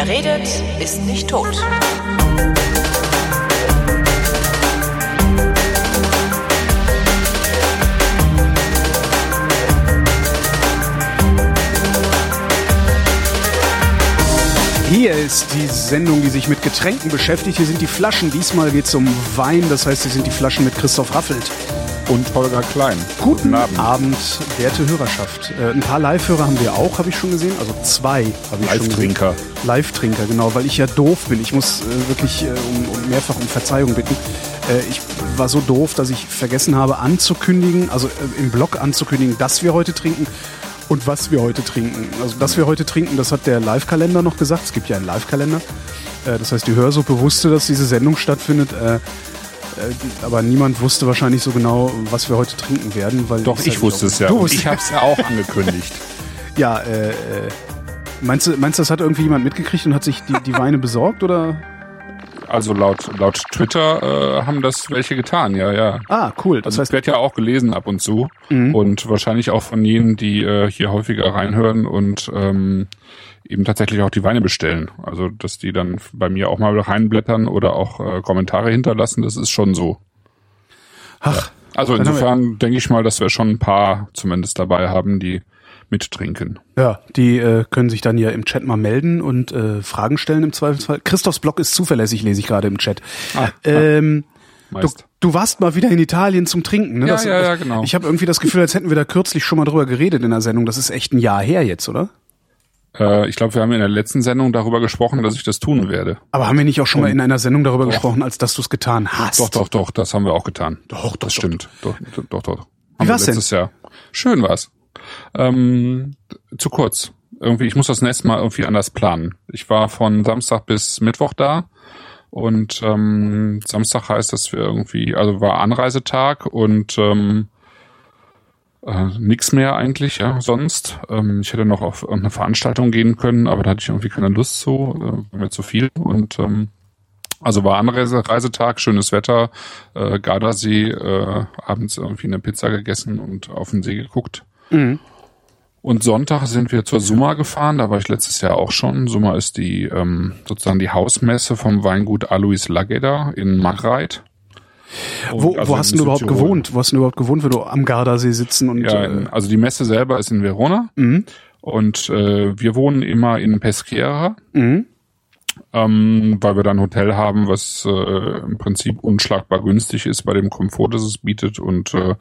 Wer redet, ist nicht tot. Hier ist die Sendung, die sich mit Getränken beschäftigt. Hier sind die Flaschen. Diesmal geht es um Wein. Das heißt, hier sind die Flaschen mit Christoph Raffelt. Und Holger Klein. Guten Abend. Abend, werte Hörerschaft. Äh, ein paar Live-Hörer haben wir auch, habe ich schon gesehen. Also zwei habe ich schon gesehen. Live-Trinker. Live-Trinker, genau, weil ich ja doof bin. Ich muss äh, wirklich äh, um, um mehrfach um Verzeihung bitten. Äh, ich war so doof, dass ich vergessen habe anzukündigen, also äh, im Blog anzukündigen, dass wir heute trinken und was wir heute trinken. Also, dass wir heute trinken, das hat der Live-Kalender noch gesagt. Es gibt ja einen Live-Kalender. Äh, das heißt, die Hörsuppe wusste, dass diese Sendung stattfindet. Äh, aber niemand wusste wahrscheinlich so genau, was wir heute trinken werden. Weil Doch, ich wusste es ja. Du ich habe es ja auch angekündigt. Ja, äh, äh, meinst du, meinst du, das hat irgendwie jemand mitgekriegt und hat sich die, die Weine besorgt oder? Also laut, laut Twitter äh, haben das welche getan, ja, ja. Ah, cool. Das Also heißt, es wird ja auch gelesen ab und zu Mhm. und wahrscheinlich auch von jenen, die äh, hier häufiger reinhören und ähm, eben tatsächlich auch die Weine bestellen. Also dass die dann bei mir auch mal reinblättern oder auch äh, Kommentare hinterlassen, das ist schon so. ach, Also insofern denke ich mal, dass wir schon ein paar zumindest dabei haben, die mittrinken. ja, die äh, können sich dann ja im Chat mal melden und äh, Fragen stellen im Zweifelsfall. Christophs Blog ist zuverlässig, lese ich gerade im Chat. Ah, ähm, du, Meist. du warst mal wieder in Italien zum Trinken, ne? Ja, Das- ja, ja, genau. Ich habe irgendwie das Gefühl, als hätten wir da kürzlich schon mal drüber geredet in der Sendung. Das ist echt ein Jahr her jetzt, oder? Äh, ich glaube, wir haben in der letzten Sendung darüber gesprochen, dass ich das tun werde. Aber haben wir nicht auch schon mal in einer Sendung darüber Doch. gesprochen, als dass du es getan hast? Doch, doch, doch, das haben wir auch getan. Doch, doch, das doch. stimmt. Doch, doch, doch. doch. Wie war's wir denn? letztes Jahr. Schön war's. Ähm, zu kurz. Irgendwie, ich muss das nächste Mal irgendwie anders planen. Ich war von Samstag bis Mittwoch da und ähm, Samstag heißt, dass wir irgendwie, also war Anreisetag und ähm, äh, nix mehr eigentlich, ja, sonst. Ähm, ich hätte noch auf eine Veranstaltung gehen können, aber da hatte ich irgendwie keine Lust zu, äh, war mir zu viel und ähm, also war Anreisetag, schönes Wetter, äh, Gardasee, äh, abends irgendwie eine Pizza gegessen und auf den See geguckt. Mhm. Und Sonntag sind wir zur Summa gefahren, da war ich letztes Jahr auch schon. Summa ist die ähm, sozusagen die Hausmesse vom Weingut Alois Lageda in Machreit. Und Wo, also wo hast du überhaupt Südtirol. gewohnt? Wo hast du überhaupt gewohnt, wenn du am Gardasee sitzen und Ja, äh, also die Messe selber ist in Verona mhm. und äh, wir wohnen immer in Peschiera. Mhm. ähm, weil wir da ein Hotel haben, was äh, im Prinzip unschlagbar günstig ist bei dem Komfort, das es bietet. Und äh,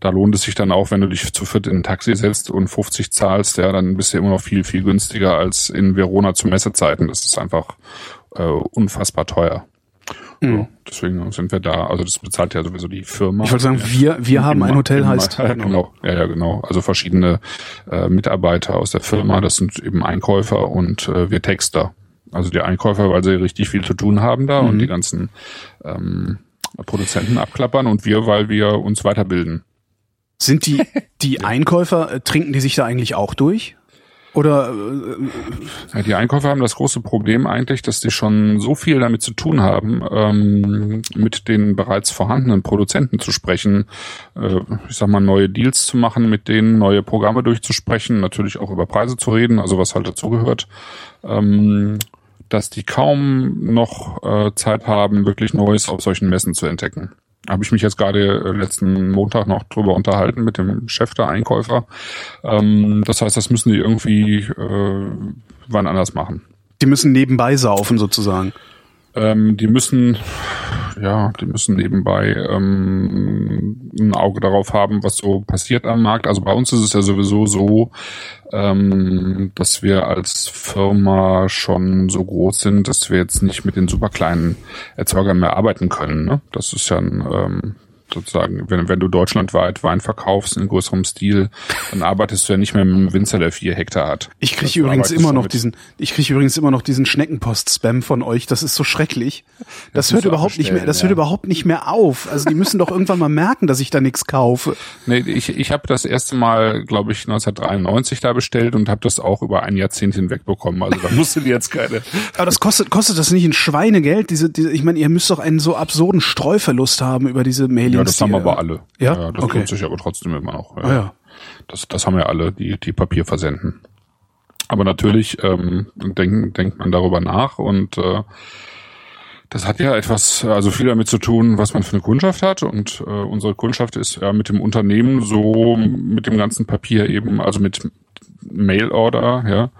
da lohnt es sich dann auch, wenn du dich zu viert in ein Taxi setzt und 50 zahlst, ja, dann bist du immer noch viel, viel günstiger als in Verona zu Messezeiten. Das ist einfach äh, unfassbar teuer. Mhm. Ja, deswegen sind wir da. Also das bezahlt ja sowieso die Firma. Ich wollte sagen, wir, wir haben ein Hotel, heißt. Ja, genau. Ja, ja, genau. Also verschiedene äh, Mitarbeiter aus der Firma, das sind eben Einkäufer und äh, wir Texter. Also die Einkäufer, weil sie richtig viel zu tun haben da Mhm. und die ganzen ähm, Produzenten abklappern und wir, weil wir uns weiterbilden. Sind die, die Einkäufer, äh, trinken die sich da eigentlich auch durch? Oder äh, die Einkäufer haben das große Problem eigentlich, dass die schon so viel damit zu tun haben, ähm, mit den bereits vorhandenen Produzenten zu sprechen, äh, ich sag mal, neue Deals zu machen, mit denen neue Programme durchzusprechen, natürlich auch über Preise zu reden, also was halt dazugehört, ähm, dass die kaum noch äh, Zeit haben, wirklich Neues auf solchen Messen zu entdecken. Habe ich mich jetzt gerade äh, letzten Montag noch drüber unterhalten mit dem Chef der Einkäufer. Ähm, das heißt, das müssen die irgendwie äh, wann anders machen. die müssen nebenbei saufen sozusagen? Ähm, die müssen, ja, die müssen nebenbei ähm, ein Auge darauf haben, was so passiert am Markt. Also bei uns ist es ja sowieso so, ähm, dass wir als Firma schon so groß sind, dass wir jetzt nicht mit den super kleinen Erzeugern mehr arbeiten können. Ne? Das ist ja ein ähm, sozusagen, wenn, wenn du deutschlandweit Wein verkaufst in größerem Stil, dann arbeitest du ja nicht mehr mit einem Winzer, der vier Hektar hat. Ich kriege Das übrigens immer noch diesen, ich kriege übrigens immer noch diesen Schneckenpost-Spam von euch. Das ist so schrecklich. Das, Das hört überhaupt nicht mehr, das ja. hört überhaupt nicht mehr auf. Also die müssen doch irgendwann mal merken, dass ich da nichts kaufe. Nee, ich, ich habe das erste Mal, glaube ich, 1993 da bestellt und habe das auch über ein Jahrzehnt hinweg bekommen. Also da musst du dir jetzt keine. Aber das kostet, kostet das nicht ein Schweinegeld? Diese, diese, ich meine, ihr müsst doch einen so absurden Streuverlust haben über diese Mailings. Ja, das haben aber alle. Ja? das Okay. lohnt sich aber trotzdem immer noch. Ah, ja. Das, das haben ja alle, die, die Papier versenden. Aber natürlich ähm, denkt, denkt man darüber nach und äh, das hat ja etwas, also viel damit zu tun, was man für eine Kundschaft hat. Und äh, unsere Kundschaft ist ja mit dem Unternehmen so, mit dem ganzen Papier eben, also mit Mail-Order, ja,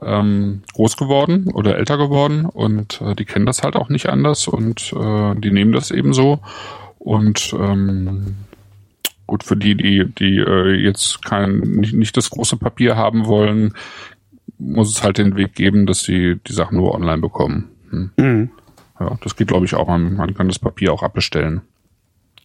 ähm, groß geworden oder älter geworden. Und äh, die kennen das halt auch nicht anders und äh, die nehmen das eben so. Und ähm, gut, für die, die, die äh, jetzt kein, nicht, nicht das große Papier haben wollen, muss es halt den Weg geben, dass sie die Sachen nur online bekommen. Hm. Mhm. Ja, das geht, glaube ich, auch. Man, man kann das Papier auch abbestellen.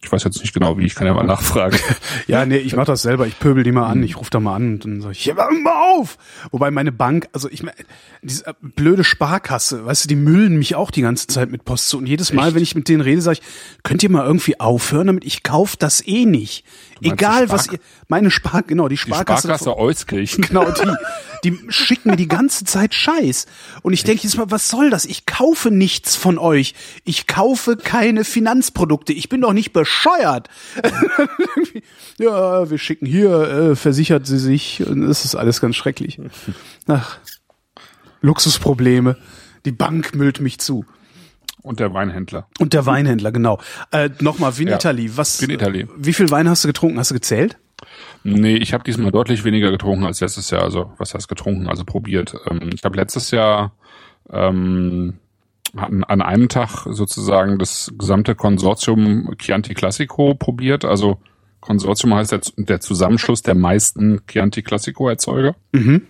Ich weiß jetzt nicht genau wie, ich kann ja mal nachfragen. ja, nee, ich mach das selber. Ich pöbel die mal an, ich rufe da mal an und dann sag ich, ja, mal auf! Wobei meine Bank, also ich meine, diese äh, blöde Sparkasse, weißt du, die müllen mich auch die ganze Zeit mit Post zu. Und jedes Mal, Echt? wenn ich mit denen rede, sage ich, könnt ihr mal irgendwie aufhören damit? Ich kauf das eh nicht. Egal was ihr, meine Spar, genau, die Sparkasse. Die Sparkasse Euskirchen. Genau, die, die schicken mir die ganze Zeit Scheiß. Und ich denke jetzt mal, was soll das? Ich kaufe nichts von euch. Ich kaufe keine Finanzprodukte. Ich bin doch nicht bescheuert. ja, wir schicken hier, äh, versichert sie sich. Und es ist alles ganz schrecklich. Ach, Luxusprobleme. Die Bank müllt mich zu. Und der Weinhändler. Und der Weinhändler, genau. Äh, Nochmal, Vinitali. Ja, was, Vinitali. Wie viel Wein hast du getrunken? Hast du gezählt? Nee, ich habe diesmal deutlich weniger getrunken als letztes Jahr. Also was heißt getrunken? Also probiert. Ähm, ich habe letztes Jahr ähm, an, an einem Tag sozusagen das gesamte Konsortium Chianti Classico probiert. Also Konsortium heißt der, der Zusammenschluss der meisten Chianti Classico Erzeuger. Mhm.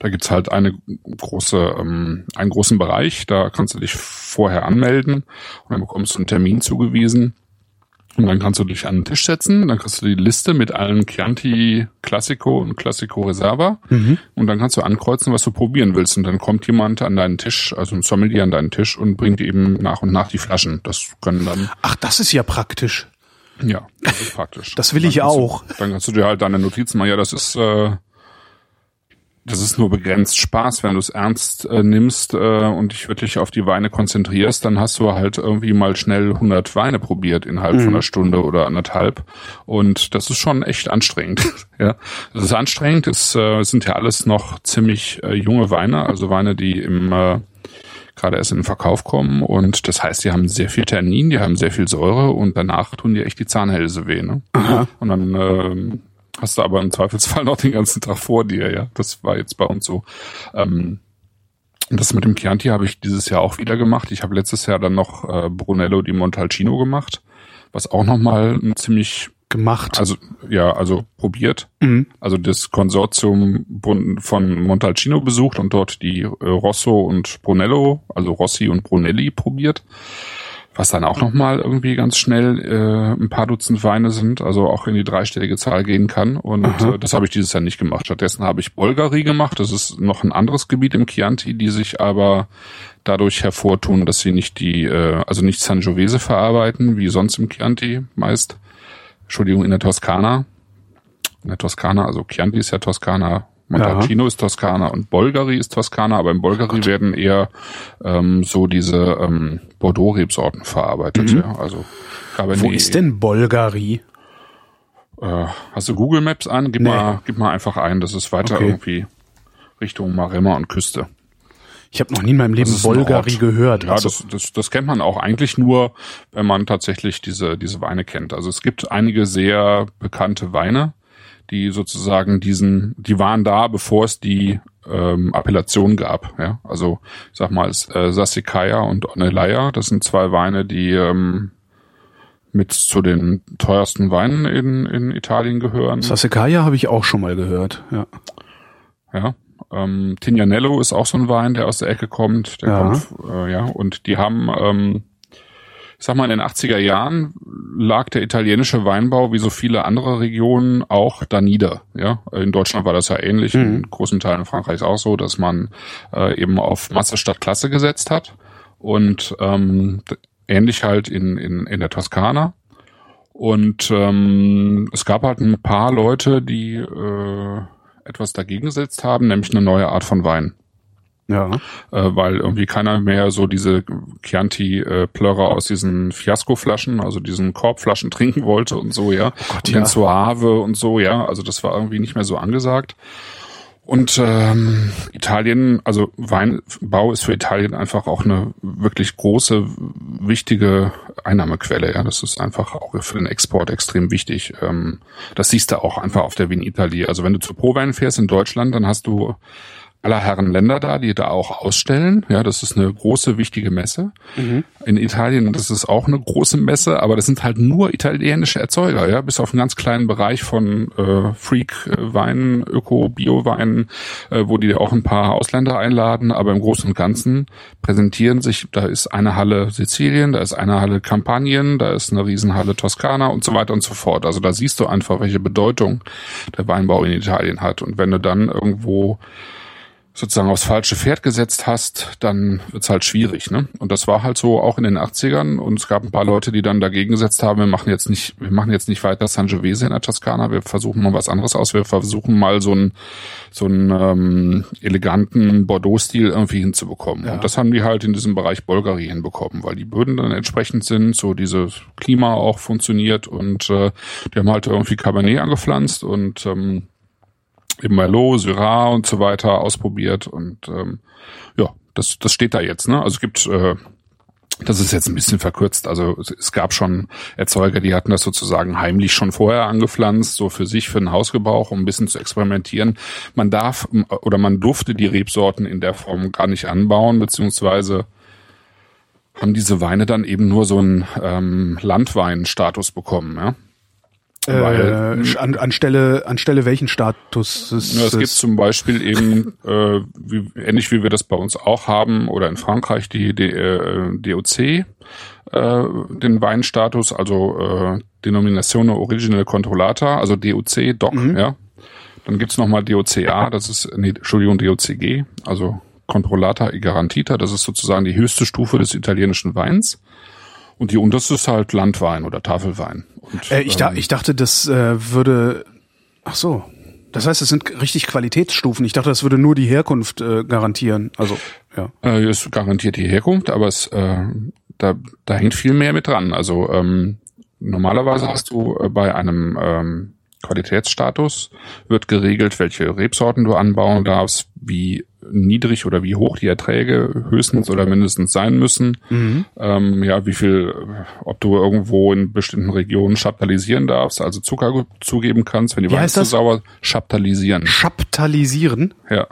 Da gibt's halt eine große, ähm, einen großen Bereich, da kannst du dich vorher anmelden und dann bekommst du einen Termin zugewiesen. Und dann kannst du dich an den Tisch setzen, dann kriegst du die Liste mit allen Chianti Classico und Classico Reserva mhm. und dann kannst du ankreuzen, was du probieren willst. Und dann kommt jemand an deinen Tisch, also ein Sommelier an deinen Tisch und bringt eben nach und nach die Flaschen. Das können dann. Ach, das ist ja praktisch. Ja, das ist praktisch. Das will ich auch. Du, dann kannst du dir halt deine Notizen machen. Ja, das ist äh, das ist nur begrenzt Spaß, wenn du es ernst äh, nimmst äh, und dich wirklich auf die Weine konzentrierst, dann hast du halt irgendwie mal schnell 100 Weine probiert innerhalb mhm. von einer Stunde oder anderthalb und das ist schon echt anstrengend. ja, das ist anstrengend. Es äh, sind ja alles noch ziemlich äh, junge Weine, also Weine, die im äh, gerade erst in den Verkauf kommen und das heißt, die haben sehr viel Tannin, die haben sehr viel Säure und danach tun die echt die Zahnhälse weh. Ne? Aha. Und dann äh, Hast du aber im Zweifelsfall noch den ganzen Tag vor dir, ja. Das war jetzt bei uns so. Ähm, das mit dem Chianti habe ich dieses Jahr auch wieder gemacht. Ich habe letztes Jahr dann noch äh, Brunello di Montalcino gemacht, was auch nochmal ein ziemlich gemacht. Also ja, also probiert. Mhm. Also das Konsortium von Montalcino besucht und dort die äh, Rosso und Brunello, also Rossi und Brunelli probiert was dann auch nochmal irgendwie ganz schnell äh, ein paar Dutzend Weine sind, also auch in die dreistellige Zahl gehen kann. Und äh, das habe ich dieses Jahr nicht gemacht. Stattdessen habe ich Bolgari gemacht. Das ist noch ein anderes Gebiet im Chianti, die sich aber dadurch hervortun, dass sie nicht die, äh, also nicht Sangiovese verarbeiten, wie sonst im Chianti meist. Entschuldigung, in der Toskana. In der Toskana, also Chianti ist ja Toskana, Montalcino ja. ist Toskana und Bolgari ist Toskana, aber im Bolgari oh werden eher ähm, so diese ähm, Bordeaux-Rebsorten verarbeitet. Mhm. Ja. Also Cabernet, Wo ist denn Bolgari? Äh, hast du Google Maps an? Gib, nee. mal, gib mal einfach ein, das ist weiter okay. irgendwie Richtung Maremma und Küste. Ich habe noch nie in meinem Leben Bolgari gehört. Ja, also. das, das, das kennt man auch eigentlich nur, wenn man tatsächlich diese, diese Weine kennt. Also es gibt einige sehr bekannte Weine, die sozusagen diesen, die waren da, bevor es die ähm, Appellation gab. Ja? Also ich sag mal, äh, Sassicaia und Onelaya, das sind zwei Weine, die ähm, mit zu den teuersten Weinen in, in Italien gehören. Sassicaia habe ich auch schon mal gehört, ja. Ja. Ähm, Tignanello ist auch so ein Wein, der aus der Ecke kommt. Der ja. kommt äh, ja, und die haben ähm, ich sag mal, in den 80er Jahren lag der italienische Weinbau wie so viele andere Regionen auch da nieder. Ja, in Deutschland war das ja ähnlich, mhm. in großen Teilen Frankreichs auch so, dass man äh, eben auf Masse statt Klasse gesetzt hat und ähm, ähnlich halt in, in, in der Toskana. Und ähm, es gab halt ein paar Leute, die äh, etwas dagegen gesetzt haben, nämlich eine neue Art von Wein. Ja. Äh, weil irgendwie keiner mehr so diese Chianti-Plörrer aus diesen Fiasco-Flaschen, also diesen Korbflaschen trinken wollte und so, ja. Oh Gott, und ja. den Suave und so, ja. Also das war irgendwie nicht mehr so angesagt. Und ähm, Italien, also Weinbau ist für Italien einfach auch eine wirklich große, wichtige Einnahmequelle. Ja, das ist einfach auch für den Export extrem wichtig. Ähm, das siehst du auch einfach auf der Wien Italie. Also wenn du zu Prowein fährst in Deutschland, dann hast du aller Herren Länder da, die da auch ausstellen. Ja, das ist eine große, wichtige Messe. Mhm. In Italien, das ist auch eine große Messe, aber das sind halt nur italienische Erzeuger, ja, bis auf einen ganz kleinen Bereich von äh, Freak-Weinen, Öko-Bio-Weinen, äh, wo die auch ein paar Ausländer einladen, aber im Großen und Ganzen präsentieren sich, da ist eine Halle Sizilien, da ist eine Halle Kampagnen, da ist eine Riesenhalle Toskana und so weiter und so fort. Also da siehst du einfach, welche Bedeutung der Weinbau in Italien hat. Und wenn du dann irgendwo sozusagen aufs falsche Pferd gesetzt hast, dann wird's halt schwierig. Ne? Und das war halt so auch in den 80ern und es gab ein paar Leute, die dann dagegen gesetzt haben, wir machen jetzt nicht, wir machen jetzt nicht weiter Sangiovese in der Toskana, wir versuchen mal was anderes aus, wir versuchen mal so einen so einen ähm, eleganten Bordeaux-Stil irgendwie hinzubekommen. Ja. Und das haben die halt in diesem Bereich Bulgari hinbekommen, weil die Böden dann entsprechend sind, so dieses Klima auch funktioniert und äh, die haben halt irgendwie Cabernet angepflanzt und ähm, eben Merlot, Syrah und so weiter ausprobiert und ähm, ja, das, das steht da jetzt. Ne? Also es gibt, äh, das ist jetzt ein bisschen verkürzt. Also es, es gab schon Erzeuger, die hatten das sozusagen heimlich schon vorher angepflanzt, so für sich, für den Hausgebrauch, um ein bisschen zu experimentieren. Man darf oder man durfte die Rebsorten in der Form gar nicht anbauen, beziehungsweise haben diese Weine dann eben nur so einen ähm, Landweinstatus bekommen. Ja? Weil, äh, an, anstelle, anstelle welchen Status? Ist ja, es gibt zum Beispiel eben, äh, wie, ähnlich wie wir das bei uns auch haben, oder in Frankreich die, die äh, DOC, äh, den Weinstatus, also äh, Denominazione Original Controllata, also DOC, DOC, mhm. ja. Dann gibt's nochmal DOCA, das ist, nee, Entschuldigung, DOCG, also Controllata e Garantita, das ist sozusagen die höchste Stufe des italienischen Weins. Und die unterste ist halt Landwein oder Tafelwein. Und, äh, ich, da, ähm, ich dachte, das äh, würde. Ach so. Das heißt, es sind richtig Qualitätsstufen. Ich dachte, das würde nur die Herkunft äh, garantieren. Also ja. Äh, es garantiert die Herkunft, aber es äh, da, da hängt viel mehr mit dran. Also ähm, normalerweise hast du äh, bei einem ähm, Qualitätsstatus wird geregelt, welche Rebsorten du anbauen darfst, wie niedrig oder wie hoch die Erträge höchstens oder mindestens sein müssen. Mhm. Ähm, ja, wie viel, ob du irgendwo in bestimmten Regionen schaptalisieren darfst, also Zucker zugeben kannst, wenn die Weine zu sauer, schaptalisieren. Schaptalisieren? Ja.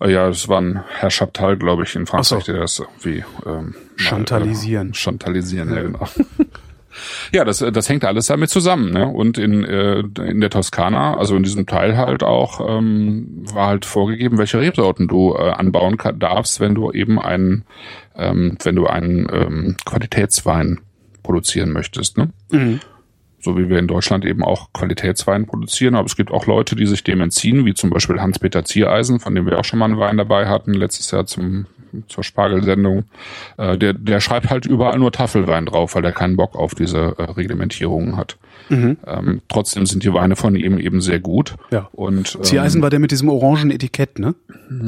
ja, das war ein Herr Chaptal, glaube ich, in Frankreich, so. der das irgendwie ähm, Chantalisieren. Mal, äh, Chantalisieren, ja, genau. Ja, das, das hängt alles damit zusammen. Ne? Und in, äh, in der Toskana, also in diesem Teil halt auch, ähm, war halt vorgegeben, welche Rebsorten du äh, anbauen kann, darfst, wenn du eben einen, ähm, wenn du einen ähm, Qualitätswein produzieren möchtest. Ne? Mhm. So wie wir in Deutschland eben auch Qualitätswein produzieren, aber es gibt auch Leute, die sich dem entziehen, wie zum Beispiel Hans-Peter Ziereisen, von dem wir auch schon mal einen Wein dabei hatten, letztes Jahr zum zur Spargelsendung, äh, der, der schreibt halt überall nur Tafelwein drauf, weil er keinen Bock auf diese äh, Reglementierungen hat. Mhm. Ähm, trotzdem sind die Weine von ihm eben sehr gut. Ja. Und ähm, Ziereisen war der mit diesem orangen Etikett, ne?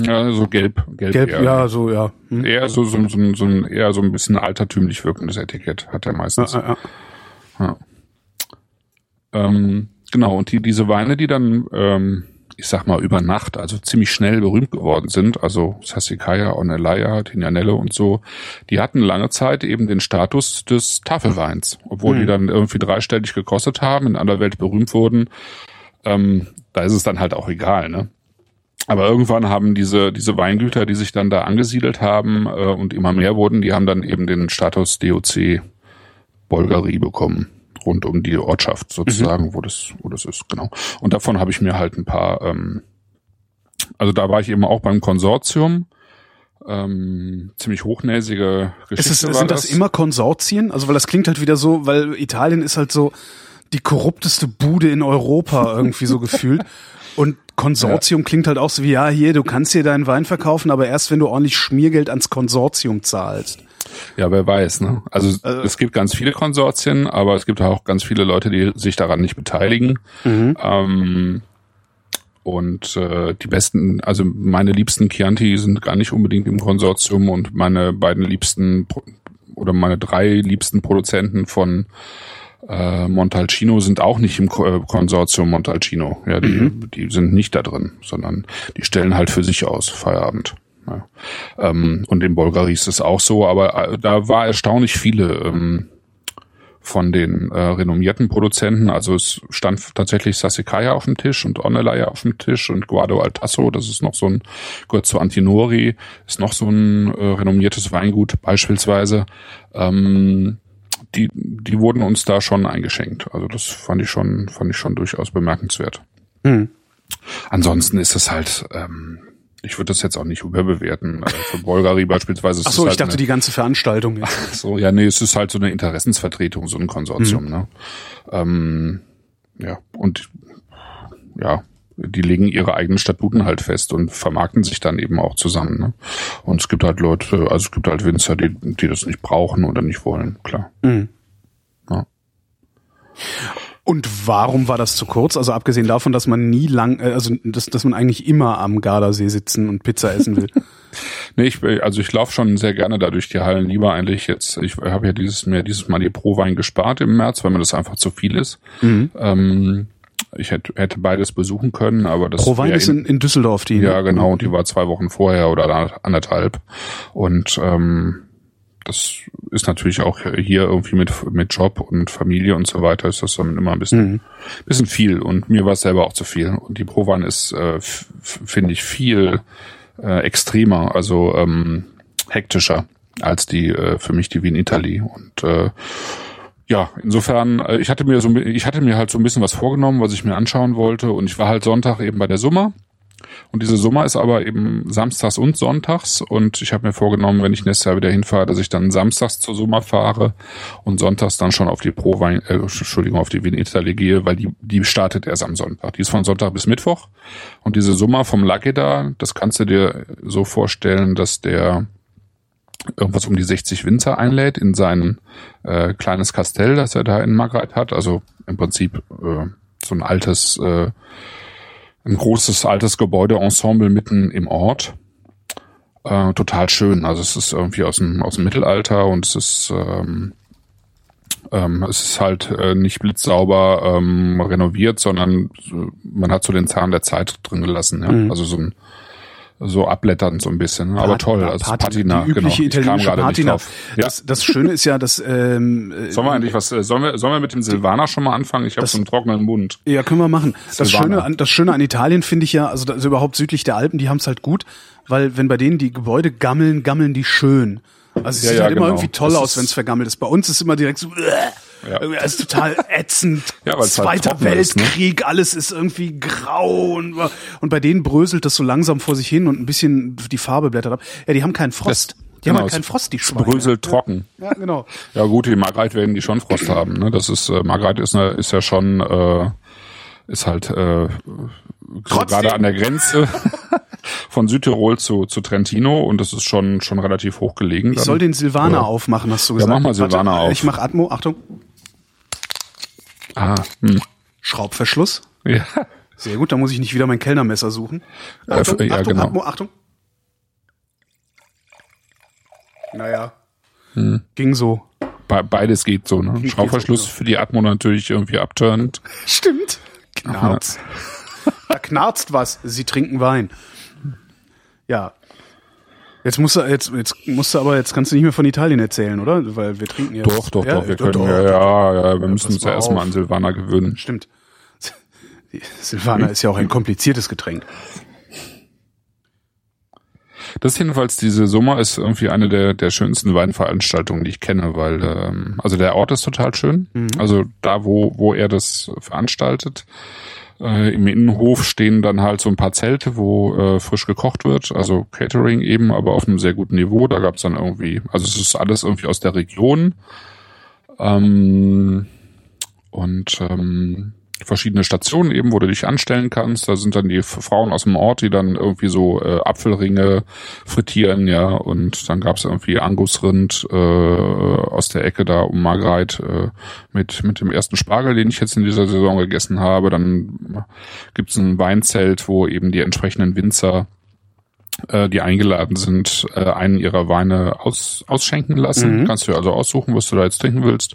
Ja, so gelb, gelb, gelb eher, ja, so ja. Hm. Eher so, so, so, so ein eher so ein bisschen altertümlich wirkendes Etikett hat er meistens. Ja, ja, ja. Ähm, genau. Und die diese Weine, die dann ähm, ich sag mal, über Nacht, also ziemlich schnell berühmt geworden sind, also Sassikaya, Onelaya, Tignanello und so, die hatten lange Zeit eben den Status des Tafelweins, obwohl mhm. die dann irgendwie dreistellig gekostet haben, in aller Welt berühmt wurden. Ähm, da ist es dann halt auch egal, ne? Aber irgendwann haben diese, diese Weingüter, die sich dann da angesiedelt haben äh, und immer mehr wurden, die haben dann eben den Status DOC Bolgari bekommen rund um die Ortschaft sozusagen, mhm. wo das, wo das ist, genau. Und davon habe ich mir halt ein paar, ähm, also da war ich eben auch beim Konsortium. Ähm, ziemlich hochnäsige Geschichte. Ist es, sind das, das immer Konsortien? Also weil das klingt halt wieder so, weil Italien ist halt so die korrupteste Bude in Europa irgendwie so gefühlt. Und Konsortium ja. klingt halt auch so wie, ja, hier, du kannst hier deinen Wein verkaufen, aber erst wenn du ordentlich Schmiergeld ans Konsortium zahlst. Ja, wer weiß, ne? Also, also es gibt ganz viele Konsortien, aber es gibt auch ganz viele Leute, die sich daran nicht beteiligen. Mhm. Ähm, und äh, die besten, also meine liebsten Chianti sind gar nicht unbedingt im Konsortium und meine beiden liebsten oder meine drei liebsten Produzenten von äh, Montalcino sind auch nicht im Ko- äh, Konsortium Montalcino. Ja, die, Mhm. die sind nicht da drin, sondern die stellen halt für sich aus, Feierabend. Ja. Ähm, und in Bulgari ist es auch so, aber äh, da war erstaunlich viele ähm, von den äh, renommierten Produzenten. Also es stand tatsächlich Sassicaia auf dem Tisch und Ornelaya auf dem Tisch und Guardo Altasso, das ist noch so ein, gehört zu Antinori, ist noch so ein äh, renommiertes Weingut beispielsweise. Ähm, die, die wurden uns da schon eingeschenkt. Also das fand ich schon, fand ich schon durchaus bemerkenswert. Hm. Ansonsten ist es halt, ähm, ich würde das jetzt auch nicht überbewerten. Also für Bulgari beispielsweise ist Ach so, es ich halt dachte eine, die ganze Veranstaltung. Jetzt. so, ja, nee, es ist halt so eine Interessensvertretung, so ein Konsortium, Mhm. ne? Ähm, ja, und ja, die legen ihre eigenen Statuten halt fest und vermarkten sich dann eben auch zusammen. Ne? Und es gibt halt Leute, also es gibt halt Winzer, die, die das nicht brauchen oder nicht wollen, klar. Mhm. Ja. Und warum war das zu kurz? Also abgesehen davon, dass man nie lang, äh, also dass, dass man eigentlich immer am Gardasee sitzen und Pizza essen will. Nee, ich, also ich laufe schon sehr gerne da durch die Hallen. Lieber eigentlich jetzt, ich habe ja dieses mir dieses Mal die Pro-Wein gespart im März, weil mir das einfach zu viel ist. Mhm. Ähm, ich hätte, hätte beides besuchen können, aber das Pro Wein wär ist in, in Düsseldorf die. Ja, genau. Und die war zwei Wochen vorher oder anderthalb. Und ähm, das ist natürlich auch hier irgendwie mit, mit Job und Familie und so weiter ist das dann immer ein bisschen, Mhm. bisschen viel. Und mir war es selber auch zu viel. Und die Provan ist, äh, finde ich, viel äh, extremer, also ähm, hektischer als die äh, für mich die Wien Italy. Und äh, ja, insofern, äh, ich hatte mir so, ich hatte mir halt so ein bisschen was vorgenommen, was ich mir anschauen wollte. Und ich war halt Sonntag eben bei der Summer. Und diese Summer ist aber eben samstags und sonntags. Und ich habe mir vorgenommen, wenn ich nächstes Jahr wieder hinfahre, dass ich dann samstags zur Summer fahre und sonntags dann schon auf die Pro äh, Entschuldigung, auf die Wien Italy gehe, weil die, die startet erst am Sonntag. Die ist von Sonntag bis Mittwoch. Und diese Summer vom Lageda, das kannst du dir so vorstellen, dass der irgendwas um die 60 Winzer einlädt in sein äh, kleines Kastell, das er da in Margreit hat. Also im Prinzip äh, so ein altes, äh, ein großes altes Gebäudeensemble mitten im Ort. Äh, total schön. Also es ist irgendwie aus dem, aus dem Mittelalter und es ist ähm, ähm, es ist halt äh, nicht blitzsauber ähm, renoviert, sondern so- man hat so den Zahn der Zeit drin gelassen. Ja? Mhm. Also so ein so abblätternd so ein bisschen. ne? Aber Pat- toll, also Patina, Patina, die übliche genau. Italienische Patina. Ja. Das, das Schöne ist ja, dass ähm, äh, Sollen wir eigentlich was, äh, sollen wir, sollen wir mit dem Silvaner schon mal anfangen? Ich habe so einen trockenen Mund. Ja, können wir machen. Das Silvaner. Schöne, an, das Schöne an Italien finde ich ja, also, also überhaupt südlich der Alpen, die haben es halt gut, weil wenn bei denen die Gebäude gammeln, gammeln die schön. Also es Ja, sieht ja, halt immer genau. irgendwie toll Das aus, wenn es vergammelt ist. Bei uns ist immer direkt so, Ja. irgendwie ist total ätzend. Ja, es halt Zweiter trocken ist, ne? Weltkrieg, alles ist irgendwie grau und, und bei denen bröselt das so langsam vor sich hin und ein bisschen die Farbe blättert ab. Ja, die haben keinen Frost. Das- die haben genau, halt keinen es Frost, die Schweine. Brösel trocken. Ja, genau. Ja gut, die Margreit werden die schon Frost haben. Ne? Das ist äh, Margreit ist, ne, ist ja schon äh, ist halt äh, so gerade an der Grenze von Südtirol zu, zu Trentino und das ist schon schon relativ hoch gelegen. Ich soll den Silvaner Ja. aufmachen, hast du Ja, gesagt. mach mal Silvaner auf. Ich mach Atmo, Achtung. Ah, hm. Schraubverschluss. ja. Sehr gut, da muss ich nicht wieder mein Kellnermesser suchen. Äh, Achtung, ja, Achtung, genau. Atmo, Achtung. Naja. Hm. Ging so. Be beides geht so. Ne? Schraubverschluss so, für die Atmo natürlich irgendwie abturnt. Stimmt. Knarzt. da knarzt was. Sie trinken Wein. Ja. Jetzt musst du, jetzt, jetzt musst du aber, jetzt kannst du nicht mehr von Italien erzählen, oder? Weil wir trinken ja. Doch, doch, ja, doch. Wir doch, können doch. ja, ja, ja, wir müssen pass uns ja mal erstmal an Silvaner gewöhnen. Stimmt. Die Silvaner ist ja auch ein kompliziertes Getränk. Das ist jedenfalls, diese Summer ist irgendwie eine der, der schönsten Weinveranstaltungen, die ich kenne, weil, ähm, also der Ort ist total schön. Also da, wo, wo er das veranstaltet. Äh, Im Innenhof stehen dann halt so ein paar Zelte, wo äh, frisch gekocht wird, also Catering eben, aber auf einem sehr guten Niveau. Da gab's dann irgendwie, also es ist alles irgendwie aus der Region. Ähm, und ähm, verschiedene Stationen eben, wo du dich anstellen kannst. Da sind dann die Frauen aus dem Ort, die dann irgendwie so äh, Apfelringe frittieren, ja. Und dann gab's irgendwie Angusrind äh, aus der Ecke da um Margreit äh, mit mit dem ersten Spargel, den ich jetzt in dieser Saison gegessen habe. Dann gibt's ein Weinzelt, wo eben die entsprechenden Winzer äh, die eingeladen sind, äh, einen ihrer Weine aus, ausschenken lassen. Mhm. Kannst du also aussuchen, was du da jetzt trinken willst.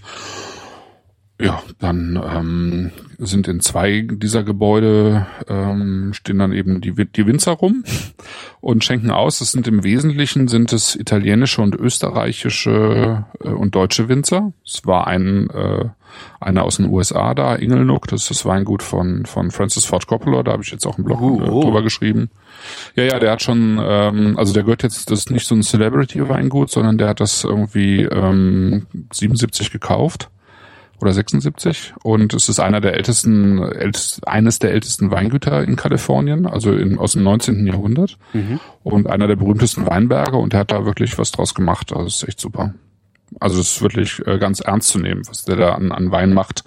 Ja, dann ähm, sind in zwei dieser Gebäude ähm, stehen dann eben die, die Winzer rum und schenken aus. Das sind im Wesentlichen sind es italienische und österreichische äh, und deutsche Winzer. Es war ein äh, einer aus den USA da, Ingelnook, das ist das Weingut von von Francis Ford Coppola. Da habe ich jetzt auch einen Blog äh, oh. drüber geschrieben. Ja, ja, der hat schon, ähm, also der gehört jetzt, das ist nicht so ein Celebrity-Weingut, sondern der hat das irgendwie ähm, 77 gekauft oder 76 und es ist einer der ältesten, ältest, eines der ältesten Weingüter in Kalifornien, also in, aus dem 19. Jahrhundert und einer der berühmtesten Weinberge und der hat da wirklich was draus gemacht, also das ist echt super. Also es ist wirklich äh, ganz ernst zu nehmen, was der da an, an Wein macht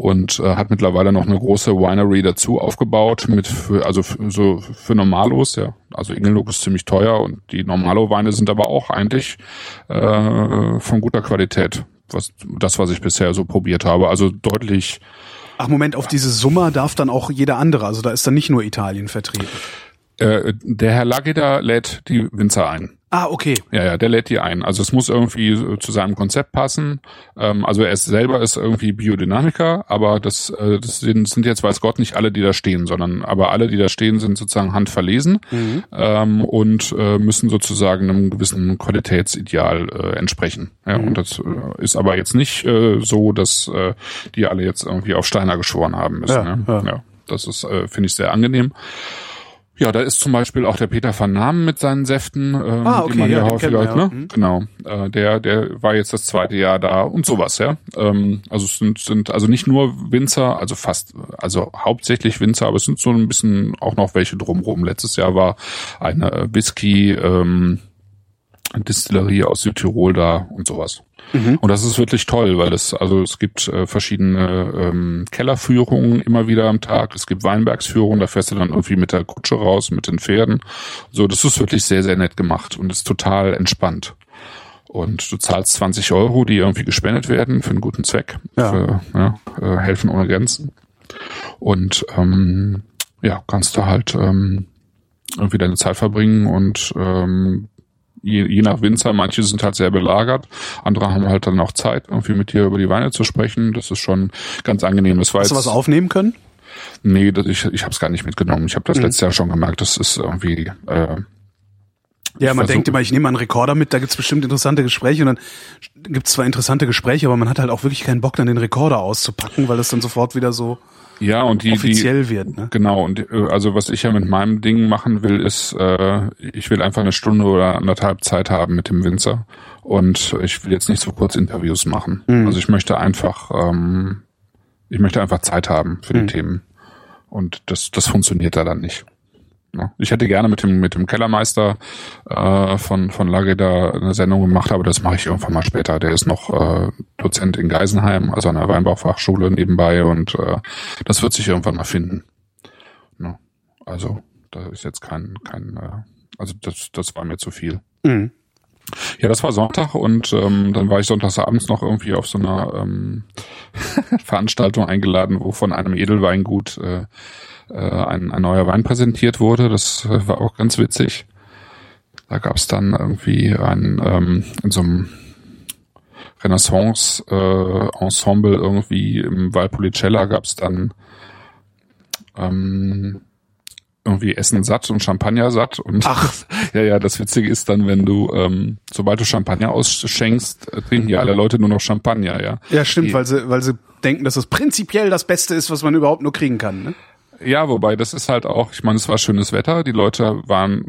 und äh, hat mittlerweile noch eine große Winery dazu aufgebaut mit für, also für, so für Normalos, ja. Also Ingelnook ist ziemlich teuer und die Normalo-Weine sind aber auch eigentlich äh, von guter Qualität. Was, das, was ich bisher so probiert habe. Also deutlich, Ach Moment, auf diese Summa darf dann auch jeder andere, also da ist dann nicht nur Italien vertreten. Äh, der Herr Lageda lädt die Winzer ein. Ah, okay. Ja, ja, der lädt die ein. Also es muss irgendwie zu seinem Konzept passen. Ähm, also er ist selber ist irgendwie Biodynamiker, aber das, äh, das sind, sind jetzt weiß Gott nicht alle, die da stehen, sondern aber alle, die da stehen, sind sozusagen handverlesen ähm, und äh, müssen sozusagen einem gewissen Qualitätsideal äh, entsprechen. Ja, und das äh, ist aber jetzt nicht äh, so, dass die alle jetzt irgendwie auf Steiner geschworen haben müssen. Ja, ne? ja. ja das ist, finde ich, sehr angenehm. Ja, da ist zum Beispiel auch der Peter van Namen mit seinen Säften, ähm, Ah, okay, die man ja, ja, wir, ja. ne? Mhm. Genau. Äh, der, der war jetzt das zweite Jahr da und sowas, ja. Ähm, also es sind, sind also nicht nur Winzer, also fast, also hauptsächlich Winzer, aber es sind so ein bisschen auch noch welche drumrum. Letztes Jahr war eine Whisky ähm, Distillerie aus Südtirol da und sowas. Und das ist wirklich toll, weil es, also es gibt äh, verschiedene ähm, Kellerführungen immer wieder am Tag. Es gibt Weinbergsführungen, da fährst du dann irgendwie mit der Kutsche raus, mit den Pferden. So, das ist wirklich sehr, sehr nett gemacht und ist total entspannt. Und du zahlst 20 Euro, die irgendwie gespendet werden für einen guten Zweck. Ja. Für ja, äh, Helfen ohne Grenzen. Und ähm, ja, kannst du halt ähm, irgendwie deine Zeit verbringen und ähm, je, je nach Winzer, manche sind halt sehr belagert, andere haben halt dann auch Zeit, irgendwie mit dir über die Weine zu sprechen. Das ist schon ganz angenehm. Das war Hast du was aufnehmen können? Nee, das, ich, ich habe es gar nicht mitgenommen. Ich habe das Mhm. letztes Jahr schon gemerkt. Das ist irgendwie äh, Ja, man denkt immer, ich nehme mal einen Rekorder mit, da gibt's bestimmt interessante Gespräche und dann gibt's zwar interessante Gespräche, aber man hat halt auch wirklich keinen Bock, dann den Rekorder auszupacken, weil das dann sofort wieder so ja und die offiziell die, wird. Ne? Genau, und äh, also was ich ja mit meinem Ding machen will, ist, äh, ich will einfach eine Stunde oder anderthalb Zeit haben mit dem Winzer. Und ich will jetzt nicht so kurz Interviews machen. Also ich möchte einfach, ähm, ich möchte einfach Zeit haben für die Themen. Und das, das funktioniert da dann nicht. Ich hätte gerne mit dem, mit dem Kellermeister äh, von, von Lageda eine Sendung gemacht, aber das mache ich irgendwann mal später. Der ist noch äh, Dozent in Geisenheim, also an der Weinbaufachschule nebenbei und äh, das wird sich irgendwann mal finden. Ja. Also, da ist jetzt kein, kein, äh, also das, das war mir zu viel. Mhm. Ja, das war Sonntag und ähm, dann war ich sonntagsabends noch irgendwie auf so einer ähm, Veranstaltung eingeladen, wo von einem Edelweingut äh, äh, ein, ein neuer Wein präsentiert wurde. Das äh, war auch ganz witzig. Da gab es dann irgendwie ein ähm, in so einem Renaissance-Ensemble irgendwie im Valpolicella gab es dann ähm, irgendwie Essen satt und Champagner satt und Ach. ja, ja, das Witzige ist dann, wenn du, ähm, sobald du Champagner ausschenkst, äh, trinken ja alle Leute nur noch Champagner, ja. Ja, stimmt, Die- weil sie, weil sie denken, dass das prinzipiell das Beste ist, was man überhaupt nur kriegen kann. Ne? Ja, wobei das ist halt auch, ich meine, es war schönes Wetter, die Leute waren,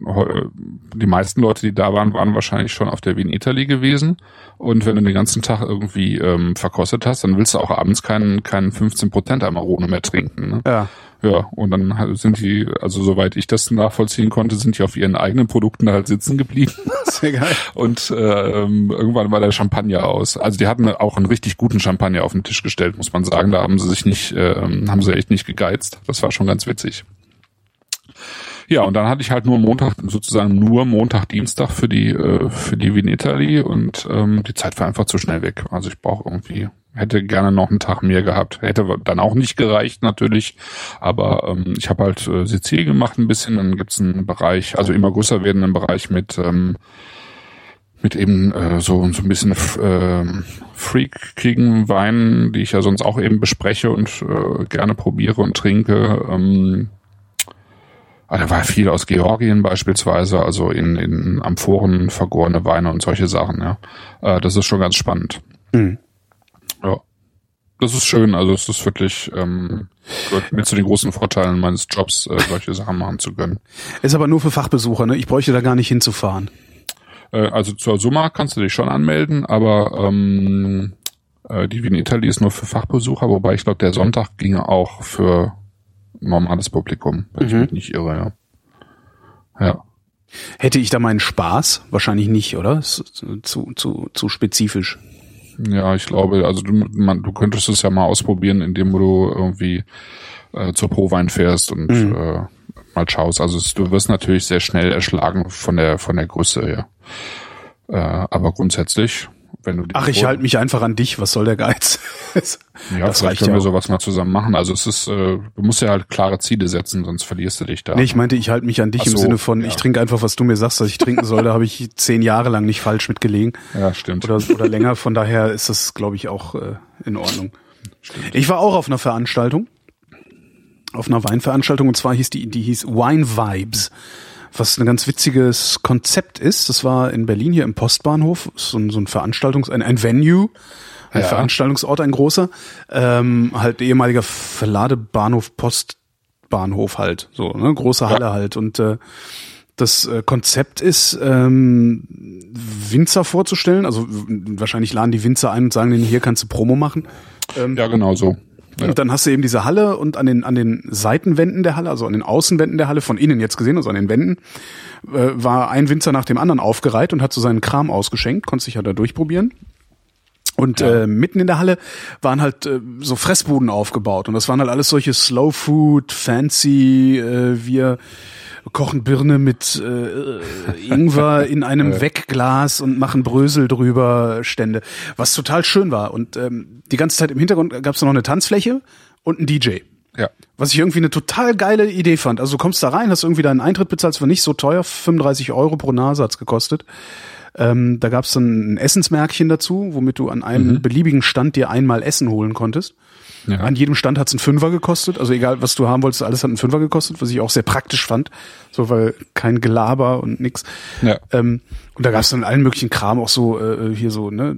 die meisten Leute, die da waren, waren wahrscheinlich schon auf der Wien Italy gewesen und wenn du den ganzen Tag irgendwie ähm, verkostet hast, dann willst du auch abends keinen, keinen 15% Amarone mehr trinken, ne? Ja. Ja, und dann sind die, also soweit ich das nachvollziehen konnte, sind die auf ihren eigenen Produkten halt sitzen geblieben. Sehr geil. Und äh, ähm, irgendwann war der Champagner aus. Also die hatten auch einen richtig guten Champagner auf den Tisch gestellt, muss man sagen. Da haben sie sich nicht, äh, haben sie echt nicht gegeizt. Das war schon ganz witzig. Ja, und dann hatte ich halt nur Montag, sozusagen nur Montag, Dienstag für die äh, für die Wien Italy und ähm, die Zeit war einfach zu schnell weg. Also ich brauche irgendwie, hätte gerne noch einen Tag mehr gehabt. Hätte dann auch nicht gereicht natürlich, aber ähm, ich habe halt äh, Sizilien gemacht ein bisschen. Dann gibt's einen Bereich, also immer größer werdenden Bereich mit ähm, mit eben äh, so so ein bisschen äh, freakigen Weinen, die ich ja sonst auch eben bespreche und äh, gerne probiere und trinke. Ähm, ah, da war viel aus Georgien beispielsweise, also in, in Amphoren vergorene Weine und solche Sachen. Ja, äh, das ist schon ganz spannend. Mhm. Das ist schön. Also es ist wirklich ähm, gehört mit zu den großen Vorteilen meines Jobs, äh, solche Sachen machen zu können. Ist aber nur für Fachbesucher, ne? Ich bräuchte da gar nicht hinzufahren. Äh, also zur Summa kannst du dich schon anmelden, aber ähm, äh, die Wien Italy ist nur für Fachbesucher, wobei ich glaube, der Sonntag ginge auch für normales Publikum, wenn ich Mhm. mich nicht irre, ja. Ja. Hätte ich da meinen Spaß? Wahrscheinlich nicht, oder? Zu, zu, zu spezifisch. Ja, ich glaube, also du, man, du könntest es ja mal ausprobieren, indem du irgendwie äh, zur Prowein fährst und Mhm. äh, mal schaust. Also es, du wirst natürlich sehr schnell erschlagen von der von der Größe her. Äh, aber grundsätzlich, wenn du Ach, ich halte mich einfach an dich. Was soll der Geiz? ja, das vielleicht reicht können ja wir sowas mal zusammen machen. Also es ist, äh, du musst ja halt klare Ziele setzen, sonst verlierst du dich da. Nee, ich meinte, ich halte mich an dich Ach im so, Sinne von, ja. ich trinke einfach, was du mir sagst, dass ich trinken soll. Da habe ich zehn Jahre lang nicht falsch mitgelegen. ja, stimmt. oder, oder länger. Von daher ist das, glaube ich, auch äh, in Ordnung. Ich war auch auf einer Veranstaltung, auf einer Weinveranstaltung und zwar hieß die, die hieß Wine Vibes, was ein ganz witziges Konzept ist. Das war in Berlin hier im Postbahnhof, so ein, so ein Veranstaltungs, ein, ein Venue. Ein Ja. Veranstaltungsort, ein großer, ähm, halt ehemaliger Verladebahnhof, Postbahnhof halt, so, ne, große Halle halt und äh, das äh, Konzept ist, ähm, Winzer vorzustellen. Also wahrscheinlich laden die Winzer ein und sagen denen, hier kannst du Promo machen. Ja, genau so. Ja. Und dann hast du eben diese Halle und an den, an den Seitenwänden der Halle, also an den Außenwänden der Halle, von innen jetzt gesehen, also an den Wänden, äh, war ein Winzer nach dem anderen aufgereiht und hat so seinen Kram ausgeschenkt, konnte sich ja da durchprobieren. Und Ja. äh, mitten in der Halle waren halt äh, so Fressbuden aufgebaut und das waren halt alles solche Slow Food, Fancy, äh, wir kochen Birne mit äh, Ingwer in einem Wegglas und machen Brösel drüber Stände, was total schön war. Und ähm, die ganze Zeit im Hintergrund gab es noch eine Tanzfläche und einen DJ. Ja. Was ich irgendwie eine total geile Idee fand. Also du kommst da rein, hast irgendwie deinen Eintritt bezahlt, es war nicht so teuer, 35 Euro pro Nase hat's gekostet. Ähm, da gab's dann ein Essensmärkchen dazu, womit du an einem beliebigen Stand dir einmal Essen holen konntest. Ja. An jedem Stand hat's einen Fünfer gekostet. Also egal, was du haben wolltest, alles hat einen Fünfer gekostet, was ich auch sehr praktisch fand. So, weil kein Gelaber und nix. Ja. Ähm, und da gab's dann allen möglichen Kram, auch so äh, hier so, ne,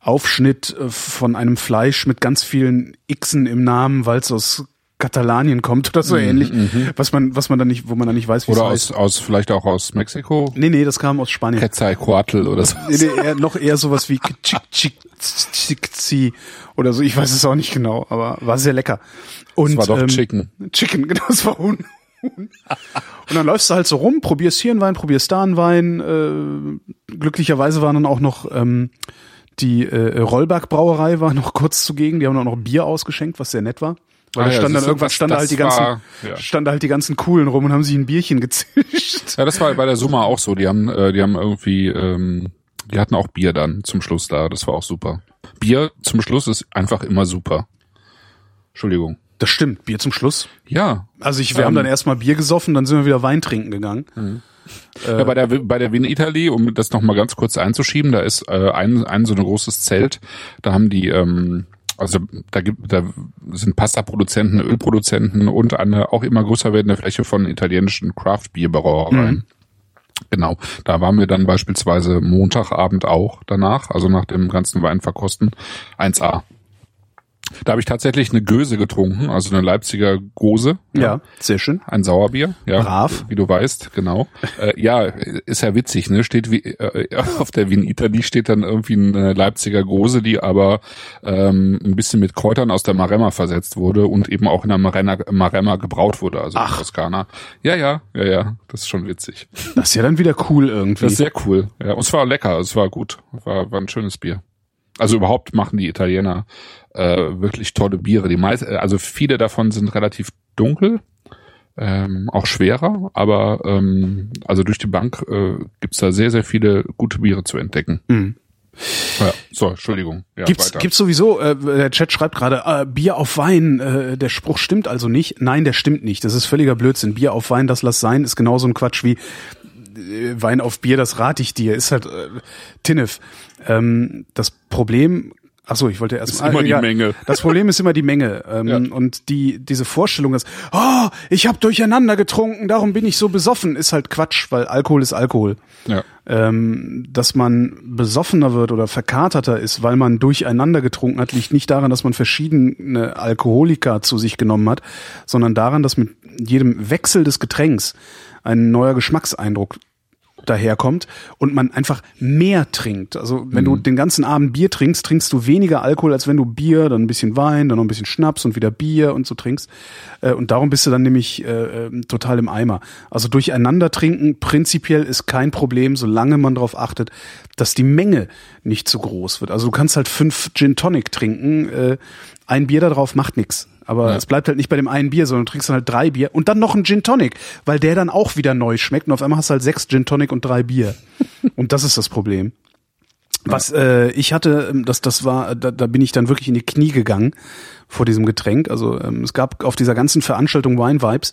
Aufschnitt äh, von einem Fleisch mit ganz vielen Xen im Namen, weil es aus Katalanien kommt oder so ähnlich, was man, was man dann nicht, wo man dann nicht weiß, wie Mhm, Oder es heißt. aus, aus, vielleicht auch aus Mexiko. Nee, nee, das kam aus Spanien. Quetzalcoatl oder so. Nee, nee, eher, noch eher sowas wie Chick Chick Chick oder so, ich weiß es auch nicht genau, aber war sehr lecker. Und, Das war doch ähm, Chicken. Chicken, genau, das war Huhn. Und dann läufst du halt so rum, probierst hier einen Wein, probierst da einen Wein. Äh, glücklicherweise waren dann auch noch ähm, die äh, Rollberg Brauerei war noch kurz zugegen. Die haben auch noch Bier ausgeschenkt, was sehr nett war. Weil Ah da ja, stand dann du, irgendwann das- stand halt die ganzen, war- ja. stand halt die ganzen coolen rum und haben sich ein Bierchen gezischt. Ja, das war bei der Summa auch so. Die haben, äh, die haben irgendwie, ähm, die hatten auch Bier dann zum Schluss da. Das war auch super. Bier zum Schluss ist einfach immer super. Entschuldigung. Das stimmt, Bier zum Schluss. Ja. Also ich, wir Ähm. haben dann erstmal Bier gesoffen, dann sind wir wieder Wein trinken gegangen. ja bei der bei der Wien Italy, um das noch mal ganz kurz einzuschieben, da ist äh, ein, ein so ein großes Zelt. Da haben die ähm, also da gibt da sind Pasta-Produzenten, Ölproduzenten und eine auch immer größer werdende Fläche von italienischen Craft-Bier-Brauereien. Genau, da waren wir dann beispielsweise Montagabend auch danach, also nach dem ganzen Weinverkosten 1A. Da habe ich tatsächlich eine Göse getrunken, also eine Leipziger Gose. Ja, sehr schön. Ein Sauerbier, ja. Brav. Wie du weißt, genau. äh, ja, ist ja witzig, ne? Steht wie äh, auf der Wien Italy steht dann irgendwie eine Leipziger Gose, die aber ähm, ein bisschen mit Kräutern aus der Maremma versetzt wurde und eben auch in der Maremma, Maremma gebraut wurde, also Ach. in Toskana. Ja, ja, ja, ja, das ist schon witzig. Das ist ja dann wieder cool irgendwie. Das ist sehr cool. Ja, und es war lecker, es war gut, war, war ein schönes Bier. Also überhaupt machen die Italiener äh, wirklich tolle Biere. Die meist, äh, also viele davon sind relativ dunkel, ähm, auch schwerer, aber ähm, also durch die Bank äh, gibt's da sehr, sehr viele gute Biere zu entdecken. Mhm. Ja, so, Entschuldigung. Ja, Gibt's, weiter. gibt's sowieso, äh, der Chat schreibt gerade, äh, Bier auf Wein, äh, der Spruch stimmt also nicht. Nein, der stimmt nicht. Das ist völliger Blödsinn. Bier auf Wein, das lass sein, ist genauso ein Quatsch wie äh, Wein auf Bier, das rate ich dir, ist halt äh, Tinnef. Ähm, das Problem Ach so, ich wollte erst Ist mal, immer die ja, Menge. Das Problem ist immer die Menge ähm, Ja. und die diese Vorstellung, dass oh, ich habe durcheinander getrunken, darum bin ich so besoffen, ist halt Quatsch, weil Alkohol ist Alkohol. Ja. Ähm, dass man besoffener wird oder verkaterter ist, weil man durcheinander getrunken hat, liegt nicht daran, dass man verschiedene Alkoholika zu sich genommen hat, sondern daran, dass mit jedem Wechsel des Getränks ein neuer Geschmackseindruck daherkommt und man einfach mehr trinkt. Also wenn du den ganzen Abend Bier trinkst, trinkst du weniger Alkohol, als wenn du Bier, dann ein bisschen Wein, dann noch ein bisschen Schnaps und wieder Bier und so trinkst. Äh, Und darum bist du dann nämlich äh, äh, total im Eimer. Also durcheinander trinken prinzipiell ist kein Problem, solange man darauf achtet, dass die Menge nicht zu groß wird. Also du kannst halt fünf Gin Tonic trinken, äh, ein Bier da drauf macht nix. Aber Ja. es bleibt halt nicht bei dem einen Bier, sondern du trinkst dann halt drei Bier und dann noch ein Gin Tonic, weil der dann auch wieder neu schmeckt und auf einmal hast du halt sechs Gin Tonic und drei Bier. und das ist das Problem. Was äh, ich hatte, ähm, das, das war, da, da bin ich dann wirklich in die Knie gegangen vor diesem Getränk. Also ähm, es gab auf dieser ganzen Veranstaltung Wine Vibes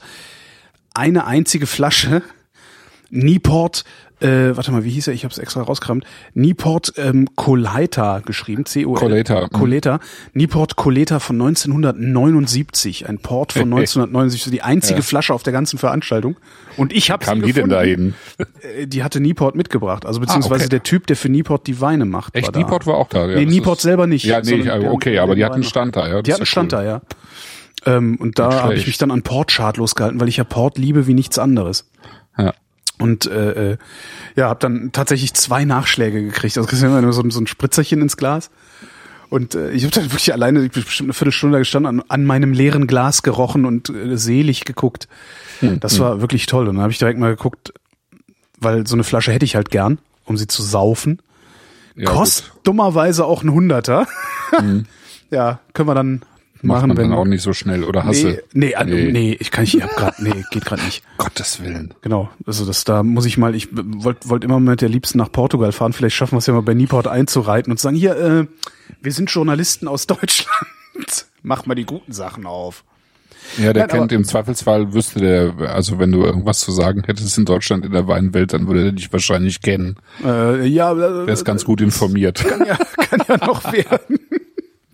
eine einzige Flasche Nieport, äh, warte mal, wie hieß er? Ich habe es extra rausgekramt. Nieport ähm, Coleta geschrieben, C O Coleta, mhm. Coleta. Nieport Coleta von 1979, ein Port von 1979, so die einzige Ja. Flasche auf der ganzen Veranstaltung. Und ich habe Kam die denn da hin? Äh, Die hatte Nieport mitgebracht, also beziehungsweise Ah, okay. der Typ, der für Nieport die Weine macht. Echt, war da. Nieport war auch da. Ja, nee, Nieport selber nicht. Ja, nee, okay, aber die hatten Stand da, ja. die hatten Stand da, ja. Ähm, und da habe ich mich dann an Port schadlos gehalten, weil ich ja Port liebe wie nichts anderes. Ja. Und äh, äh, ja, habe dann tatsächlich zwei Nachschläge gekriegt. Also kriegst du immer nur so, ein- so ein Spritzerchen ins Glas. Und äh, ich habe dann wirklich alleine ich bin bestimmt eine Viertelstunde gestanden, an, an meinem leeren Glas gerochen und äh, selig geguckt. Hm, Das war wirklich toll. Und dann habe ich direkt mal geguckt, weil so eine Flasche hätte ich halt gern, um sie zu saufen. ja Kostet gut. dummerweise auch ein Hunderter. ja, können wir dann Macht machen, man wenn dann auch nicht so schnell, oder hast nee, nee, nee, Nee. nee, ich kann nicht, ich hab grad, nee, geht gerade nicht. Gottes Willen. Genau, also das da muss ich mal, ich wollte wollt immer mit der Liebsten nach Portugal fahren, vielleicht schaffen wir es ja mal bei Nieport einzureiten und zu sagen, hier, äh, wir sind Journalisten aus Deutschland, mach mal die guten Sachen auf. Ja, der Nein, kennt im Zweifelsfall, wüsste der, also wenn du irgendwas zu sagen hättest in Deutschland in der Weinwelt, dann würde er dich wahrscheinlich kennen. Äh, ja, äh, Der ist ganz gut informiert. kann ja, kann ja noch werden.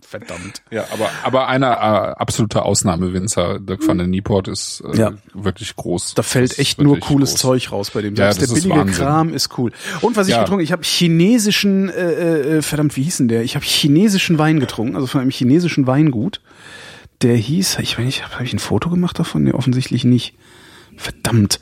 Verdammt. Ja, aber, aber einer äh, absoluter Ausnahmewinzer, Dirk van den Nieport, ist äh, Ja. wirklich groß. Da fällt echt nur cooles groß. Zeug raus bei dem. Ja, der ist billige Wahnsinn. Kram ist cool. Und was ich Ja. getrunken, ich habe chinesischen, äh, äh, verdammt, wie hieß denn der? Ich habe chinesischen Wein getrunken, also von einem chinesischen Weingut. Der hieß, ich meine, ich habe hab ich ein Foto gemacht davon? Nee, offensichtlich nicht. Verdammt.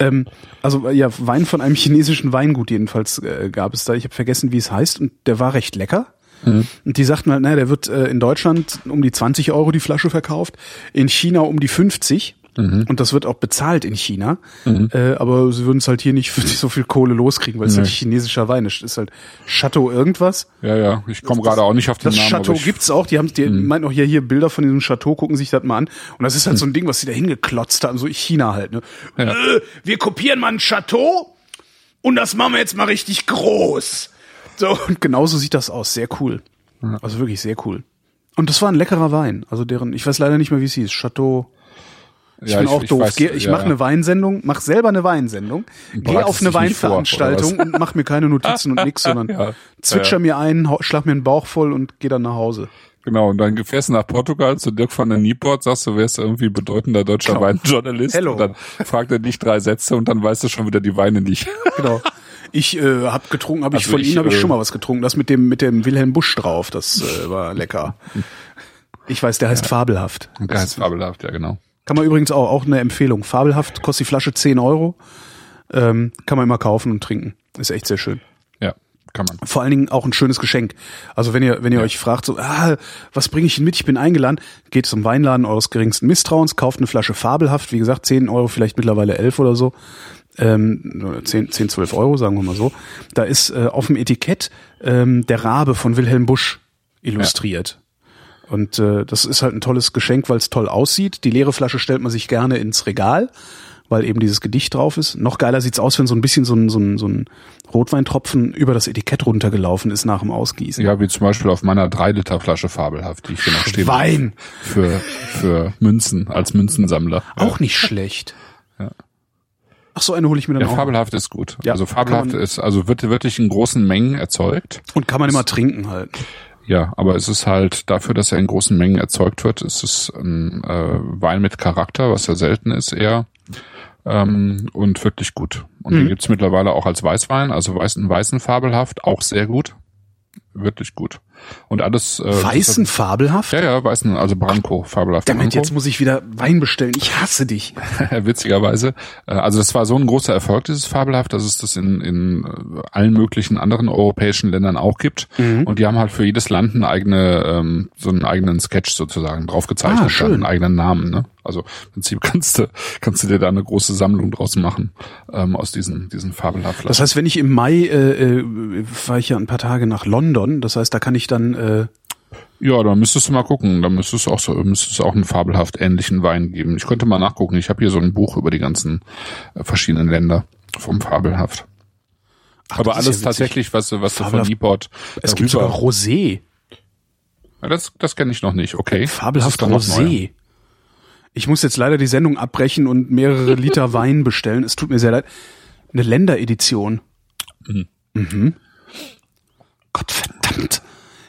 Ähm, also äh, ja, Wein von einem chinesischen Weingut jedenfalls äh, gab es da. Ich habe vergessen, wie es heißt und der war recht lecker. Und die sagten halt, naja, der wird äh, in Deutschland um die 20 Euro die Flasche verkauft, in China um die 50. Und das wird auch bezahlt in China. Äh, aber sie würden es halt hier nicht für so viel Kohle loskriegen, weil es halt Nee. chinesischer Wein ist. ist halt Chateau irgendwas. Ja, ja, ich komme gerade auch nicht auf den Das Namen. Chateau aber ich, gibt's auch. Die haben, die meinten auch hier, hier Bilder von diesem Chateau, gucken sich das mal an. Und das ist halt so ein Ding, was sie da hingeklotzt haben, so China halt. Ne? Ja. Äh, wir kopieren mal ein Chateau und das machen wir jetzt mal richtig groß. So, und genauso sieht das aus. Sehr cool. Also wirklich sehr cool. Und das war ein leckerer Wein. Also deren, ich weiß leider nicht mehr, wie es hieß. Chateau. Ich ja, bin auch doof. weiß, Geh, ich ja, mache eine Weinsendung, mach selber eine Weinsendung, gehe auf eine vor, Weinveranstaltung und mach mir keine Notizen und nix, sondern Ja. zwitscher Ja, mir ein, schlag mir den Bauch voll und gehe dann nach Hause. Genau, und dann fährst du nach Portugal zu Dirk van den Nieport, sagst du, wärst irgendwie bedeutender deutscher Genau. Weinjournalist. Hello. Und dann fragt er dich drei Sätze und dann weißt du schon wieder die Weine nicht. Genau. Ich äh, habe getrunken, habe ich Also von ich, Ihnen habe ich äh, schon mal was getrunken. Das mit dem mit dem Wilhelm Busch drauf, das äh, war lecker. Ich weiß, der heißt fabelhaft. Ganz fabelhaft, ja genau. Kann man übrigens auch auch eine Empfehlung. Fabelhaft kostet die Flasche 10 Euro. Ähm, kann man immer kaufen und trinken. Ist echt sehr schön. Ja, kann man. Vor allen Dingen auch ein schönes Geschenk. Also wenn ihr, wenn ihr euch fragt, so, ah, was bringe ich denn mit? Ich bin eingeladen, geht zum Weinladen eures geringsten Misstrauens, kauft eine Flasche Fabelhaft, wie gesagt, 10 Euro, vielleicht mittlerweile 11 oder so. Ähm, 10, 10, 12 Euro, sagen wir mal so. Da ist äh, auf dem Etikett ähm, der Rabe von Wilhelm Busch illustriert. Und äh, das ist halt ein tolles Geschenk, weil es toll aussieht. Die leere Flasche stellt man sich gerne ins Regal, weil eben dieses Gedicht drauf ist. Noch geiler sieht's aus, wenn so ein bisschen so ein, so ein, so ein Rotweintropfen über das Etikett runtergelaufen ist nach dem Ausgießen. Ja, wie zum Beispiel auf meiner 3 Liter Flasche fabelhaft, die ich hier noch stehen habe. Wein. Für, für Münzen, als Münzensammler. Auch nicht schlecht. Ach so, eine hole ich mir dann Ja, auch. fabelhaft ist gut. Ja, also fabelhaft ist, also wird wirklich in großen Mengen erzeugt. Und kann man immer trinken halt. Ja, aber es ist halt dafür, dass er in großen Mengen erzeugt wird, ist es ein äh, Wein mit Charakter, was ja selten ist eher. Ähm, und wirklich gut. Und Mhm. den gibt's mittlerweile auch als Weißwein, also weißen, weißen fabelhaft, auch sehr gut. Wirklich gut. Und alles. Äh, Weißen fabelhaft? Ja, ja, weißen, also Branko, fabelhaft. Damit, jetzt muss ich wieder Wein bestellen. Ich hasse dich. witzigerweise. Äh, Also das war so ein großer Erfolg, dieses Fabelhaft, dass es das in, in äh, allen möglichen anderen europäischen Ländern auch gibt. Mhm. Und die haben halt für jedes Land eine eigene, ähm, so einen eigenen Sketch sozusagen draufgezeichnet, Ah, schön. einen eigenen Namen. Ne? Also im Prinzip kannst du, kannst du dir da eine große Sammlung draus machen ähm, aus diesen, diesen Fabelhaft. Das heißt, wenn ich im Mai äh, äh, fahre ich ja ein paar Tage nach London. Das heißt, da kann ich dann äh, Ja, da müsstest du mal gucken. Da müsste es auch so, müsste es auch einen fabelhaft ähnlichen Wein geben. Ich könnte mal nachgucken. Ich habe hier so ein Buch über die ganzen äh, verschiedenen Länder vom Fabelhaft. Aber das ist alles ja tatsächlich, was, was du von. Newport es gibt sogar Rosé. Ja, das, das kenne ich noch nicht, okay. Fabelhaft. Rosé. Ich muss jetzt leider die Sendung abbrechen und mehrere Liter Wein bestellen. Es tut mir sehr leid. Eine Länderedition. Mhm. Gott verdammt.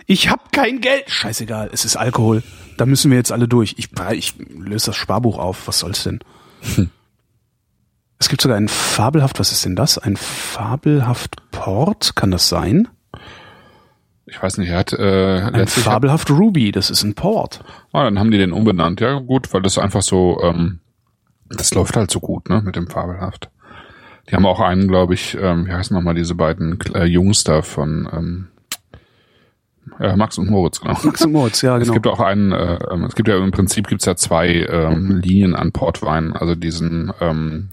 Ich hab kein Geld. Scheißegal, es ist Alkohol. Da müssen wir jetzt alle durch. Ich, ich löse das Sparbuch auf. Was soll's denn? Es gibt sogar ein fabelhaft, was ist denn das? Ein fabelhaft Port, kann das sein? Ich weiß nicht, er hat äh, Ein letztlich hat, fabelhaft Ruby, das ist ein Port. ah, dann haben die den umbenannt. Ja, gut, weil das einfach so, ähm, das läuft halt so gut, ne, mit dem Fabelhaft. Die haben auch einen, glaube ich, ähm, wie heißen nochmal diese beiden äh, Jungs da von ähm, ja, Max und Moritz, genau. Max und Moritz, ja Es genau. gibt auch einen, äh, ähm, es gibt ja im Prinzip gibt's ja zwei ähm, Linien an Portwein, also diesen, ähm,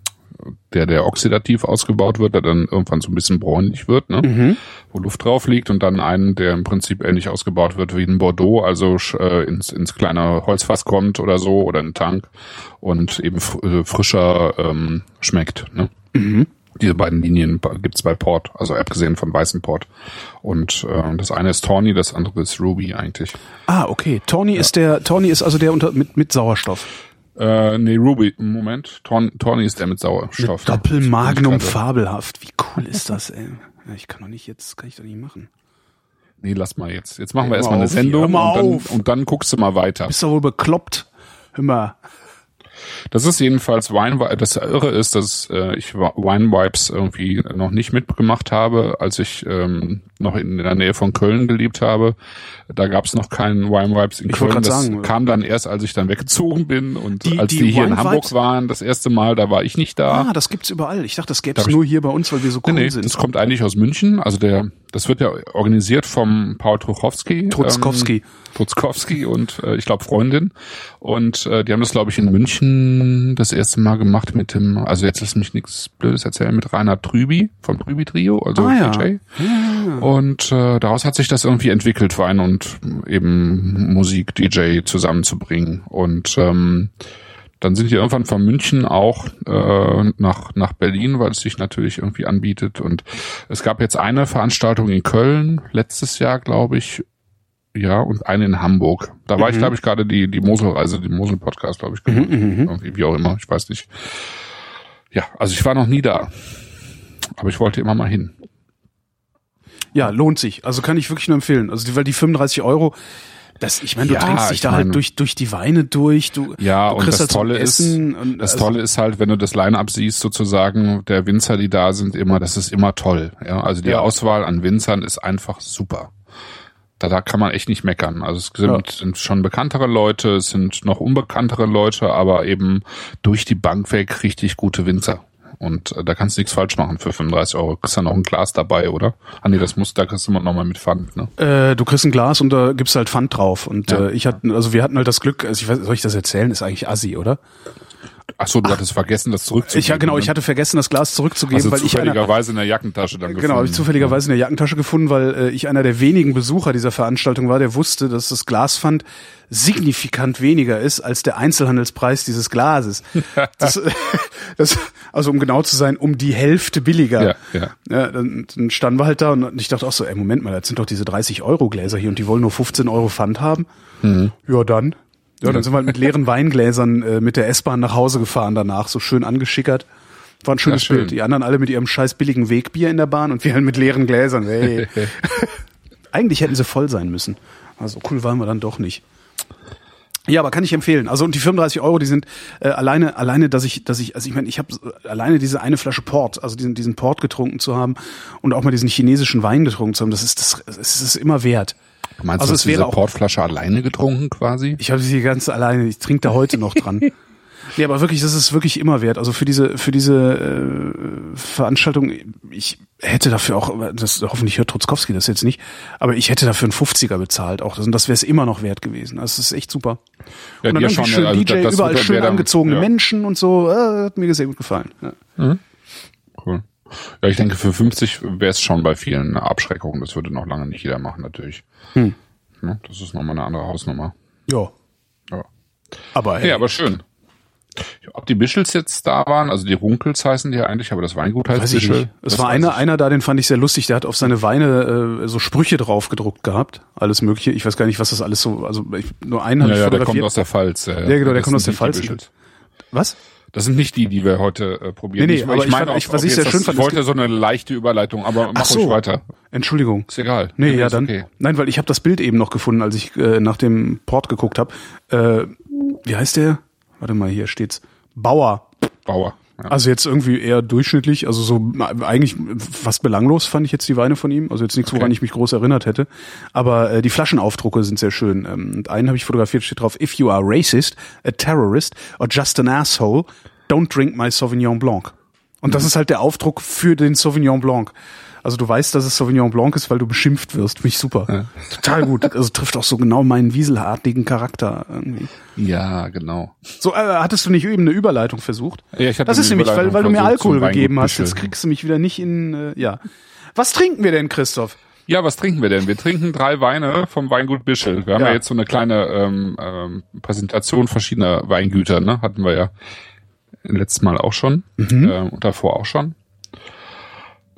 der der oxidativ ausgebaut wird, der dann irgendwann so ein bisschen bräunlich wird, ne? Mhm. wo Luft drauf liegt und dann einen, der im Prinzip ähnlich ausgebaut wird wie ein Bordeaux, also äh, ins, ins kleine Holzfass kommt oder so oder in einen Tank und eben äh, frischer ähm, schmeckt. Ne? Mhm. Diese beiden Linien gibt's bei Port, also abgesehen vom weißen Port. Und äh, das eine ist Tawny, das andere ist Ruby eigentlich. Ah, okay. Tawny ist der, Tawny ist also der unter, mit, mit Sauerstoff. Äh, nee, Ruby, Moment. Torn, Tawny ist der mit Sauerstoff. Doppelmagnum fabelhaft. Wie cool ist das, ey? Ich kann doch nicht jetzt, kann ich doch nicht machen. Nee, lass mal jetzt. Jetzt machen wir erstmal mal eine Sendung und, dann, und dann guckst du mal weiter. Bist doch wohl bekloppt. Hör mal. Das ist jedenfalls Wine, das Irre ist, dass äh, ich Wine Vibes irgendwie noch nicht mitgemacht habe, als ich ähm, noch in der Nähe von Köln gelebt habe. Da gab es noch keinen Wine Vibes in Ich Köln. Das sagen, kam dann erst, als ich dann weggezogen bin und Die- als die die, hier Wine in Hamburg Vibes- waren, das erste Mal, da war ich nicht da. Ah, das gibt's überall. Ich dachte, das gäbe es nur hier bei uns, weil wir so cool Nee, nee, sind. das kommt eigentlich aus München. Also der, das wird ja organisiert vom Paul Truchowski. Trutzkowski. Ähm, Trutzkowski und äh, ich glaube Freundin. Und äh, die haben das, glaube ich, in München das erste Mal gemacht mit dem, also jetzt lass mich nichts Blödes erzählen, mit Rainer Trüby vom Trüby Trio, also Ah, ja. DJ. Und äh, daraus hat sich das irgendwie entwickelt, Wein und eben Musik, DJ zusammenzubringen. Und ähm, dann sind die irgendwann von München auch äh, nach, nach Berlin, weil es sich natürlich irgendwie anbietet. Und es gab jetzt eine Veranstaltung in Köln, letztes Jahr, glaube ich. Ja, und eine in Hamburg. Da war ich, glaube ich, gerade die, die Moselreise, die Mosel-Podcast, glaube ich, gemacht. Irgendwie, wie auch immer, ich weiß nicht. Ja, also ich war noch nie da. Aber ich wollte immer mal hin. Ja, lohnt sich. Also kann ich wirklich nur empfehlen. Also die, weil die 35 Euro, das, ich meine, du Ja, trinkst dich ich da halt durch, durch die Weine durch. Du, Ja, du und das halt Tolle ist, und, das also, Tolle ist halt, wenn du das Line-Up siehst, sozusagen, der Winzer, die da sind, immer, das ist immer toll. Ja, also die Ja. Auswahl an Winzern ist einfach super. Da, da kann man echt nicht meckern. Also es sind, Ja. sind schon bekanntere Leute, es sind noch unbekanntere Leute, aber eben durch die Bank weg richtig gute Winzer. Und äh, da kannst du nichts falsch machen für 35 Euro. Kriegst ja noch ein Glas dabei, oder? Ah nee, das muss, da kriegst du noch mal mit Pfand, ne? Äh, du kriegst ein Glas und da gibst halt Pfand drauf. Und Ja. äh, ich hatte, also wir hatten halt das Glück, also ich weiß, soll ich das erzählen? Ist eigentlich assi, oder? Ach so, du hattest vergessen, das zurückzugeben. Ich, ja, genau, ne? ich hatte vergessen, das Glas zurückzugeben, also weil ich zufälligerweise in der Jackentasche dann Genau, habe ich gefunden. zufälligerweise in der Jackentasche gefunden, weil äh, ich einer der wenigen Besucher dieser Veranstaltung war, der wusste, dass das Glaspfand signifikant weniger ist als der Einzelhandelspreis dieses Glases. Das, das, also um genau zu sein, um die Hälfte billiger. Ja, ja. Ja, dann, dann standen wir halt da und ich dachte auch so, ey, Moment mal, das sind doch diese 30 Euro Gläser hier und die wollen nur 15 Euro Pfand haben. Mhm. Ja, dann. Ja, dann sind wir halt mit leeren Weingläsern äh, mit der S-Bahn nach Hause gefahren danach, so schön angeschickert. War ein schönes schön. Bild. Die anderen alle mit ihrem scheiß billigen Wegbier in der Bahn und wir halt mit leeren Gläsern. Hey. Eigentlich hätten sie voll sein müssen. Also cool waren wir dann doch nicht. Ja, aber kann ich empfehlen. Also und die 35 Euro, die sind äh, alleine, alleine, dass ich, dass ich, also ich meine, ich habe alleine diese eine Flasche Port, also diesen diesen Port getrunken zu haben und auch mal diesen chinesischen Wein getrunken zu haben, das ist das, das ist immer wert. Meinst Also du, es diese wäre auch- Portflasche alleine getrunken quasi? Ich habe sie ganz alleine. Ich trinke da heute noch dran. Nee, aber wirklich, das ist wirklich immer wert. Also für diese für diese äh, Veranstaltung, ich hätte dafür auch, das hoffentlich hört Trutzkowski das jetzt nicht, aber ich hätte dafür einen 50er bezahlt auch. Und das wäre es immer noch wert gewesen. Das ist echt super. Ja, und dann irgendwie schon, schön also DJ, das überall wird- schön angezogene ja. Menschen und so. Äh, hat mir sehr gut gefallen. Ja. Cool. Ja, ich denke, für 50 wäre es schon bei vielen eine Abschreckung. Das würde noch lange nicht jeder machen, natürlich. Hm. Ja, das ist nochmal eine andere Hausnummer. ja. Ja. Aber hey, Ja, aber schön. Ob die Bischels jetzt da waren, also die Runkels heißen die ja eigentlich, aber das Weingut heißt Weiß Bischel. nicht. Es war einer, einer da, den fand ich sehr lustig. Der hat auf seine Weine äh, so Sprüche drauf gedruckt gehabt. Alles mögliche. Ich weiß gar nicht, was das alles so, also ich, nur einen habe Ja, ich ja, der kommt fotografiert. aus der Pfalz. Ja, Ja, genau, der kommt aus der Pfalz. Was? Das sind nicht die, die wir heute äh, probieren. Nee, nee, aber ich fand- ich- was ich sehr schön fand, Ich wollte so eine leichte Überleitung, aber mach Ach so. ruhig weiter. Entschuldigung. Ist egal. Nee, ja dann. Okay. Nein, weil ich habe das Bild eben noch gefunden, als ich äh, nach dem Port geguckt habe. Äh, wie heißt der? Warte mal, hier steht's. Bauer. Bauer. Ja. Also jetzt irgendwie eher durchschnittlich, also so eigentlich fast belanglos fand ich jetzt die Weine von ihm. Also jetzt nichts, woran Okay. ich mich groß erinnert hätte. Aber äh, die Flaschenaufdrucke sind sehr schön. Ähm, und einen habe ich fotografiert, steht drauf, if you are racist, a terrorist or just an asshole, don't drink my Sauvignon Blanc. Und das ist halt der Aufdruck für den Sauvignon Blanc. Also du weißt, dass es Sauvignon Blanc ist, weil du beschimpft wirst. Finde ich super. Total gut. Also trifft auch so genau meinen wieselhartigen Charakter irgendwie. ja, genau. So, äh, hattest du nicht eben eine Überleitung versucht? Ja, ich hatte das ist nämlich, weil, weil du mir Alkohol gegeben hast. Jetzt kriegst du mich wieder nicht in, äh, ja. Was trinken wir denn, Christoph? Ja, was trinken wir denn? Wir trinken drei Weine vom Weingut Bischel. Wir haben Ja. ja, jetzt so eine kleine ähm, ähm, Präsentation verschiedener Weingüter, ne? Hatten wir ja letztes Mal auch schon Mhm. äh, und davor auch schon.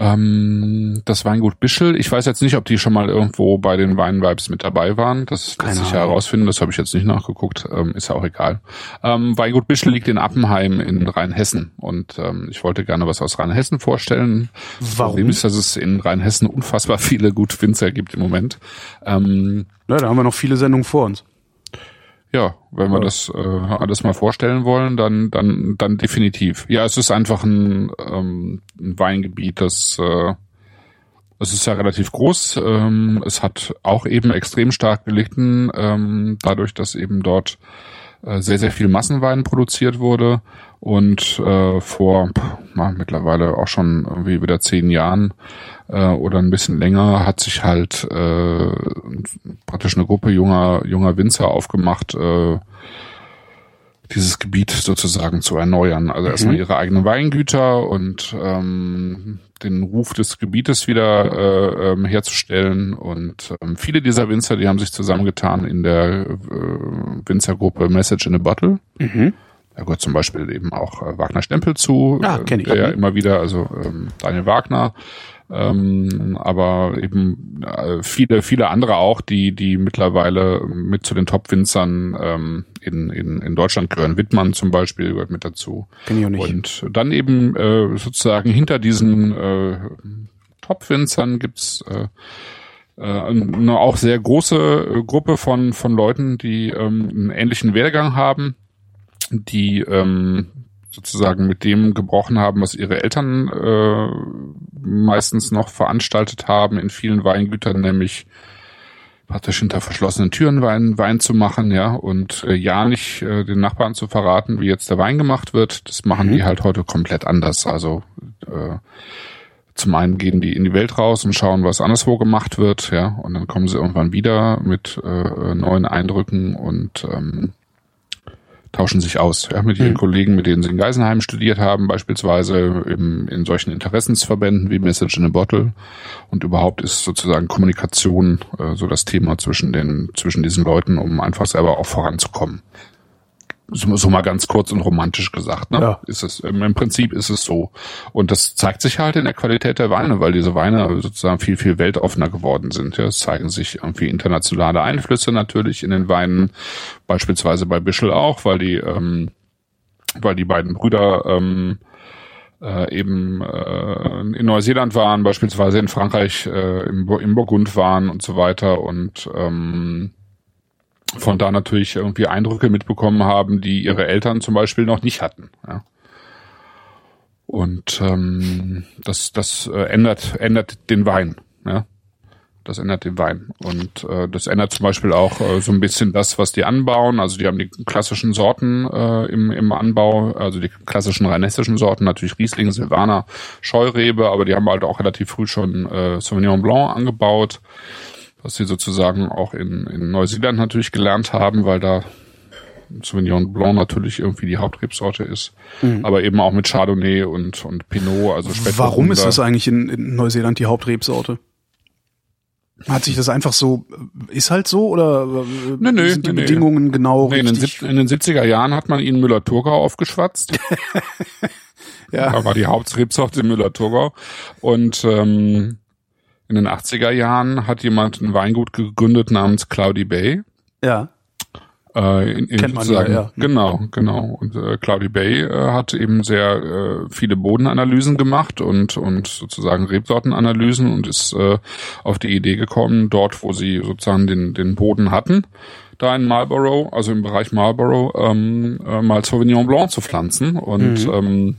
Ähm, das Weingut Bischel, ich weiß jetzt nicht, ob die schon mal irgendwo bei den Weinvibes mit dabei waren. Das Keine lässt sich ja herausfinden, das habe ich jetzt nicht nachgeguckt, ähm, ist ja auch egal. Ähm, Weingut Bischel liegt in Appenheim in Rheinhessen und ähm, ich wollte gerne was aus Rheinhessen vorstellen. Warum? Problem ist, dass es in Rheinhessen unfassbar viele gute Winzer gibt im Moment. Ähm, Ja, da haben wir noch viele Sendungen vor uns. Ja, wenn wir Ja. das äh, alles mal vorstellen wollen, dann dann dann definitiv. Ja, es ist einfach ein, ähm, ein Weingebiet, das äh, es ist ja relativ groß. Ähm, es hat auch eben extrem stark gelitten, ähm, dadurch, dass eben dort sehr, sehr viel Massenwein produziert wurde. Und äh, vor na, mittlerweile auch schon irgendwie wieder zehn Jahren äh, oder ein bisschen länger hat sich halt äh, praktisch eine Gruppe junger, junger Winzer aufgemacht, äh, dieses Gebiet sozusagen zu erneuern. Also erstmal ihre eigenen Weingüter und ähm, den Ruf des Gebietes wieder äh, ähm, herzustellen. Und ähm, viele dieser Winzer, die haben sich zusammengetan in der äh, Winzergruppe Message in a Bottle. Da gehört zum Beispiel eben auch äh, Wagner Stempel zu, Ah, äh, kenn ich. der ja immer wieder, also ähm, Daniel Wagner, ähm, aber eben äh, viele, viele andere auch, die, die mittlerweile mit zu den Top-Winzern ähm, in, in, in Deutschland gehören. Wittmann zum Beispiel gehört mit dazu. Kenn ich auch nicht. Und dann eben äh, sozusagen hinter diesen äh, Top-Winzern gibt's äh, äh, eine auch sehr große äh, Gruppe von, von Leuten, die ähm, einen ähnlichen Werdegang haben, die ähm, sozusagen mit dem gebrochen haben, was ihre Eltern äh, meistens noch veranstaltet haben in vielen Weingütern, nämlich praktisch hinter verschlossenen Türen Wein, Wein zu machen, ja, und äh, ja nicht äh, den Nachbarn zu verraten, wie jetzt der Wein gemacht wird. Das machen die halt heute komplett anders. Also äh, zum einen gehen die in die Welt raus und schauen, was anderswo gemacht wird, ja, und dann kommen sie irgendwann wieder mit äh, neuen Eindrücken und ähm, tauschen sich aus, ja, mit ihren Kollegen, mit denen sie in Geisenheim studiert haben, beispielsweise im, in solchen Interessensverbänden wie Message in a Bottle. Und überhaupt ist sozusagen Kommunikation äh, so das Thema zwischen den, zwischen diesen Leuten, um einfach selber auch voranzukommen. So, so mal ganz kurz und romantisch gesagt, ne? Ja. Ist es, im Prinzip ist es so. Und das zeigt sich halt in der Qualität der Weine, weil diese Weine sozusagen viel, viel weltoffener geworden sind. Ja, es zeigen sich irgendwie internationale Einflüsse natürlich in den Weinen, beispielsweise bei Bischel auch, weil die, ähm, weil die beiden Brüder ähm, äh, eben äh, in Neuseeland waren, beispielsweise in Frankreich äh, im, im Burgund waren und so weiter und ähm, von da natürlich irgendwie Eindrücke mitbekommen haben, die ihre Eltern zum Beispiel noch nicht hatten. Ja. Und ähm, das, das äh, ändert, ändert den Wein. Ja. Das ändert den Wein. Und äh, das ändert zum Beispiel auch äh, so ein bisschen das, was die anbauen. Also die haben die klassischen Sorten äh, im, im Anbau, also die klassischen rheinhessischen Sorten, natürlich Riesling, Silvaner, Scheurebe, aber die haben halt auch relativ früh schon äh, Sauvignon Blanc angebaut, was sie sozusagen auch in, in Neuseeland natürlich gelernt haben, weil da Sauvignon Blanc natürlich irgendwie die Hauptrebsorte ist, mhm. aber eben auch mit Chardonnay und, und Pinot, also Warum ist das eigentlich in, in Neuseeland die Hauptrebsorte? Hat sich das einfach so, ist halt so oder nö, nö, sind die nö, Bedingungen genau nee, richtig? In den, in den 70er Jahren hat man ihnen Müller-Thurgau aufgeschwatzt. ja. Da war die Hauptrebsorte Müller-Thurgau. Und ähm, in den 80er Jahren hat jemand ein Weingut gegründet namens Cloudy Bay. Ja. Äh, in, in Kennt man ja, ja. Genau, genau. Und äh, Cloudy Bay äh, hat eben sehr äh, viele Bodenanalysen gemacht und und sozusagen Rebsortenanalysen und ist äh, auf die Idee gekommen, dort, wo sie sozusagen den den Boden hatten, da in Marlborough, also im Bereich Marlborough, ähm, äh, mal Sauvignon Blanc zu pflanzen und mhm. ähm,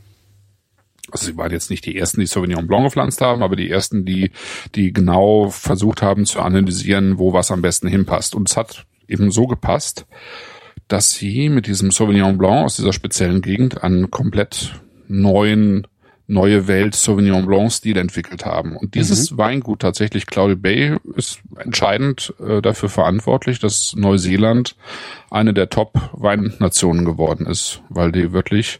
also sie waren jetzt nicht die ersten, die Sauvignon Blanc gepflanzt haben, aber die ersten, die, die genau versucht haben zu analysieren, wo was am besten hinpasst. Und es hat eben so gepasst, dass sie mit diesem Sauvignon Blanc aus dieser speziellen Gegend einen komplett neuen neue Welt Sauvignon Blanc Stil entwickelt haben. Und dieses mhm. Weingut tatsächlich Cloudy Bay ist entscheidend äh, dafür verantwortlich, dass Neuseeland eine der Top Weinnationen geworden ist, weil die wirklich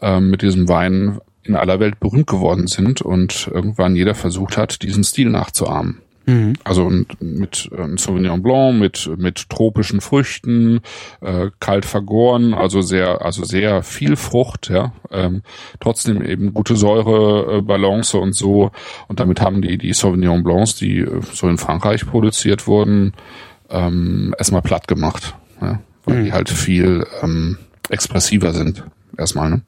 äh, mit diesem Wein in aller Welt berühmt geworden sind und irgendwann jeder versucht hat, diesen Stil nachzuahmen. Mhm. Also mit äh, Sauvignon Blanc, mit mit tropischen Früchten, äh, kalt vergoren, also sehr also sehr viel Frucht, ja, ähm, trotzdem eben gute Säure, äh, Balance und so. Und damit haben die die Sauvignon Blancs, die äh, so in Frankreich produziert wurden, ähm, erstmal platt gemacht, ja, weil mhm. die halt viel ähm, expressiver sind erstmal. Ne?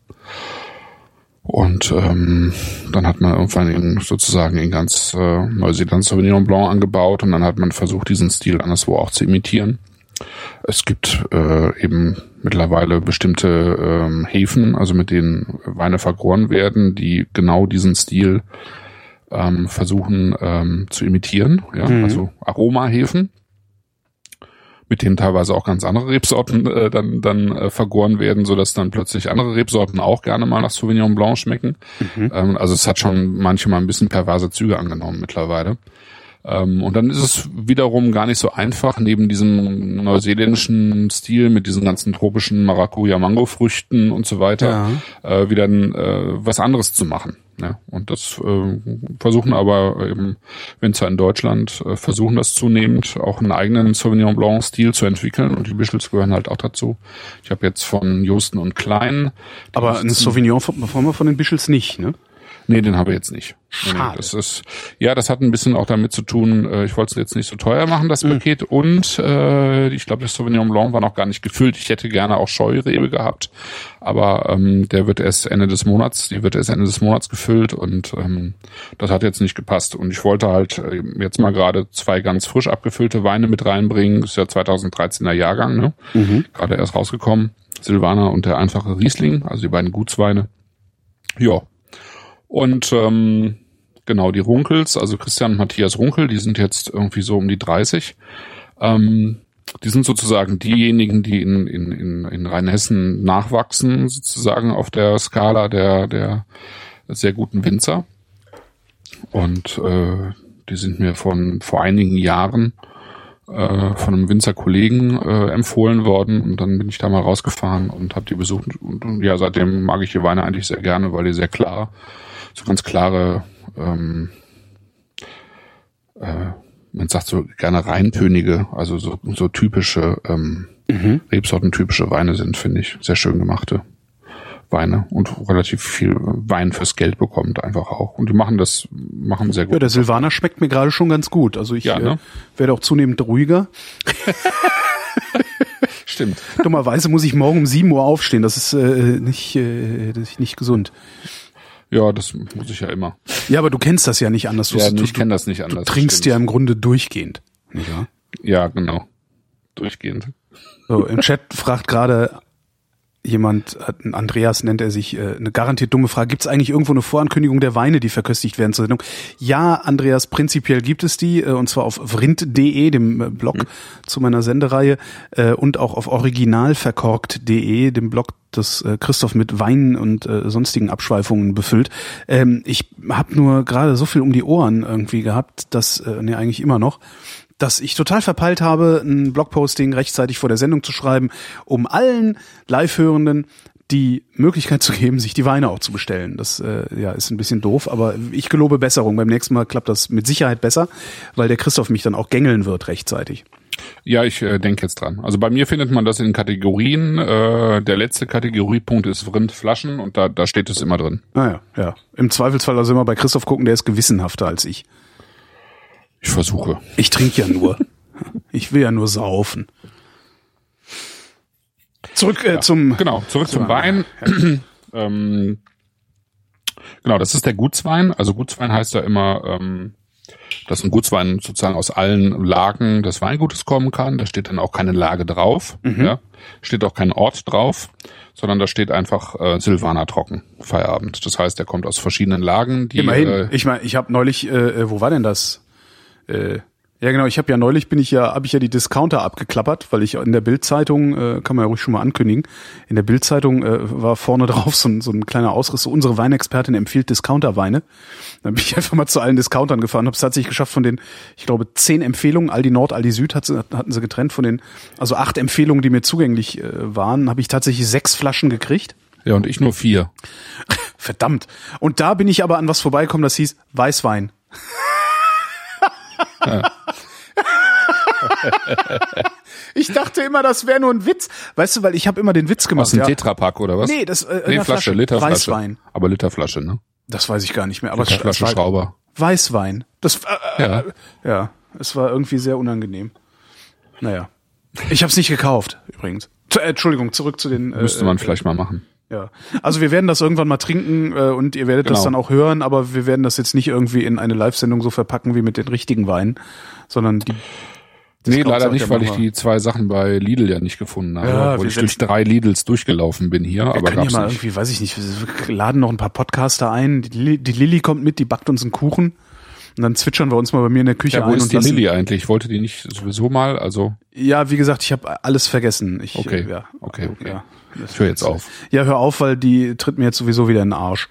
Und ähm, dann hat man irgendwann in, sozusagen in ganz äh, Neuseeland Sauvignon Blanc angebaut und dann hat man versucht, diesen Stil anderswo auch zu imitieren. Es gibt äh, eben mittlerweile bestimmte ähm, Hefen, also mit denen Weine vergoren werden, die genau diesen Stil ähm, versuchen ähm, zu imitieren. Ja? Mhm. Also Aromahefen mit denen teilweise auch ganz andere Rebsorten äh, dann, dann äh, vergoren werden, so dass dann plötzlich andere Rebsorten auch gerne mal nach Sauvignon Blanc schmecken. Mhm. Ähm, also es hat schon manchmal ein bisschen perverse Züge angenommen mittlerweile. Ähm, und dann ist es wiederum gar nicht so einfach, neben diesem neuseeländischen Stil mit diesen ganzen tropischen Maracuja-Mango-Früchten und so weiter, ja. äh, wieder äh, was anderes zu machen. Ja, und das äh, versuchen aber eben Winzer in Deutschland, äh, versuchen das zunehmend auch einen eigenen Sauvignon Blanc-Stil zu entwickeln und die Bischels gehören halt auch dazu. Ich habe jetzt von Josten und Klein. Aber ein Sauvignon von, von den Bischels nicht, ne? Nee, den habe ich jetzt nicht. Schade. Das ist, ja, das hat ein bisschen auch damit zu tun, äh, ich wollte es jetzt nicht so teuer machen, das mhm. Paket. Und äh, ich glaube, das Sauvignon Blanc war noch gar nicht gefüllt. Ich hätte gerne auch Scheurebe gehabt. Aber ähm, der wird erst Ende des Monats, die wird erst Ende des Monats gefüllt und ähm, das hat jetzt nicht gepasst. Und ich wollte halt äh, jetzt mal gerade zwei ganz frisch abgefüllte Weine mit reinbringen. Das ist ja 2013er Jahrgang, ne? Mhm. Gerade erst rausgekommen. Silvaner und der einfache Riesling, also die beiden Gutsweine. Ja, und ähm, genau, die Runkels, also Christian und Matthias Runkel, die sind jetzt irgendwie so um die 30. Ähm, die sind sozusagen diejenigen, die in, in, in, in Rheinhessen nachwachsen, sozusagen auf der Skala der, der sehr guten Winzer. Und äh, die sind mir von vor einigen Jahren äh, von einem Winzerkollegen äh, empfohlen worden und dann bin ich da mal rausgefahren und habe die besucht und, und, ja seitdem mag ich die Weine eigentlich sehr gerne, weil die sehr klar so ganz klare, ähm, äh, man sagt so gerne reintönige, also so, so typische ähm, mhm. Rebsorten-typische Weine sind, finde ich, sehr schön gemachte Weine und relativ viel Wein fürs Geld bekommt einfach auch. Und die machen das, machen sehr gut. Ja, der Silvaner schmeckt mir gerade schon ganz gut. Also ich ja, ne? äh, werde auch zunehmend ruhiger. Stimmt. Dummerweise muss ich morgen um sieben Uhr aufstehen. Das ist äh, nicht, äh, das ist nicht gesund. Ja, das muss ich ja immer. Ja, aber du kennst das ja nicht anders. Du, Ja, du, ich kenne das nicht anders. du trinkst stimmt. ja im Grunde durchgehend. Nicht wahr? Ja, genau. Durchgehend. So, im Chat fragt gerade jemand, äh, Andreas nennt er sich, äh, eine garantiert dumme Frage. Gibt es eigentlich irgendwo eine Vorankündigung der Weine, die verköstigt werden zur Sendung? Ja, Andreas, prinzipiell gibt es die, äh, und zwar auf vrind.de, dem Blog zu meiner Sendereihe, und auch auf originalverkorkt.de, dem Blog das Christoph mit Wein und äh, sonstigen Abschweifungen befüllt. Ähm, ich habe nur gerade so viel um die Ohren irgendwie gehabt, dass, äh, nee, eigentlich immer noch, dass ich total verpeilt habe, ein Blogposting rechtzeitig vor der Sendung zu schreiben, um allen Live-Hörenden die Möglichkeit zu geben, sich die Weine auch zu bestellen. Das äh, ja, ist ein bisschen doof, aber ich gelobe Besserung. Beim nächsten Mal klappt das mit Sicherheit besser, weil der Christoph mich dann auch gängeln wird rechtzeitig. Ja, ich äh, denke jetzt dran. Also bei mir findet man das in Kategorien. Äh, der letzte Kategoriepunkt ist Rindflaschen und da, da steht es immer drin. Naja, ja. Im Zweifelsfall also immer bei Christoph gucken, der ist gewissenhafter als ich. Ich versuche. Ich trinke ja nur. ich will ja nur saufen. Zurück äh, zum Genau, zurück zum Wein. ähm, genau, das ist der Gutswein. Also Gutswein heißt ja immer, ähm, dass ein Gutswein sozusagen aus allen Lagen des Weingutes kommen kann. Da steht dann auch keine Lage drauf. Mhm. Ja. Steht auch kein Ort drauf, sondern da steht einfach äh, Silvaner trocken, Feierabend. Das heißt, der kommt aus verschiedenen Lagen. Die, Immerhin. Äh, ich meine, ich habe neulich, äh, äh, wo war denn das? Äh, ja genau, ich habe ja neulich bin ich ja, habe ich ja die Discounter abgeklappert, weil ich in der Bildzeitung äh, kann man ja ruhig schon mal ankündigen. In der Bildzeitung äh, war vorne drauf so ein, so ein kleiner Ausriss. So, unsere Weinexpertin empfiehlt Discounterweine. Dann bin ich einfach mal zu allen Discountern gefahren, habe es tatsächlich geschafft von den, ich glaube, zehn Empfehlungen, Aldi Nord, Aldi Süd hat, hatten sie getrennt von den, also acht Empfehlungen, die mir zugänglich äh, waren, habe ich tatsächlich sechs Flaschen gekriegt. ja, und ich nur vier. Verdammt. Und da bin ich aber an was vorbeigekommen, das hieß Weißwein. Ich dachte immer, das wäre nur ein Witz. Weißt du, weil ich habe immer den Witz gemacht. Aus dem ja. Tetrapack oder was? Nee, das, äh, nee, Flasche, Flasche. Literflasche. Weißwein. Aber Literflasche, ne? Das weiß ich gar nicht mehr. Aber Literflasche Schrauber. Weißwein. Das, äh, Ja. äh, ja, es war irgendwie sehr unangenehm. Naja. Ich habe es nicht gekauft, übrigens. Äh, Entschuldigung, zurück zu den. Äh, Müsste man äh, vielleicht mal machen. Ja. Also wir werden das irgendwann mal trinken äh, und ihr werdet das Genau. dann auch hören, aber wir werden das jetzt nicht irgendwie in eine Live-Sendung so verpacken wie mit den richtigen Weinen, sondern die. Nee, leider nicht, weil ich die zwei Sachen bei Lidl ja nicht gefunden habe, Ja, obwohl ich durch drei Lidls durchgelaufen bin hier, Wir aber können ja gab's mal nicht. irgendwie, weiß ich nicht, wir laden noch ein paar Podcaster ein. Die, die Lilly kommt mit, die backt uns einen Kuchen. Und dann zwitschern wir uns mal bei mir in der Küche Ja, wo ein ist und die. Lilly eigentlich? Ich wollte die nicht sowieso mal, also Ja, wie gesagt, ich habe alles vergessen. Ich, Okay. Ja, Okay, okay. Ja, ich höre jetzt auf. ja, hör auf, weil die tritt mir jetzt sowieso wieder in den Arsch,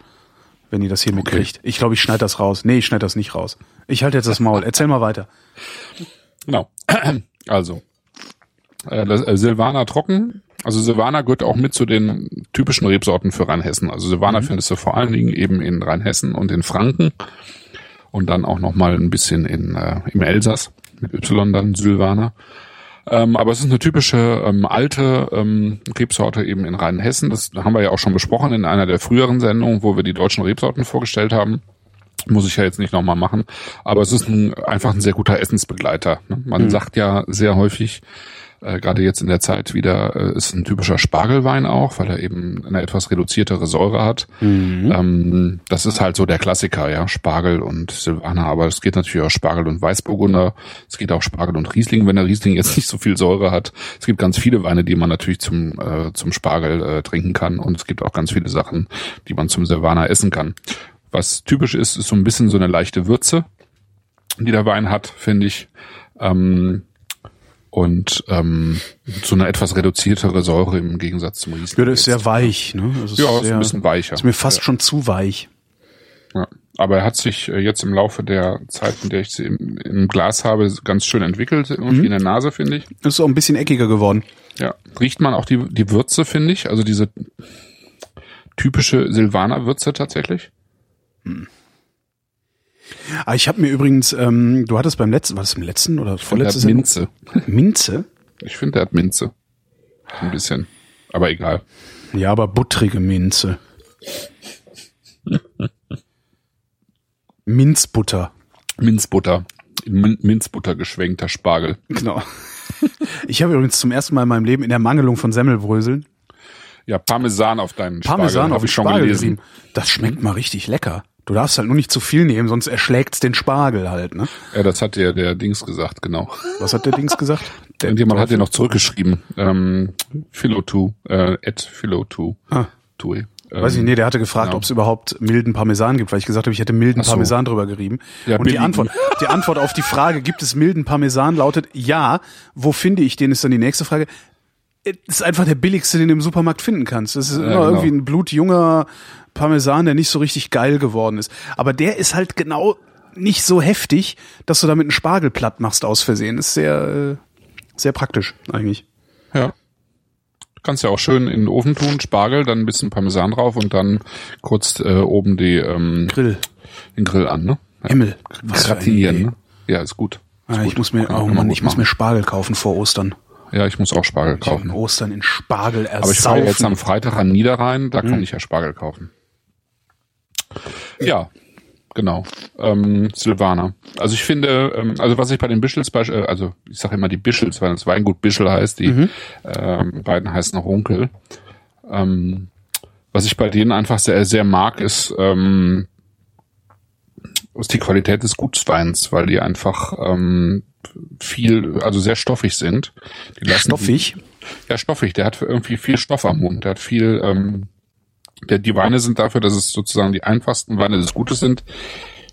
wenn die das hier mitkriegt. Ich glaube, ich schneide das raus. Nee, ich schneide das nicht raus. Ich halte jetzt das Maul. Erzähl mal weiter. Genau. Also, äh, das, äh, Silvaner trocken. Also Silvaner gehört auch mit zu den typischen Rebsorten für Rheinhessen. Also Silvaner findest du vor allen Dingen eben in Rheinhessen und in Franken und dann auch noch mal ein bisschen in äh, im Elsass mit Y dann Silvaner. Ähm, aber es ist eine typische ähm, alte ähm, Rebsorte eben in Rheinhessen. Das haben wir ja auch schon besprochen in einer der früheren Sendungen, wo wir die deutschen Rebsorten vorgestellt haben. Muss ich ja jetzt nicht nochmal machen. Aber es ist ein, einfach ein sehr guter Essensbegleiter. Ne? Man sagt ja sehr häufig, äh, gerade jetzt in der Zeit wieder, äh, ist ein typischer Spargelwein auch, weil er eben eine etwas reduziertere Säure hat. Ähm, das ist halt so der Klassiker, ja, Spargel und Silvaner, aber es geht natürlich auch Spargel und Weißburgunder, es geht auch Spargel und Riesling, wenn der Riesling jetzt nicht so viel Säure hat. Es gibt ganz viele Weine, die man natürlich zum, äh, zum Spargel äh, trinken kann und es gibt auch ganz viele Sachen, die man zum Silvaner essen kann. Was typisch ist, ist so ein bisschen so eine leichte Würze, die der Wein hat, finde ich. Ähm, und ähm, so eine etwas reduziertere Säure im Gegensatz zum Riesling. Ja, das ist sehr weich, ne? Also Ja, ist sehr, ein bisschen weicher. Ist mir fast schon zu weich. Ja. Aber er hat sich äh, jetzt im Laufe der Zeit, in der ich sie im, im Glas habe, ganz schön entwickelt, irgendwie Mhm. in der Nase, finde ich. Ist auch ein bisschen eckiger geworden. Ja. Riecht man auch die, die Würze, finde ich, also diese typische Silvaner-Würze tatsächlich. Ah, ich habe mir übrigens, ähm, du hattest beim letzten, war das im letzten oder Der vorletztes Minze. Minze? Ich finde, der hat Minze. Ein bisschen. Aber egal. Ja, aber buttrige Minze. Minzbutter. Minzbutter. In Min Minzbutter geschwenkter Spargel. Genau. Ich habe übrigens zum ersten Mal in meinem Leben in der Mangelung von Semmelbröseln Ja, Parmesan auf deinen Parmesan Spargel, auf hab ich schon Spargel gelesen. gerieben. Das schmeckt mal richtig lecker. Du darfst halt nur nicht zu viel nehmen, sonst erschlägt's den Spargel halt, ne? Ja, das hat der, der Dings gesagt, genau. Was hat der Dings gesagt? Der Irgendjemand hat dir Teufel? noch zurückgeschrieben. Ähm, Philo2, äh, at Philo2. Ah. Tui. Ähm, Weiß ich, nee, der hatte gefragt, genau. ob es überhaupt milden Parmesan gibt, weil ich gesagt habe, ich hätte milden so. Parmesan drüber gerieben. Ja, und die. Antwort, die Antwort auf die Frage, gibt es milden Parmesan, lautet ja. Wo finde ich den, ist dann die nächste Frage. Es ist einfach der billigste, den du im Supermarkt finden kannst. Das ist immer genau. irgendwie ein blutjunger Parmesan, der nicht so richtig geil geworden ist. Aber der ist halt genau nicht so heftig, dass du damit einen Spargel platt machst aus Versehen. ist sehr, äh, sehr praktisch eigentlich. Ja. Kannst ja auch schön in den Ofen tun, Spargel, dann ein bisschen Parmesan drauf und dann kurz äh, oben die, ähm, Grill. den Grill an, ne? Ja. Himmel. Was Gratinieren, ne? Ja, ist gut. Ist Ah, gut. ich muss mir, oh man Mann, gut ich muss machen. mir Spargel kaufen vor Ostern. Ja, ich muss auch Spargel kaufen. Ostern in Spargel Aber ich fahre ersaufen. jetzt am Freitag an Niederrhein, da Hm. kann ich ja Spargel kaufen. Ja, genau. Ähm, Silvaner. Also ich finde, ähm, also was ich bei den Bischels, äh, also ich sage immer die Bischels, weil das Weingut Bischel heißt, die Mhm. ähm, beiden heißen Runkel. Ähm, was ich bei denen einfach sehr, sehr mag, ist, ähm, ist die Qualität des Gutsweins, weil die einfach ähm, viel, also sehr stoffig sind. Die lassen Stoffig. ja, stoffig. Der hat irgendwie viel Stoff am Mund. Der hat viel, ähm, der, die Weine sind dafür, dass es sozusagen die einfachsten Weine des Gutes sind,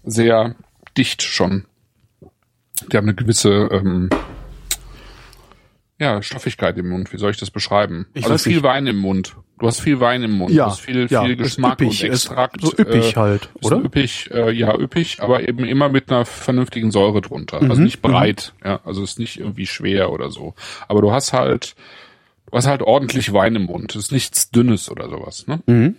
sehr dicht schon. Die haben eine gewisse, ähm, ja, Stoffigkeit im Mund. Wie soll ich das beschreiben? Ich also viel nicht. Wein im Mund. Du hast viel Wein im Mund. Ja, du hast viel, ja, viel Geschmack üppig, und Extrakt. so üppig halt, ist oder? Üppig, äh, ja, üppig, aber eben immer mit einer vernünftigen Säure drunter. Mhm, Also nicht breit, ja, also ist nicht irgendwie schwer oder so. Aber du hast halt, du hast halt ordentlich Wein im Mund. ist nichts Dünnes oder sowas, ne? Mhm.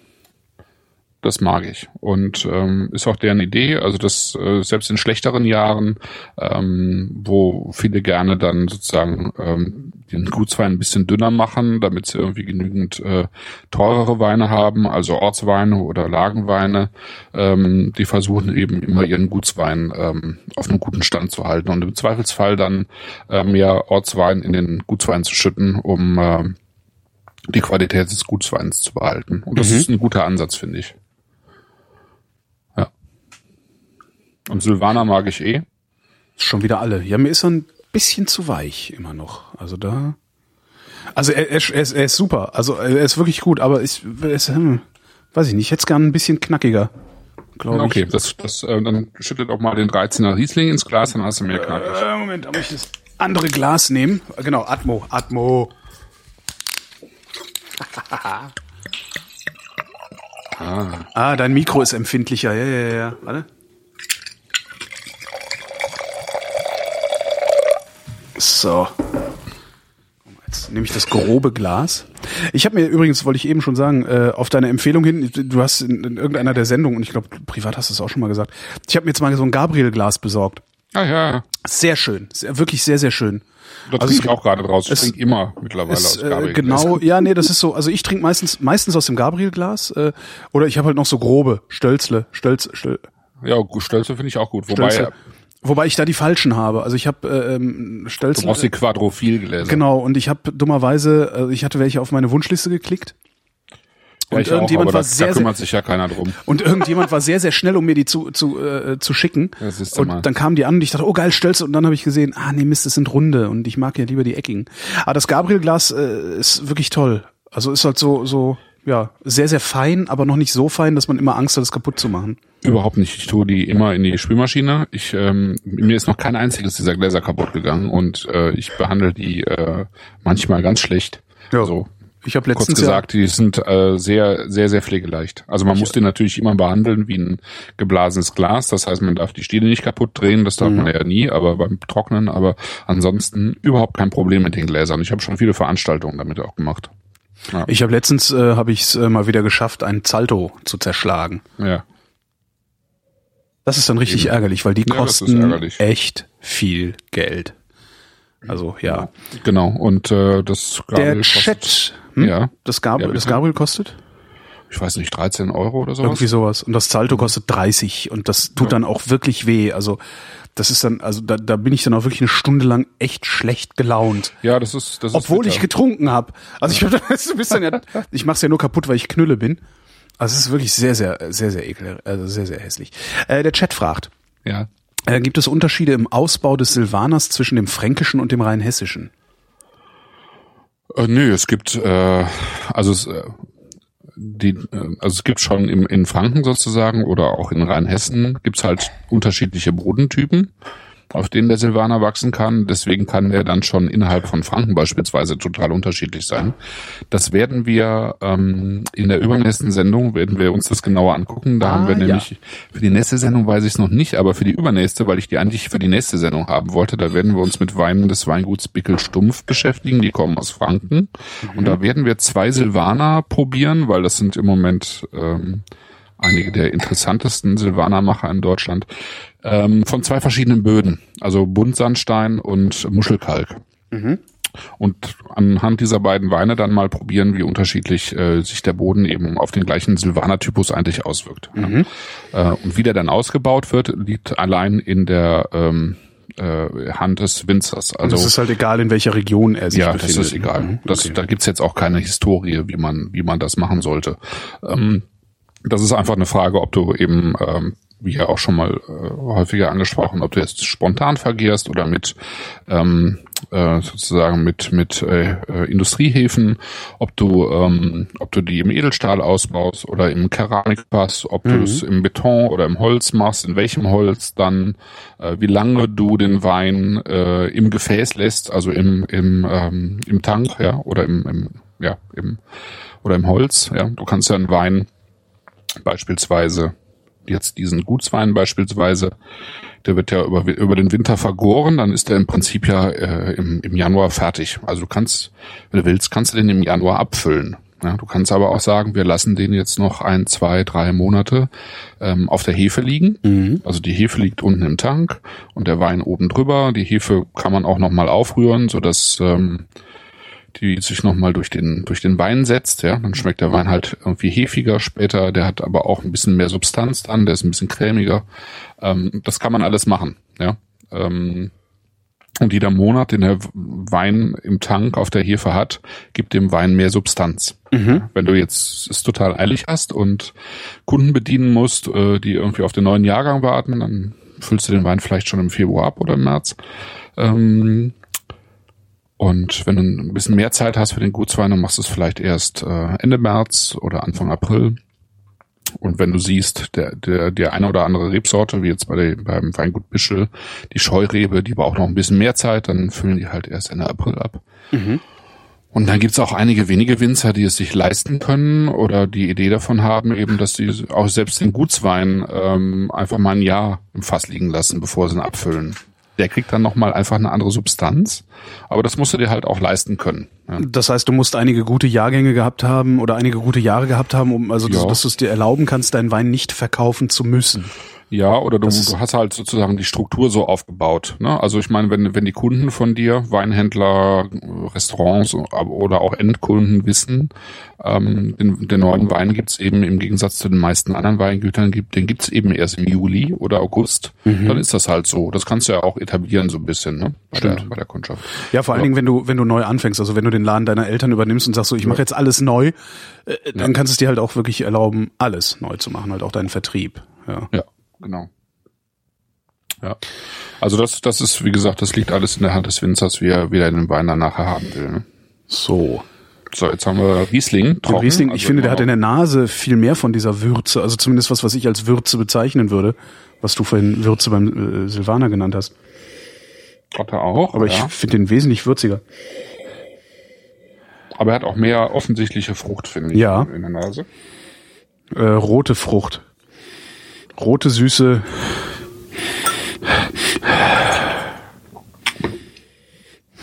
Das mag ich. Und ähm, ist auch deren Idee, also das äh, selbst in schlechteren Jahren, ähm, wo viele gerne dann sozusagen ähm, den Gutswein ein bisschen dünner machen, damit sie irgendwie genügend äh, teurere Weine haben, also Ortsweine oder Lagenweine, ähm, die versuchen eben immer ihren Gutswein ähm, auf einem guten Stand zu halten und im Zweifelsfall dann äh, mehr Ortswein in den Gutswein zu schütten, um äh, die Qualität des Gutsweins zu behalten. Und das Mhm. ist ein guter Ansatz, finde ich. Ja. Und Silvaner mag ich eh. Schon wieder alle. Ja, mir ist er ein bisschen zu weich immer noch. Also da. Also er, er, er, ist, er ist super. Also er ist wirklich gut, aber ich, ist, hm, weiß ich nicht, ich hätte es gern ein bisschen knackiger, glaube Okay, ich. das, das, äh, dann schüttet auch mal den 13er Riesling ins Glas, dann hast du mehr knackig. Äh, Moment, da muss ich das andere Glas nehmen. Genau, Atmo, Atmo. ah, dein Mikro ist empfindlicher. Ja, ja, ja. Warte. So. Jetzt nehme ich das grobe Glas. Ich habe mir übrigens, wollte ich eben schon sagen, äh, auf deine Empfehlung hin, du hast in, in irgendeiner der Sendungen, und ich glaube, privat hast du es auch schon mal gesagt, ich habe mir jetzt mal so ein Gabriel-Glas besorgt. Ah ja, Sehr schön, sehr, wirklich sehr, sehr schön. da Also trinke ich auch gerade draus. Ich trinke immer mittlerweile Es, aus äh, Gabriel. genau, ja, nee, das ist so. Also ich trinke meistens meistens aus dem Gabriel-Glas äh, oder ich habe halt noch so grobe Stölzle, Stölz, Stöl, Ja, gut, Stölze finde ich auch gut. Wobei, Stölzle. Wobei ich da die falschen habe. Also ich habe äh, ähm, du Stölzle. brauchst die Quadrophil-Gläser. Genau, und ich habe dummerweise, äh, ich hatte welche auf meine Wunschliste geklickt. Ja, Und auch, irgendjemand aber war da, sehr, da sehr, kümmert sich ja keiner drum. und irgendjemand war sehr, sehr schnell, um mir die zu, zu, äh, zu schicken. Ja, siehst du und mal. dann kamen die an und ich dachte, oh geil, Stölze. Und dann habe ich gesehen, ah nee, Mist, das sind runde und ich mag ja lieber die eckigen. Aber das Gabriel-Glas äh, ist wirklich toll. Also ist halt so, so, ja, sehr, sehr fein, aber noch nicht so fein, dass man immer Angst hat, es kaputt zu machen. Überhaupt nicht. Ich tue die immer in die Spülmaschine. Ich, ähm, mir ist noch kein einziges dieser Gläser kaputt gegangen und äh, ich behandle die äh, manchmal ganz schlecht. Ja. So, Ich habe kurz letztens gesagt, die sind äh, sehr, sehr, sehr pflegeleicht. Also man muss die natürlich immer behandeln wie ein geblasenes Glas. Das heißt, man darf die Stiele nicht kaputt drehen. Das darf Mhm. man ja nie, aber beim Trocknen. Aber ansonsten überhaupt kein Problem mit den Gläsern. Ich habe schon viele Veranstaltungen damit auch gemacht. Ja, ich habe letztens äh, habe ich es äh, mal wieder geschafft, einen Zalto zu zerschlagen. Ja. Das ist dann richtig ärgerlich, weil die Ja, kosten echt viel Geld. Also ja. Genau. Und äh, das Der Gabel kostet- Chat, hm? Ja. das Gabriel, Ja, das. Gabriel kostet? Ich weiß nicht, 13 Euro oder sowas. Irgendwie sowas. Und das Zalto kostet 30 und das tut Ja. dann auch wirklich weh. Also das ist dann, also da, da bin ich dann auch wirklich eine Stunde lang echt schlecht gelaunt. Ja, das ist, das Obwohl ist ich getrunken habe. Also ich, hab, du bist dann ja, ich mach's ja nur kaputt, weil ich Knülle bin. Also es ist wirklich sehr, sehr, sehr, sehr ekel, also sehr, sehr hässlich. Äh, der Chat fragt, ja. äh, gibt es Unterschiede im Ausbau des Silvaners zwischen dem Fränkischen und dem Rheinhessischen? Äh, nö, es gibt äh, also es, äh, die, äh, also es gibt schon im, in Franken sozusagen oder auch in Rheinhessen gibt's halt unterschiedliche Bodentypen, auf denen der Silvaner wachsen kann. Deswegen kann er dann schon innerhalb von Franken beispielsweise total unterschiedlich sein. Das werden wir ähm, in der übernächsten Sendung werden wir uns das genauer angucken. Da Ah, haben wir ja. nämlich für die nächste Sendung weiß ich es noch nicht, aber für die übernächste, weil ich die eigentlich für die nächste Sendung haben wollte, da werden wir uns mit Weinen des Weinguts Bickel Stumpf beschäftigen. Die kommen aus Franken. Und da werden wir zwei Silvaner probieren, weil das sind im Moment ähm, einige der interessantesten Silvanermacher in Deutschland. Ähm, von zwei verschiedenen Böden, also Buntsandstein und Muschelkalk. Und anhand dieser beiden Weine dann mal probieren, wie unterschiedlich äh, sich der Boden eben auf den gleichen Silvaner-Typus eigentlich auswirkt. Ja. Äh, und wie der dann ausgebaut wird, liegt allein in der ähm, äh, Hand des Winzers. Also es ist halt egal, in welcher Region er sich ja, befindet. das ist egal. Mhm. Das, Okay. Da gibt's jetzt auch keine Historie, wie man, wie man das machen sollte. Ähm, das ist einfach eine Frage, ob du eben, ähm, wie ja auch schon mal äh, häufiger angesprochen, ob du jetzt spontan vergierst oder mit ähm, äh, sozusagen mit mit äh, äh, Industriehäfen, ob du ähm, ob du die im Edelstahl ausbaust oder im Keramikfass, ob du es im Beton oder im Holz machst, in welchem Holz dann, äh, wie lange du den Wein äh, im Gefäß lässt, also im im ähm, im Tank, ja, oder im, im ja im oder im Holz, ja. Du kannst ja einen Wein beispielsweise jetzt diesen Gutswein beispielsweise, der wird ja über, über den Winter vergoren, dann ist der im Prinzip ja äh, im, im Januar fertig. Also du kannst, wenn du willst, kannst du den im Januar abfüllen. Ja, du kannst aber auch sagen, wir lassen den jetzt noch ein, zwei, drei Monate ähm, auf der Hefe liegen. Also die Hefe liegt unten im Tank und der Wein oben drüber. Die Hefe kann man auch nochmal aufrühren, sodass ähm, die sich nochmal durch den, durch den Wein setzt, ja, dann schmeckt der Wein halt irgendwie hefiger später, der hat aber auch ein bisschen mehr Substanz dann, der ist ein bisschen cremiger. Ähm, das kann man alles machen, ja. Ähm, und jeder Monat, den der Wein im Tank auf der Hefe hat, gibt dem Wein mehr Substanz. Wenn du jetzt es total eilig hast und Kunden bedienen musst, äh, die irgendwie auf den neuen Jahrgang warten, dann füllst du den Wein vielleicht schon im Februar ab oder im März. Ähm, und wenn du ein bisschen mehr Zeit hast für den Gutswein, dann machst du es vielleicht erst äh, Ende März oder Anfang April. Und wenn du siehst, der, der, der eine oder andere Rebsorte, wie jetzt bei der, beim Weingut Bischel, die Scheurebe, die braucht noch ein bisschen mehr Zeit, dann füllen die halt erst Ende April ab. Und dann gibt's auch einige wenige Winzer, die es sich leisten können oder die Idee davon haben, eben, dass sie auch selbst den Gutswein ähm, einfach mal ein Jahr im Fass liegen lassen, bevor sie ihn abfüllen. Der kriegt dann nochmal einfach eine andere Substanz, aber das musst du dir halt auch leisten können. Ja. Das heißt, du musst einige gute Jahrgänge gehabt haben oder einige gute Jahre gehabt haben, um also Ja. dass du es dir erlauben kannst, deinen Wein nicht verkaufen zu müssen. Ja, oder du, du hast halt sozusagen die Struktur so aufgebaut. Ne? Also ich meine, wenn, wenn die Kunden von dir, Weinhändler, Restaurants oder auch Endkunden wissen, ähm, den, den neuen Wein gibt's eben im Gegensatz zu den meisten anderen Weingütern, gibt, den gibt's eben erst im Juli oder August, dann ist das halt so. Das kannst du ja auch etablieren so ein bisschen ne? bei, der, Stimmt. bei der Kundschaft. Ja, vor allen Ja. Dingen, wenn du wenn du neu anfängst, also wenn du den Laden deiner Eltern übernimmst und sagst so, ich mache jetzt alles neu, äh, dann kannst du es dir halt auch wirklich erlauben, alles neu zu machen, halt auch deinen Vertrieb. Ja. Ja, genau. Ja. Also das, das ist, wie gesagt, das liegt alles in der Hand des Winzers, wie er, wie er den Wein dann nachher haben will. Ne? So. So, jetzt haben wir Riesling. Trocken, Riesling, ich also finde, der hat in der Nase viel mehr von dieser Würze, also zumindest was, was ich als Würze bezeichnen würde, was du vorhin Würze beim äh, Silvaner genannt hast. hat er auch. Aber ja. ich finde den wesentlich würziger. Aber er hat auch mehr offensichtliche Frucht, finde ich, Ja. in der Nase. Äh, rote Frucht. Rote, süße.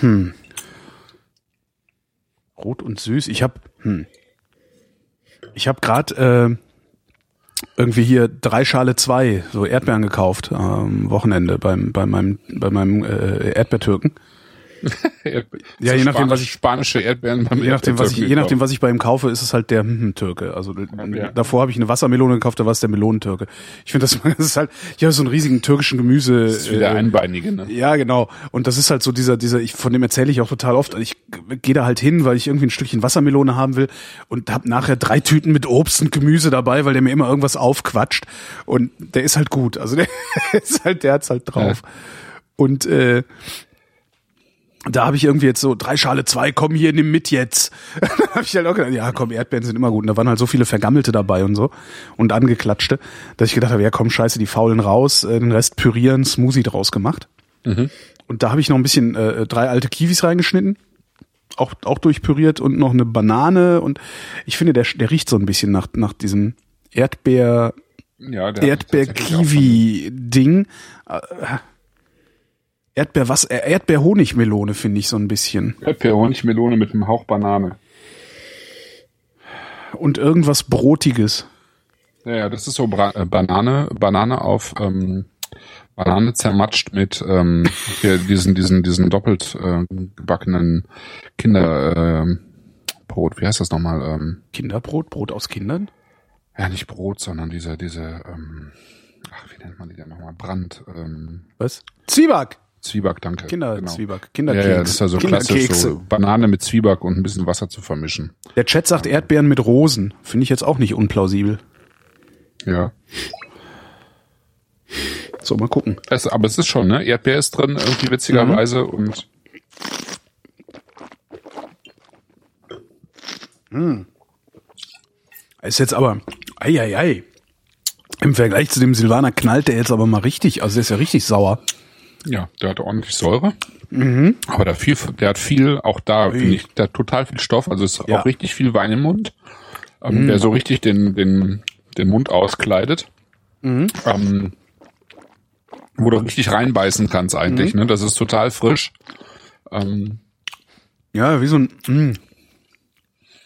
Hm. Rot und süß. Ich habe hm. Ich habe gerade äh, irgendwie hier drei Schale zwei so Erdbeeren gekauft am Wochenende beim bei meinem bei meinem äh, Erdbeertürken. Ja, je nachdem, was ich- spanische Erdbeeren beim Je nachdem, was ich, je nachdem, was ich bei ihm kaufe, ist es halt der hm, Türke. Also ja. davor habe ich eine Wassermelone gekauft, da war es der Melonentürke. Ich finde das, das ist halt, ich habe so einen riesigen türkischen Gemüse. Das ist wieder äh, einbeinige, ne? Ja, genau. Und das ist halt so dieser, dieser, ich, von dem erzähle ich auch total oft. Ich gehe da halt hin, weil ich irgendwie ein Stückchen Wassermelone haben will und habe nachher drei Tüten mit Obst und Gemüse dabei, weil der mir immer irgendwas aufquatscht. Und der ist halt gut. Also der ist halt, der hat's halt drauf. Und äh, da habe ich irgendwie jetzt so drei Schale zwei, komm hier, nimm mit jetzt. Dann habe ich halt auch gedacht, ja komm, Erdbeeren sind immer gut. Und da waren halt so viele Vergammelte dabei und so und angeklatschte, dass ich gedacht habe, ja komm, scheiße, die faulen raus, äh, den Rest pürieren, Smoothie draus gemacht. Und da habe ich noch ein bisschen äh, drei alte Kiwis reingeschnitten, auch auch durchpüriert und noch eine Banane und ich finde, der der riecht so ein bisschen nach nach diesem Erdbeer Ja, Erdbeer-Kiwi-Ding. Äh, Erdbeer was? Äh, Erdbeer-Honigmelone finde ich so ein bisschen. von Erdbeer, Honigmelone mit einem Hauch Banane. Und irgendwas Brotiges. Ja, ja, das ist so Bra äh, Banane, Banane auf ähm, Banane zermatscht mit ähm, hier diesen diesen diesen doppelt äh, gebackenen Kinder ähm, Brot. Wie heißt das nochmal? Ähm, Kinderbrot, Brot aus Kindern? ja, nicht Brot, sondern diese diese ähm, ach, wie nennt man die denn nochmal? Brand ähm, Was? Zwieback. Zwieback, danke. Kinderzwieback. Genau. Kinderkeks. Ja, ja, das ist ja so klassisch, Kinderkekse. so Banane mit Zwieback und ein bisschen Wasser zu vermischen. Der Chat sagt Erdbeeren mit Rosen. Finde ich jetzt auch nicht unplausibel. Ja. So, mal gucken. Es, aber es ist schon, ne? Erdbeer ist drin, irgendwie witzigerweise und Ist jetzt aber, ei, ei, ei. Im Vergleich zu dem Silvaner knallt der jetzt aber mal richtig. Also der ist ja richtig sauer. Ja, der hat ordentlich Säure. Aber der, viel, der hat viel, auch da finde ich, der hat total viel Stoff, also ist Ja. auch richtig viel Wein im Mund, ähm, der so richtig den, den, den Mund auskleidet. Ähm, wo du richtig reinbeißen kannst eigentlich, ne? Das ist total frisch. Ähm, Ja, wie so ein, mh.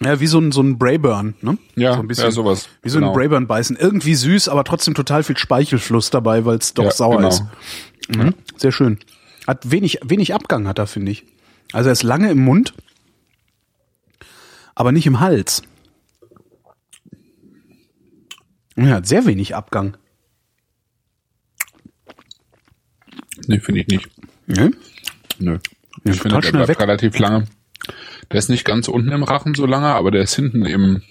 Ja, wie so ein, so ein Brayburn, ne? Ja, so ein bisschen, ja, sowas. Wie so Genau. ein Brayburn beißen. Irgendwie süß, aber trotzdem total viel Speichelfluss dabei, weil es doch Ja, sauer genau. ist. Mhm. Sehr schön. Hat wenig, wenig Abgang hat er, finde ich. Also er ist lange im Mund, aber nicht im Hals. Ja, hat sehr wenig Abgang. nee, finde ich nicht. Ne? Nö. Ja, ich finde, der bleibt weg. relativ lange. Der ist nicht ganz unten im Rachen so lange, aber der ist hinten im,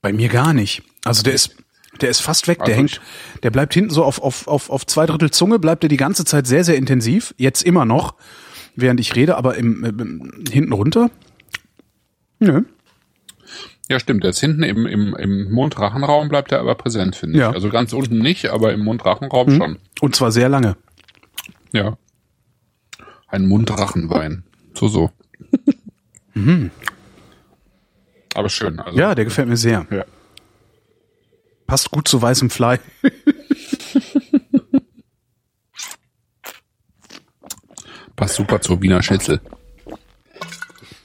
Bei mir gar nicht. Also der ist, der ist fast weg. Der Also hängt, der bleibt hinten so auf, auf, auf, auf zwei Drittel Zunge, bleibt er die ganze Zeit sehr, sehr intensiv. Jetzt immer noch, während ich rede, aber im, im hinten runter. Nö. ja stimmt, der ist hinten im, im, im Mundrachenraum bleibt er aber präsent, finde Ja. ich. Also ganz unten nicht, aber im Mundrachenraum schon. Und zwar sehr lange. Ja. Ein Mundrachenwein. So, so. Aber schön. Also, Mhm. Ja, der gefällt mir sehr. ja. Passt gut zu weißem Fly. Passt super zur Wiener Schnitzel.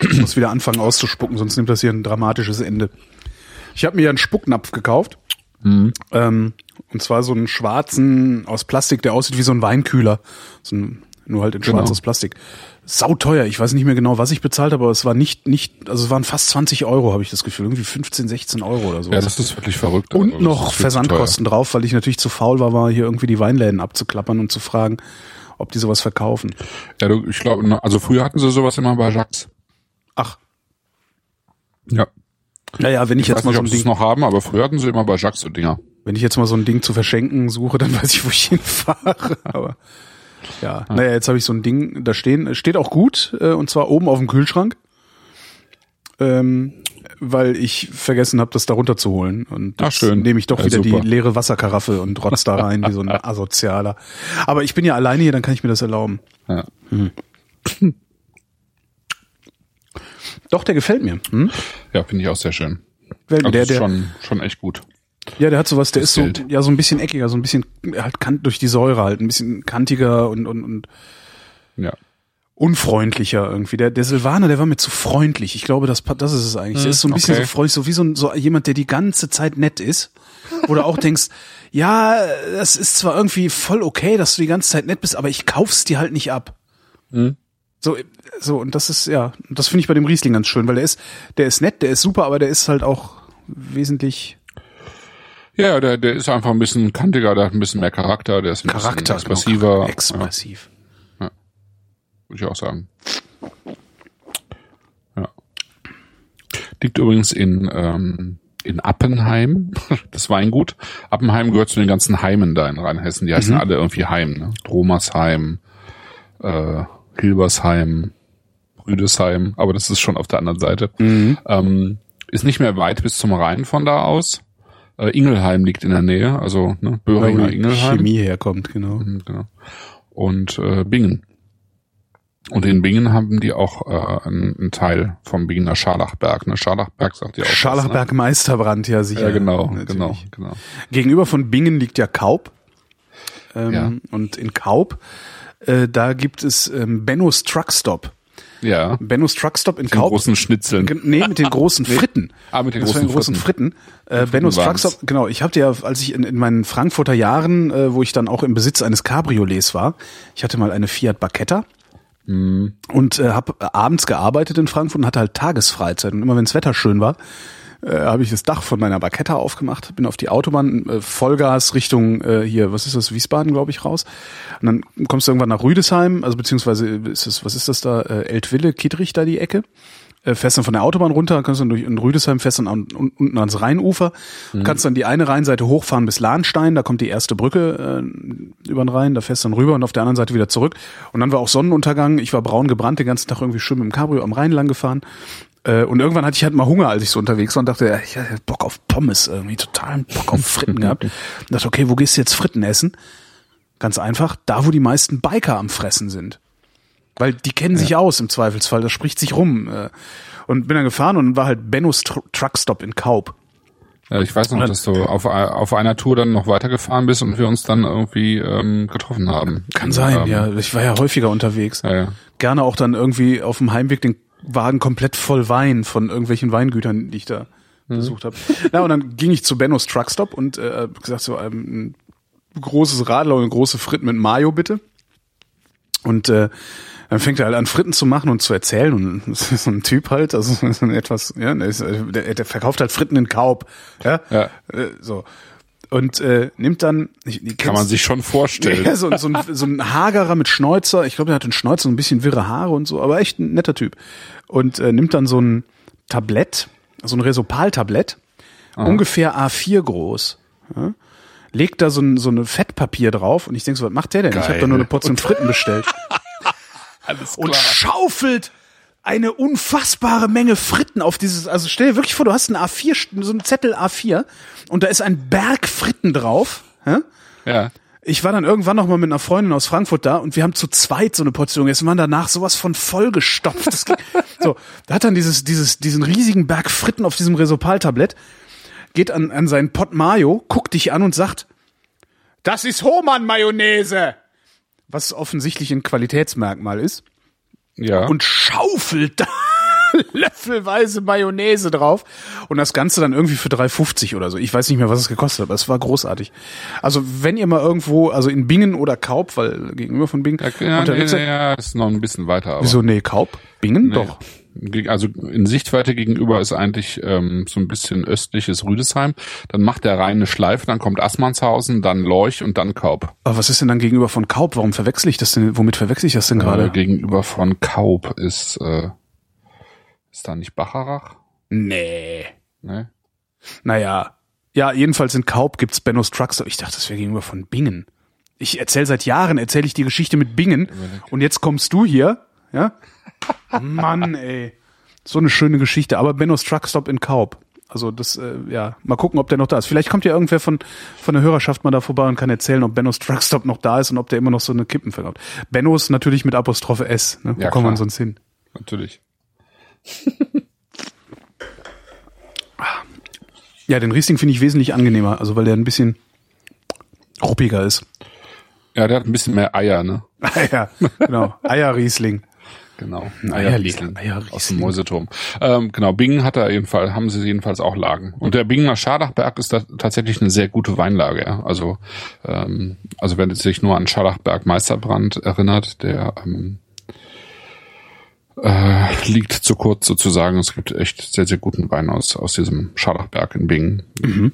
Ich muss wieder anfangen auszuspucken, sonst nimmt das hier ein dramatisches Ende. Ich habe mir einen Spucknapf gekauft. Ähm, und zwar so einen schwarzen aus Plastik, der aussieht wie so ein Weinkühler. So ein, nur halt in Genau. aus Plastik. Sauteuer. Ich weiß nicht mehr genau, was ich bezahlt habe, aber es war nicht, nicht, also es waren fast 20 Euro, habe ich das Gefühl. Irgendwie 15, 16 Euro oder so. Ja, das ist wirklich verrückt. und Also, noch Versandkosten drauf, weil ich natürlich zu faul war, war hier irgendwie die Weinläden abzuklappern und zu fragen, ob die sowas verkaufen. Ja, du, ich glaube, also früher hatten sie sowas immer bei Jacques. Ach, Ja. naja, wenn ich, Ich jetzt weiß mal nicht, so ein Ding, noch haben, aber früher hatten sie immer bei Jacques so Dinger. wenn ich jetzt mal so ein Ding zu verschenken suche, dann weiß ich, wo ich hinfahre. Aber ja, naja, jetzt habe ich so ein Ding da stehen. Es Steht auch gut, äh, und zwar oben auf dem Kühlschrank. Ähm, weil ich vergessen habe, das da runterzuholen. Und Ach, schön. nehme ich doch Ja, wieder super. die leere Wasserkaraffe und rotz da rein, wie so ein Asozialer. Aber ich bin ja alleine hier, dann kann ich mir das erlauben. Ja. Doch, der gefällt mir. Hm? Ja, finde ich auch sehr schön. Weil Also der, ist der, schon, schon echt gut. Ja, der hat sowas, der ist so, Geld. ja, so ein bisschen eckiger, so ein bisschen halt kant durch die Säure halt, ein bisschen kantiger und, und, und Ja. unfreundlicher irgendwie. Der, der Silvaner, der war mir zu freundlich. Ich glaube, das, das ist es eigentlich. Der ist so ein bisschen okay. so freundlich, so wie so, ein, so jemand, der die ganze Zeit nett ist. Du auch denkst, ja, das ist zwar irgendwie voll okay, dass du die ganze Zeit nett bist, aber ich kauf's dir halt nicht ab. So, so, und das ist, ja, das finde ich bei dem Riesling ganz schön, weil der ist, der ist nett, der ist super, aber der ist halt auch wesentlich Ja, der, der ist einfach ein bisschen kantiger, der hat ein bisschen mehr Charakter, der ist ein Charakter, bisschen expressiver. genau, Ja, expressiv. würde ich auch sagen. Ja. Liegt übrigens in, ähm, in Appenheim, das Weingut. Appenheim gehört zu den ganzen Heimen da in Rheinhessen. Die heißen alle irgendwie Heim, ne? Dromersheim, äh, Hilbersheim, Rüdesheim, aber das ist schon auf der anderen Seite. Ähm, ist nicht mehr weit bis zum Rhein von da aus. Äh, Ingelheim liegt in der Nähe, also ne, Böhringer Ingelheim. Chemie herkommt, genau. Mhm, Genau. Und äh, Bingen. Und in Bingen haben die auch äh, einen, einen Teil vom Bingener Scharlachberg. Ne? Scharlachberg sagt ihr auch. Scharlachberg Meisterbrand, ja sicher. ne? Ja, genau, Natürlich. genau, genau. Gegenüber von Bingen liegt ja Kaup. Ähm, Ja. Und in Kaup, äh, da gibt es ähm, Benno's Truckstop. Ja, Benno's Truckstop in den Kaup. großen Schnitzeln. Nee, mit den großen Fritten. Ah, mit den Das großen den großen Fritten. Äh, Fritten Benno's waren's. Truckstop, genau. Ich hatte ja, als ich in, in meinen Frankfurter Jahren, äh, wo ich dann auch im Besitz eines Cabriolets war, ich hatte mal eine Fiat Barchetta Mhm. und äh, habe abends gearbeitet in Frankfurt und hatte halt Tagesfreizeit. Und immer wenn das Wetter schön war, äh, habe ich das Dach von meiner Barchetta aufgemacht, bin auf die Autobahn, äh, Vollgas Richtung äh, hier, was ist das, Wiesbaden, glaube ich, raus. Und dann kommst du irgendwann nach Rüdesheim, also beziehungsweise ist das, was ist das da, äh, Eltville, Kietrich da die Ecke. Äh, fährst dann von der Autobahn runter, kannst dann durch in Rüdesheim, fährst dann an, un- unten ans Rheinufer, kannst dann die eine Rheinseite hochfahren bis Lahnstein, da kommt die erste Brücke äh, über den Rhein, da fährst dann rüber und auf der anderen Seite wieder zurück. Und dann war auch Sonnenuntergang, ich war braun gebrannt, den ganzen Tag irgendwie schön mit dem Cabrio am Rhein lang gefahren. Äh, Und irgendwann hatte ich halt mal Hunger, als ich so unterwegs war und dachte, ja, ich hatte Bock auf Pommes, irgendwie totalen Bock auf Fritten gehabt. Und dachte, okay, wo gehst du jetzt Fritten essen? Ganz einfach, da wo die meisten Biker am Fressen sind. Weil die kennen sich aus im Zweifelsfall, das spricht sich rum. äh. Und bin dann gefahren und war halt Benno's Tr Truckstop in Kaub. Ja, ich weiß noch, dass du auf, auf einer Tour dann noch weitergefahren bist und wir uns dann irgendwie ähm, getroffen haben. Kann sein, ähm, ja. Ich war ja häufiger unterwegs. Ja, ja. Gerne auch dann irgendwie auf dem Heimweg den Wagen komplett voll Wein von irgendwelchen Weingütern, die ich da besucht habe. Ja, und dann ging ich zu Benno's Truckstop und äh, gesagt so ähm, ein großes Radler und eine große Fritten mit Mayo bitte. Und äh, dann fängt er halt an Fritten zu machen und zu erzählen und das ist so ein Typ halt, also so ein etwas, ja, der, ist, äh, der, der verkauft halt Fritten in Kaub, ja, Ja. Äh, so und äh, nimmt dann, ich, Kann man sich schon vorstellen. ja, so, so, ein, so ein Hagerer mit Schnäuzer. Ich glaube, der hat einen Schnäuzer, ein bisschen wirre Haare und so, aber echt ein netter Typ. Und äh, nimmt dann so ein Tablett, so ein Resopal-Tablett, ungefähr A4 groß. Ja, legt da so ein, so eine Fettpapier drauf und ich denke so, was macht der denn? Ich habe Geil. da nur eine Portion Fritten bestellt. Alles Und schaufelt eine unfassbare Menge Fritten auf dieses, also stell dir wirklich vor, du hast einen A4, so einen Zettel A4 und da ist ein Berg Fritten drauf. Ja? Ja. Ich war dann irgendwann noch mal mit einer Freundin aus Frankfurt da und wir haben zu zweit so eine Portion gegessen waren danach sowas von vollgestopft. Das ging, so, da hat dann dieses, dieses, diesen riesigen Berg Fritten auf diesem Resopal-Tablett, geht an, an seinen Pot Mayo, guckt dich an und sagt, das ist Hohmann-Mayonnaise! Was offensichtlich ein Qualitätsmerkmal ist. Ja. Und schaufelt da löffelweise Mayonnaise drauf und das Ganze dann irgendwie für 3,50 oder so. Ich weiß nicht mehr, was es gekostet hat, aber es war großartig. Also wenn ihr mal irgendwo, also in Bingen oder Kaub, weil gegenüber von Bingen, ja, nee, unterwegs nee, seid, ja, ist noch ein bisschen weiter. Aber wieso, nee, Kaub? Bingen? Doch. Also in Sichtweite gegenüber ist eigentlich ähm, so ein bisschen östliches Rüdesheim. Dann macht der Rhein eine Schleife, dann kommt Assmannshausen, dann Lorch und dann Kaub. Aber was ist denn dann gegenüber von Kaub? Warum verwechsel ich das denn, womit verwechsel ich das denn Äh, gerade? gegenüber von Kaub ist äh, ist da nicht Bacharach? Nee. Ne? Naja. Ja, jedenfalls in Kaub gibt's Benno's Trucks. Ich dachte, das wäre gegenüber von Bingen. Ich erzähle seit Jahren, erzähle ich die Geschichte mit Bingen. Und jetzt kommst du hier, ja? Mann, ey. So eine schöne Geschichte. Aber Benno's Truckstop in Kaub. Also das, äh, ja, mal gucken, ob der noch da ist. Vielleicht kommt ja irgendwer von, von der Hörerschaft mal da vorbei und kann erzählen, ob Benno's Truckstop noch da ist und ob der immer noch so eine Kippen verkauft. Benno's natürlich mit Apostrophe S. Ne? Wo Ja, kommt man sonst hin? Natürlich. Ja, den Riesling finde ich wesentlich angenehmer, also weil der ein bisschen ruppiger ist. Ja, der hat ein bisschen mehr Eier, ne? ja, genau. Eierriesling. Genau. Eierriesling. Aus dem Mäuseturm. Ähm, genau, Bingen hat er jedenfalls, haben sie jedenfalls auch Lagen. Und der Bingener Scharlachberg ist tatsächlich eine sehr gute Weinlage, ja. Also, ähm, also wenn es sich nur an Scharlachberg Meisterbrand erinnert, der, ähm, äh, liegt zu kurz sozusagen. Es gibt echt sehr, sehr guten Wein aus, aus diesem Scharlachberg in Bingen. Mhm.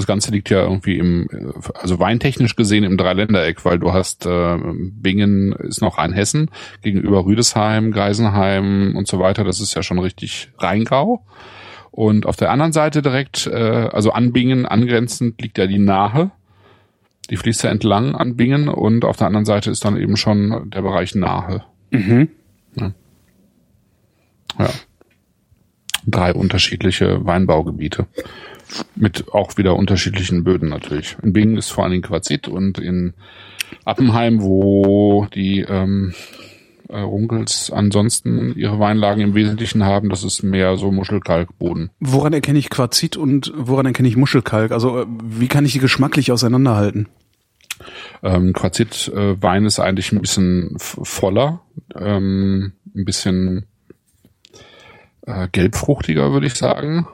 Das Ganze liegt ja irgendwie im, also weintechnisch gesehen im Dreiländereck, weil du hast äh, Bingen ist noch Rheinhessen gegenüber Rüdesheim, Geisenheim und so weiter. Das ist ja schon richtig Rheingau. Und auf der anderen Seite direkt, äh, also an Bingen angrenzend, liegt ja die Nahe. Die fließt ja entlang an Bingen und auf der anderen Seite ist dann eben schon der Bereich Nahe. Mhm. Ja. ja. Drei unterschiedliche Weinbaugebiete. Mit auch wieder unterschiedlichen Böden natürlich. In Bingen ist vor allen Dingen Quarzit und in Appenheim, wo die ähm, äh, Runkels ansonsten ihre Weinlagen im Wesentlichen haben, das ist mehr so Muschelkalkboden. Woran erkenne ich Quarzit und woran erkenne ich Muschelkalk? Also äh, wie kann ich die geschmacklich auseinanderhalten? Ähm, Quarzitwein äh, ist eigentlich ein bisschen voller, ähm, ein bisschen äh, gelbfruchtiger, würde ich sagen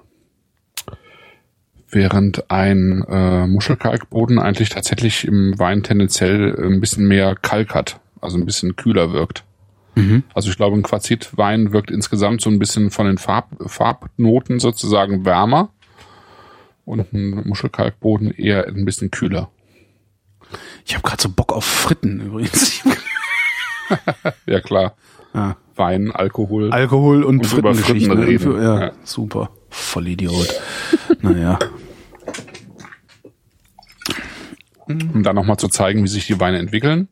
während ein äh, Muschelkalkboden eigentlich tatsächlich im Wein tendenziell ein bisschen mehr Kalk hat, also ein bisschen kühler wirkt. Mhm. Also ich glaube, ein Quarzitwein wirkt insgesamt so ein bisschen von den Farb, Farbnoten sozusagen wärmer und ein Muschelkalkboden eher ein bisschen kühler. Ich habe gerade so Bock auf Fritten übrigens. ja klar. Ja. Wein, Alkohol. Alkohol und, und Fritten reden. Ja, ja, super. Vollidiot. naja. Um dann nochmal zu zeigen, wie sich die Weine entwickeln.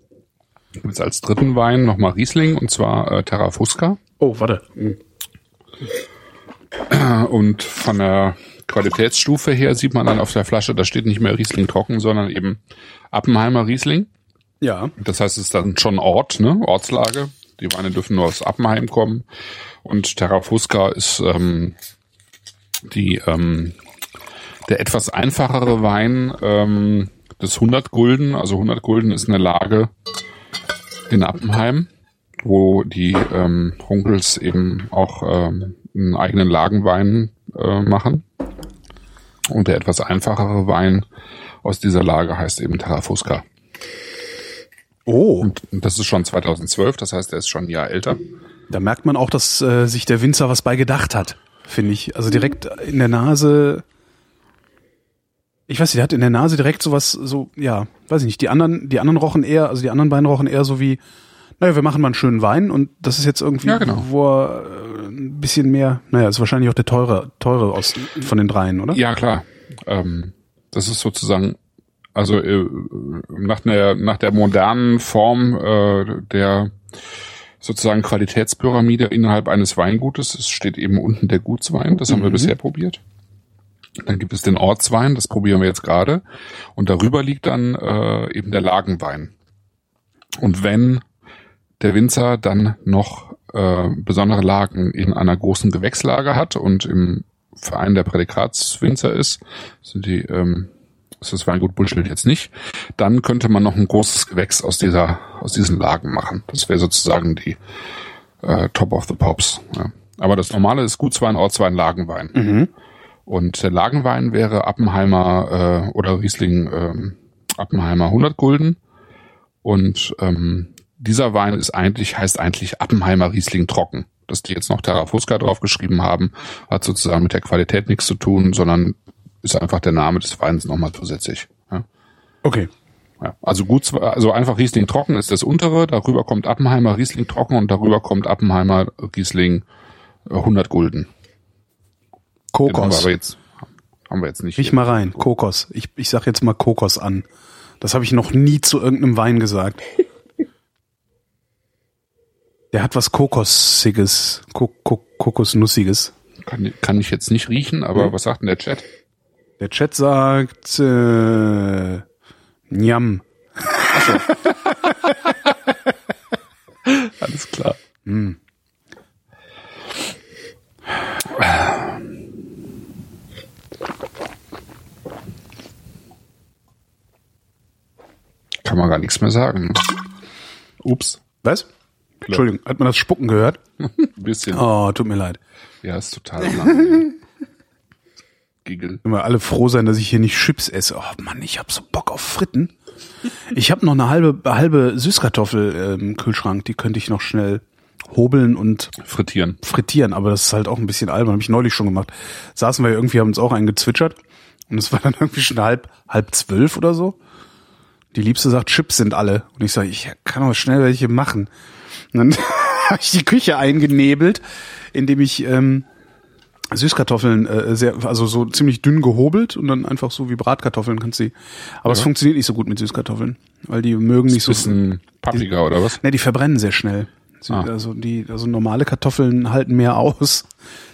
Jetzt als dritten Wein nochmal Riesling und zwar äh, Terra Fusca. Oh, warte. Und von der Qualitätsstufe her sieht man dann auf der Flasche, da steht nicht mehr Riesling trocken, sondern eben Appenheimer Riesling. Ja. Das heißt, es ist dann schon Ort, ne? Ortslage. Die Weine dürfen nur aus Appenheim kommen. Und Terra Fusca ist ähm, die ähm, der etwas einfachere Wein ähm, des 100 Gulden. Also 100 Gulden ist eine Lage in Appenheim, wo die ähm, Runkels eben auch ähm, einen eigenen Lagenwein äh, machen. Und der etwas einfachere Wein aus dieser Lage heißt eben Terrafusca. Oh. Und das ist schon 2012, das heißt, er ist schon ein Jahr älter. Da merkt man auch, dass äh, sich der Winzer was bei gedacht hat, finde ich. Also direkt in der Nase. Ich weiß nicht, der hat in der Nase direkt sowas, so, ja, weiß ich nicht. Die anderen, die anderen rochen eher, also die anderen beiden rochen eher so wie, naja, wir machen mal einen schönen Wein und das ist jetzt irgendwie, ja, genau. wo er äh, ein bisschen mehr, naja, ist wahrscheinlich auch der teure, teure aus, von den dreien, oder? Ja, klar. Ähm, das ist sozusagen also äh, nach der nach der modernen Form äh, der sozusagen Qualitätspyramide innerhalb eines Weingutes. Es steht eben unten der Gutswein, das haben wir mhm. bisher probiert. Dann gibt es den Ortswein, das probieren wir jetzt gerade. Und darüber liegt dann äh, eben der Lagenwein. Und wenn der Winzer dann noch äh, besondere Lagen in einer großen Gewächslage hat und im Verein der Prädikatswinzer ist, sind die ähm, das ist Weingut Bullschild jetzt nicht, dann könnte man noch ein großes Gewächs aus dieser, aus diesen Lagen machen. Das wäre sozusagen die äh, Top of the Pops. Ja. Aber das normale ist Gutswein, Ortswein, Lagenwein. Mhm. Und der Lagenwein wäre Appenheimer äh, oder Riesling äh, Appenheimer 100 Gulden. Und ähm, dieser Wein ist eigentlich, heißt eigentlich Appenheimer Riesling trocken. Dass die jetzt noch Terra Fusca draufgeschrieben haben, hat sozusagen mit der Qualität nichts zu tun, sondern ist einfach der Name des Weins nochmal zusätzlich. Ja. Okay. Ja, also gut, also einfach Riesling trocken ist das untere, darüber kommt Appenheimer Riesling trocken und darüber kommt Appenheimer Riesling 100 äh, Gulden. Kokos. Haben wir aber jetzt, haben wir jetzt nicht. Ich mal rein, Kokos. Ich, ich sag jetzt mal Kokos an. Das habe ich noch nie zu irgendeinem Wein gesagt. Der hat was Kokossiges, Kokosnussiges. Kann, kann ich jetzt nicht riechen, aber hm? was sagt denn der Chat? Der Chat sagt äh, Njam. Achso. Alles klar. Hm. Kann man gar nichts mehr sagen. Ups. Was? Entschuldigung, hat man das Spucken gehört? Ein bisschen. Oh, tut mir leid. Ja, ist total lang. Giggle. Immer alle froh sein, dass ich hier nicht Chips esse. Oh Mann, ich hab so Bock auf Fritten. Ich habe noch eine halbe halbe Süßkartoffel im Kühlschrank, die könnte ich noch schnell hobeln und Frittieren. frittieren, aber das ist halt auch ein bisschen albern, habe ich neulich schon gemacht. Saßen wir irgendwie, haben uns auch einen gezwitschert und es war dann irgendwie schon halb, halb zwölf oder so. Die Liebste sagt, Chips sind alle. Und ich sage, ich kann auch schnell welche machen. Und dann habe ich die Küche eingenebelt, indem ich ähm, Süßkartoffeln äh, sehr, also so ziemlich dünn gehobelt und dann einfach so wie Bratkartoffeln kannst du. Aber es funktioniert nicht so gut mit Süßkartoffeln, weil die mögen nicht so. Bisschen Paprika oder was? Ne, die verbrennen sehr schnell. Ah. Also die, also normale Kartoffeln halten mehr aus.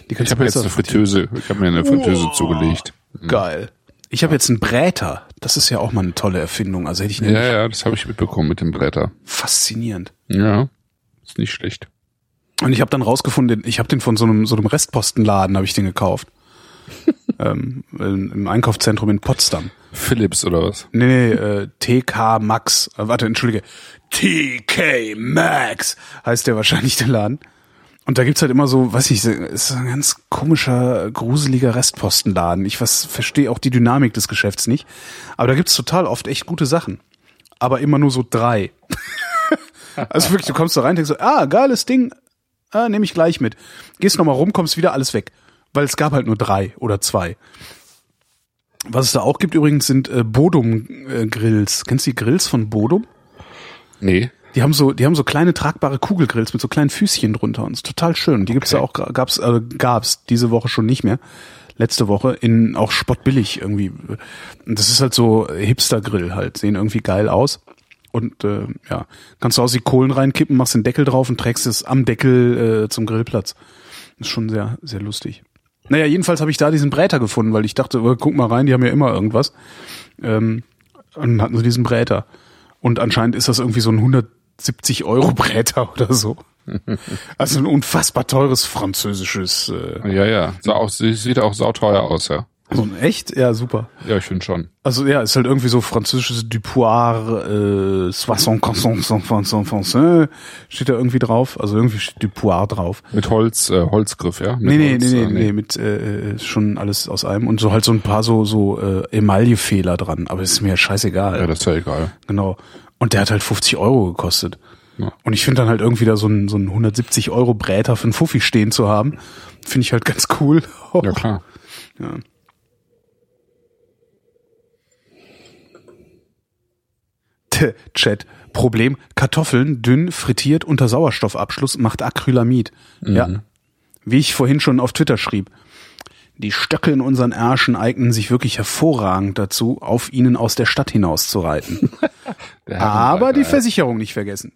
Die Ich habe jetzt eine Fritteuse, ich habe mir eine Fritteuse zugelegt. frittieren. Geil. Ich habe jetzt einen Bräter. Das ist ja auch mal eine tolle Erfindung. Also hätte ich Ja, ja, das habe ich mitbekommen mit dem Blätter. faszinierend. Ja, ist nicht schlecht. Und ich habe dann rausgefunden, ich habe den von so einem so einem Restpostenladen habe ich den gekauft. ähm, Im Einkaufszentrum in Potsdam. Philips oder was? Nee, nee, äh, TK Max. Äh, warte, entschuldige. TK Max heißt der wahrscheinlich der Laden. Und da gibt's halt immer so, weiß ich, ist ein ganz komischer, gruseliger Restpostenladen. Ich was verstehe auch die Dynamik des Geschäfts nicht. Aber da gibt's total oft echt gute Sachen. Aber immer nur so drei. also wirklich, du kommst da rein, denkst so, ah, geiles Ding, ah, nehme ich gleich mit. Gehst nochmal rum, kommst wieder, alles weg. Weil es gab halt nur drei oder zwei. Was es da auch gibt übrigens sind äh, Bodum-Grills. Kennst du die Grills von Bodum? Nee. Die haben so, die haben so kleine tragbare Kugelgrills mit so kleinen Füßchen drunter und ist total schön. Die gibt's ja auch, gab's, äh, gab's diese Woche schon nicht mehr. Letzte Woche in auch spottbillig irgendwie. Und das ist halt so Hipster-Grill halt, sehen irgendwie geil aus. Und äh, ja, kannst du aus die Kohlen reinkippen, machst den Deckel drauf und trägst es am Deckel äh, zum Grillplatz. ist schon sehr, sehr lustig. Naja, jedenfalls habe ich da diesen Bräter gefunden, weil ich dachte, oh, guck mal rein, die haben ja immer irgendwas. Ähm, und dann hatten sie diesen Bräter. Und anscheinend ist das irgendwie so ein 170 Euro Bräter oder so. Also ein unfassbar teures französisches. Äh, Ja, ja. Sah auch, sie- sieht auch sauteuer aus, ja. So ein echt? Ja, super. Ja, ich finde schon. Also ja, ist halt irgendwie so französisches Dupoir, äh, Soixante Cansons Français, steht da irgendwie drauf. Also irgendwie steht Dupoir drauf. Mit Holz, äh, Holzgriff, ja? Mit Nee, nee, Holz, nee, nee, äh, nee, mit äh, schon alles aus einem und so halt so ein paar so so äh, Emaillefehler dran, aber ist mir scheißegal. Ja, das ist ja egal. Genau. Und der hat halt 50 Euro gekostet. Ja. Und ich finde dann halt irgendwie da so ein, so ein 170 Euro Bräter für einen Fuffi stehen zu haben, finde ich halt ganz cool. Ja, klar. Ja. Chat. Problem, Kartoffeln dünn frittiert unter Sauerstoffabschluss macht Acrylamid. Ja. Wie ich vorhin schon auf Twitter schrieb. Die Stöcke in unseren Ärschen eignen sich wirklich hervorragend dazu, auf ihnen aus der Stadt hinaus zu reiten. Aber die Versicherung nicht vergessen.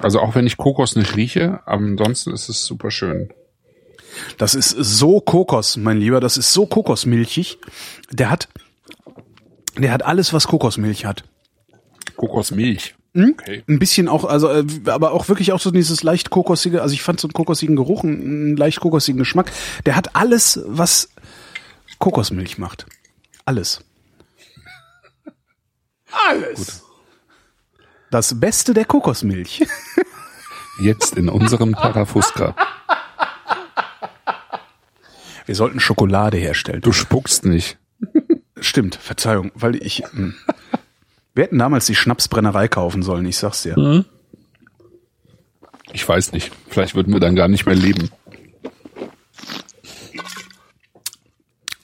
Also auch wenn ich Kokos nicht rieche, ansonsten ist es super schön. Das ist so Kokos, mein Lieber, das ist so kokosmilchig. Der hat, der hat alles, was Kokosmilch hat. Kokosmilch. Hm? Okay. Ein bisschen auch, also, äh, aber auch wirklich auch so dieses leicht kokosige, also ich fand so einen kokosigen Geruch, einen, einen leicht kokosigen Geschmack. Der hat alles, was Kokosmilch macht. Alles. Alles. Das Beste der Kokosmilch. Jetzt in unserem Parafuska. Wir sollten Schokolade herstellen. Du spuckst nicht. Stimmt, Verzeihung, weil ich. Hm. Wir hätten damals die Schnapsbrennerei kaufen sollen, ich sag's dir. Ich weiß nicht. Vielleicht würden wir dann gar nicht mehr leben.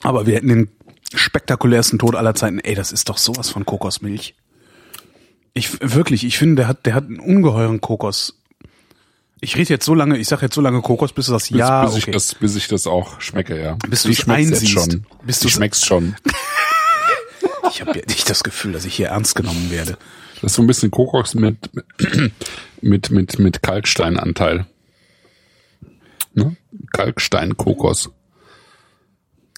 Aber wir hätten den spektakulärsten Tod aller Zeiten. Ey, das ist doch sowas von Kokosmilch. Ich wirklich, ich finde, der hat, der hat einen ungeheuren Kokos. Ich rede jetzt so lange, ich sag jetzt so lange Kokos, bis du sagst, Bis, ja, bis, okay. ich das, bis ich das auch schmecke, ja. Bis du es einsiehst. schon. Bis du schmeckst schon. ich habe ja nicht das Gefühl, dass ich hier ernst genommen werde. Das ist so ein bisschen Kokos mit, mit, mit, mit Kalksteinanteil. Ne? Kalkstein-Kokos.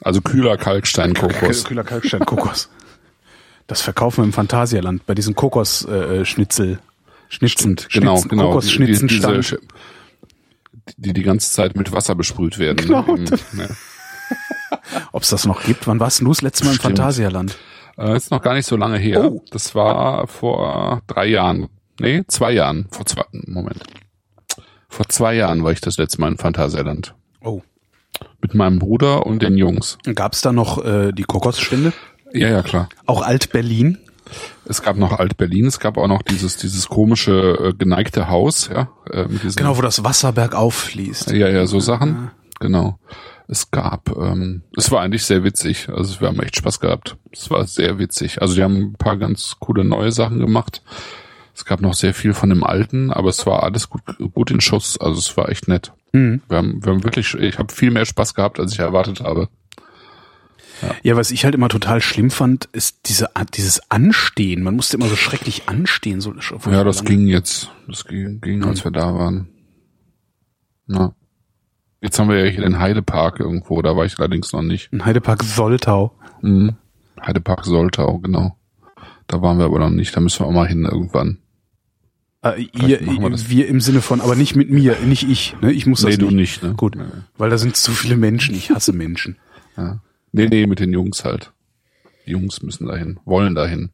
Also kühler Kalkstein-Kokos. Kühler Kalkstein Kokos. Das verkaufen wir im Phantasialand bei diesen Kokos-Schnitzel. Schnitzend, genau, Schnitzen- genau. Die, Kokosschnitzenstand. diese, die die ganze Zeit mit Wasser besprüht werden. Genau. Im- ja. Ob es das noch gibt? Wann warst du das letzte Mal im Stimmt. Phantasialand? Äh, ist noch gar nicht so lange her. Oh. Das war vor drei Jahren. Nee, zwei Jahren. Vor zwei, Moment. Vor zwei Jahren war ich das letzte Mal in Phantasialand. Oh. Mit meinem Bruder und den Jungs. Gab es da noch äh, die Kokosstände? Ja, ja, klar. Auch Alt-Berlin? Es gab noch Alt-Berlin, es gab auch noch dieses, dieses komische äh, geneigte Haus, ja. Äh, Genau, wo das Wasser bergauf fließt. Ja, ja, so Sachen. Genau. Es gab, ähm, es war eigentlich sehr witzig. Also wir haben echt Spaß gehabt. Es war sehr witzig. Also die haben ein paar ganz coole neue Sachen gemacht. Es gab noch sehr viel von dem Alten, aber es war alles gut, gut in Schuss. Also es war echt nett. Mhm. Wir haben, wir haben wirklich, ich habe viel mehr Spaß gehabt, als ich erwartet habe. Ja, was ich halt immer total schlimm fand, ist diese, dieses Anstehen. Man musste immer so schrecklich anstehen. So, Ja, das ging jetzt. Das ging, ging als wir da waren. Na. Jetzt haben wir ja hier den Heidepark irgendwo, da war ich allerdings noch nicht. In Heidepark Soltau. Mhm. Heidepark Soltau, genau. Da waren wir aber noch nicht, da müssen wir auch mal hin irgendwann. Äh, ihr, wir wir im Sinne von, aber nicht mit mir, nicht ich. Ne? Ich muss das nee, nicht. du nicht, ne? Gut, Nee. weil da sind zu viele Menschen. Ich hasse Menschen. Ja. Nee, nee, mit den Jungs halt. Die Jungs müssen dahin, wollen dahin.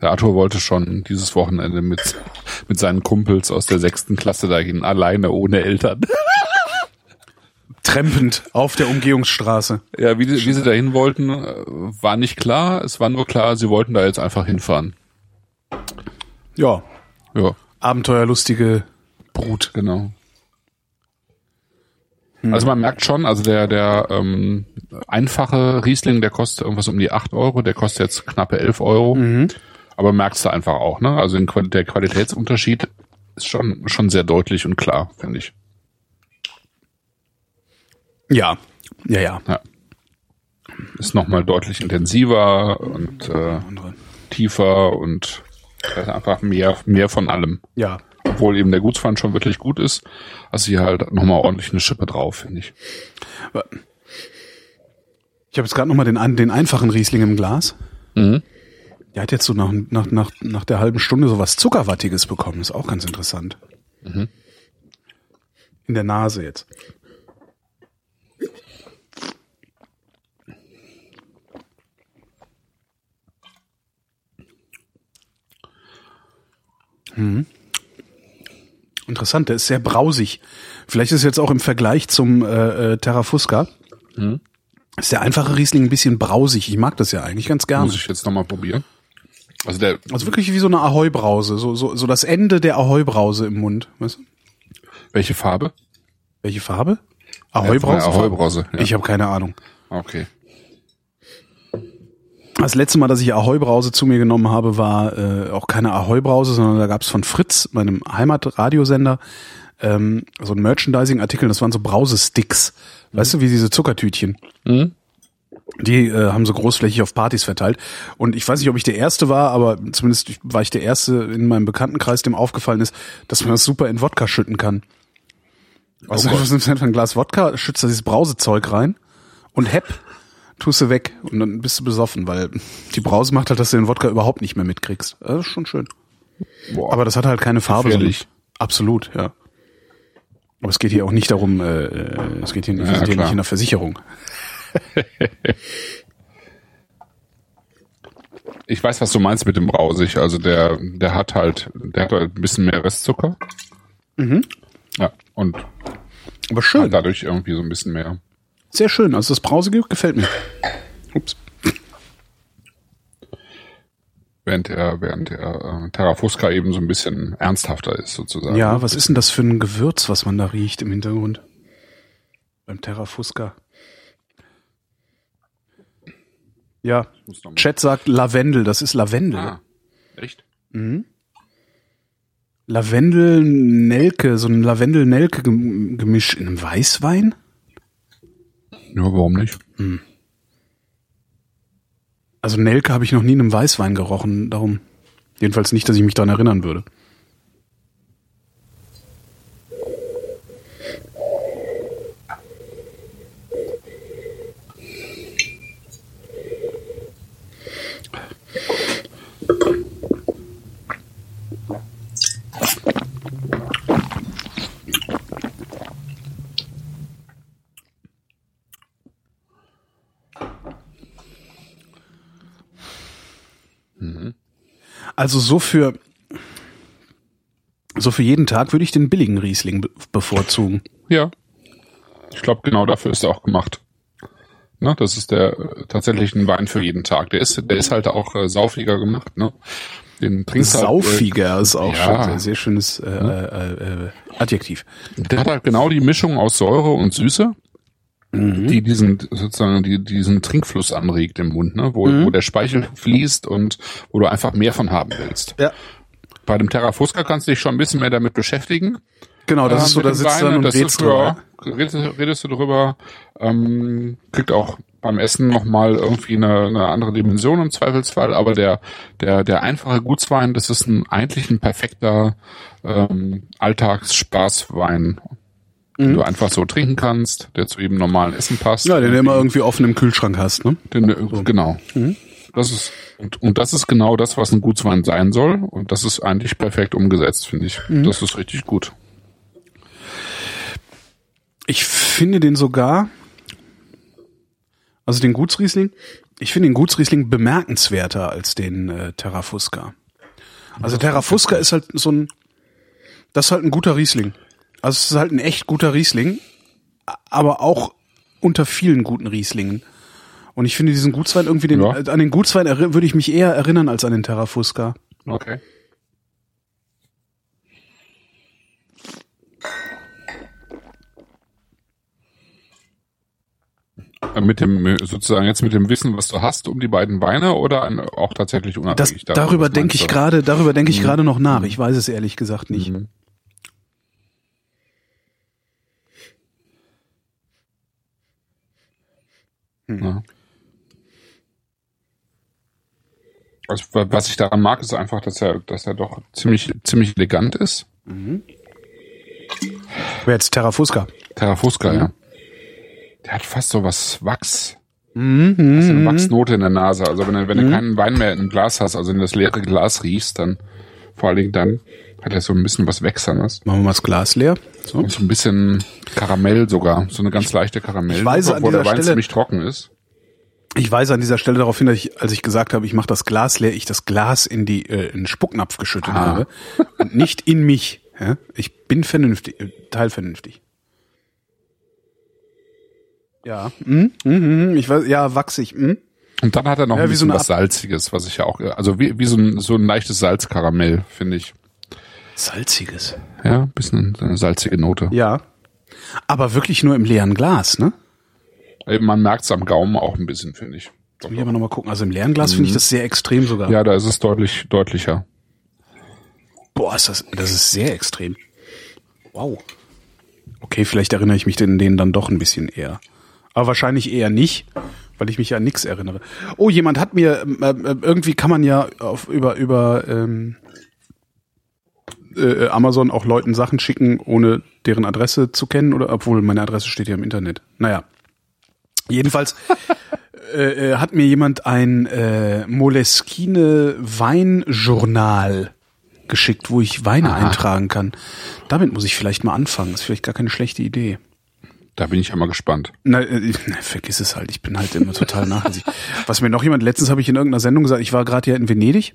Der Arthur wollte schon dieses Wochenende mit, mit seinen Kumpels aus der sechsten Klasse dahin, alleine, ohne Eltern. Trempend auf der Umgehungsstraße. Ja, wie, wie sie dahin wollten, äh, war nicht klar. Es war nur klar, sie wollten da jetzt einfach hinfahren. Ja, Ja, abenteuerlustige Brut. genau. Also man merkt schon, also der, der ähm, einfache Riesling, der kostet irgendwas um die 8 Euro, der kostet jetzt knappe 11 Euro. Aber merkst du einfach auch, ne? Also der Qualitätsunterschied ist schon, schon sehr deutlich und klar, finde ich. Ja, ja, ja. Ja. Ist nochmal deutlich intensiver und äh, tiefer und also einfach mehr, mehr von allem. Ja. Obwohl eben der Gutswein schon wirklich gut ist, also hier halt nochmal ordentlich eine Schippe drauf, finde ich. Ich habe jetzt gerade noch mal den, den einfachen Riesling im Glas. Mhm. Der hat jetzt so nach, nach, nach, nach der halben Stunde so was Zuckerwattiges bekommen. Ist auch ganz interessant. Mhm. In der Nase jetzt. Hm. Interessant, der ist sehr brausig. Vielleicht ist jetzt auch im Vergleich zum äh, äh, Terra Fusca Mhm. ist der einfache Riesling ein bisschen brausig. Ich mag das ja eigentlich ganz gerne. Muss ich jetzt nochmal probieren. Also der, Also wirklich wie so eine Ahoi-Brause, so, so, so das Ende der Ahoi-Brause im Mund. Weißt du? welche Farbe? Welche Farbe? Ahoi-Brause? Ahoi-Brause, ja. Ich habe keine Ahnung. Okay. Das letzte Mal, dass ich Ahoi-Brause zu mir genommen habe, war äh, auch keine Ahoi-Brause, sondern da gab es von Fritz, meinem Heimatradiosender, ähm, so ein Merchandising-Artikel, das waren so Brausesticks. Weißt du, wie diese Zuckertütchen? Mhm. Die äh, haben so großflächig auf Partys verteilt. Und ich weiß nicht, ob ich der Erste war, aber zumindest war ich der Erste in meinem Bekanntenkreis, dem aufgefallen ist, dass man das super in Wodka schütten kann. Also Oh du nimmst einfach ein Glas Wodka, schützt da dieses Brausezeug rein und hepp, tust du weg und dann bist du besoffen, weil die Brause macht halt, dass du den Wodka überhaupt nicht mehr mitkriegst. Das ist schon schön. Boah. Aber das hat halt keine Farbe. Gefährlich. Absolut, ja. Aber es geht hier auch nicht darum, äh, äh, es geht hier, nicht- Ja, nicht in der Versicherung. ich weiß, was du meinst mit dem Brausig. Also der, der hat halt, der hat halt ein bisschen mehr Restzucker. Mhm. Ja, und Aber schön. hat dadurch irgendwie so ein bisschen mehr. Sehr schön. Also das Brausige gefällt mir. Ups. Während der, während der äh, Terra Fusca eben so ein bisschen ernsthafter ist, sozusagen. Ja, was ist denn das für ein Gewürz, was man da riecht im Hintergrund? Beim Terra Fusca. Ja, Chat sagt Lavendel, das ist Lavendel. Ah, echt? Lavendel, Nelke, so ein Lavendel-Nelke-Gemisch in einem Weißwein? Ja, warum nicht? Also Nelke habe ich noch nie in einem Weißwein gerochen, darum. Jedenfalls nicht, dass ich mich daran erinnern würde. Also so für so für jeden Tag würde ich den billigen Riesling be bevorzugen. Ja. Ich glaube, genau dafür ist er auch gemacht. Ne? Das ist der äh, tatsächlich ein Wein für jeden Tag. Der ist, der ist halt auch äh, saufiger gemacht. Ne? Den trinkst halt, Saufiger ist auch ja. schon ein sehr schönes äh, äh, äh, Adjektiv. Der hat halt genau die Mischung aus Säure und Süße, die diesen sozusagen die, diesen Trinkfluss anregt im Mund, ne? wo, wo der Speichel fließt und wo du einfach mehr von haben willst. Ja. Bei dem Terra Fusca kannst du dich schon ein bisschen mehr damit beschäftigen. Genau, das äh, ist so, mit da sitzt Wein dann und das redest drüber. redest, redest du drüber, ähm, kriegt auch beim Essen nochmal irgendwie eine, eine andere Dimension im Zweifelsfall, aber der, der, der einfache Gutswein, das ist ein, eigentlich ein perfekter ähm, Alltagsspaßwein, den du einfach so trinken kannst, der zu jedem normalen Essen passt. Mhm. Ja, den du immer irgendwie offen im Kühlschrank hast, ne? Den, du- Genau. Mhm. Das ist und, und das ist genau das, was ein Gutswein sein soll. Und das ist eigentlich perfekt umgesetzt, finde ich. Mhm. Das ist richtig gut. Ich finde den sogar, also den Gutsriesling, ich finde den Gutsriesling bemerkenswerter als den äh, Terrafusca. Also Terrafusca ist halt so ein, das ist halt ein guter Riesling. Also es ist halt ein echt guter Riesling, aber auch unter vielen guten Rieslingen. Und ich finde diesen Gutswein irgendwie den, Ja. an den Gutswein würde ich mich eher erinnern als an den Terrafusca. Okay. Äh, Mit dem, sozusagen jetzt mit dem Wissen, was du hast um die beiden Weine oder auch tatsächlich Das, unabhängig davon, darüber denke ich gerade, darüber denke ich gerade noch nach. Ich weiß es ehrlich gesagt nicht. Mhm. Ja. Also, wa- was ich daran mag, ist einfach, dass er, dass er doch ziemlich, ziemlich elegant ist. Wer jetzt Terrafusca? Terra Fusca, ja. Der hat fast so was Wachs. Mhm, Hast eine Wachsnote in der Nase. Also wenn du, wenn du keinen Wein mehr im Glas hast, also in das leere Glas riechst, dann vor allen Dingen dann hat er so ein bisschen was Wächsernes. Machen wir mal das Glas leer. So. Und so ein bisschen Karamell sogar. So eine ganz leichte Karamell. ich weiß, an wo der Wein Stelle- ziemlich trocken ist. Ich weise an dieser Stelle darauf hin, dass ich, als ich gesagt habe, ich mache das Glas leer, ich das Glas in die äh, in den Spucknapf geschüttet Ah. habe und nicht in mich. Ja? Ich bin vernünftig, äh, teilvernünftig. Ja, hm, hm, hm, ich weiß, ja, wachsig. Hm. Und dann hat er noch Ja, ein so bisschen eine was Salziges, was ich ja auch, also wie, wie so ein, so ein leichtes Salzkaramell, finde ich. Salziges. Ja, ein bisschen eine salzige Note. Ja, aber wirklich nur im leeren Glas, ne? Man merkt es am Gaumen auch ein bisschen, finde ich. Muss ich aber nochmal gucken. Also im leeren Glas finde ich das sehr extrem sogar. Ja, da ist es deutlich deutlicher. Boah, ist das, das ist sehr extrem. Wow. Okay, vielleicht erinnere ich mich den, den dann doch ein bisschen eher. Aber wahrscheinlich eher nicht, weil ich mich an nichts erinnere. Oh, jemand hat mir, ähm, äh, irgendwie kann man ja auf, über, über ähm, äh, Amazon auch Leuten Sachen schicken, ohne deren Adresse zu kennen, oder obwohl meine Adresse steht ja im Internet. Naja. Jedenfalls äh, äh, hat mir jemand ein äh, Moleskine Weinjournal geschickt, wo ich Weine Aha. eintragen kann. Damit muss ich vielleicht mal anfangen. Ist vielleicht gar keine schlechte Idee. Da bin ich ja mal gespannt. Na, äh, na, vergiss es halt. Ich bin halt immer total nachlässig. Was mir noch jemand, letztens habe ich in irgendeiner Sendung gesagt, ich war gerade ja in Venedig,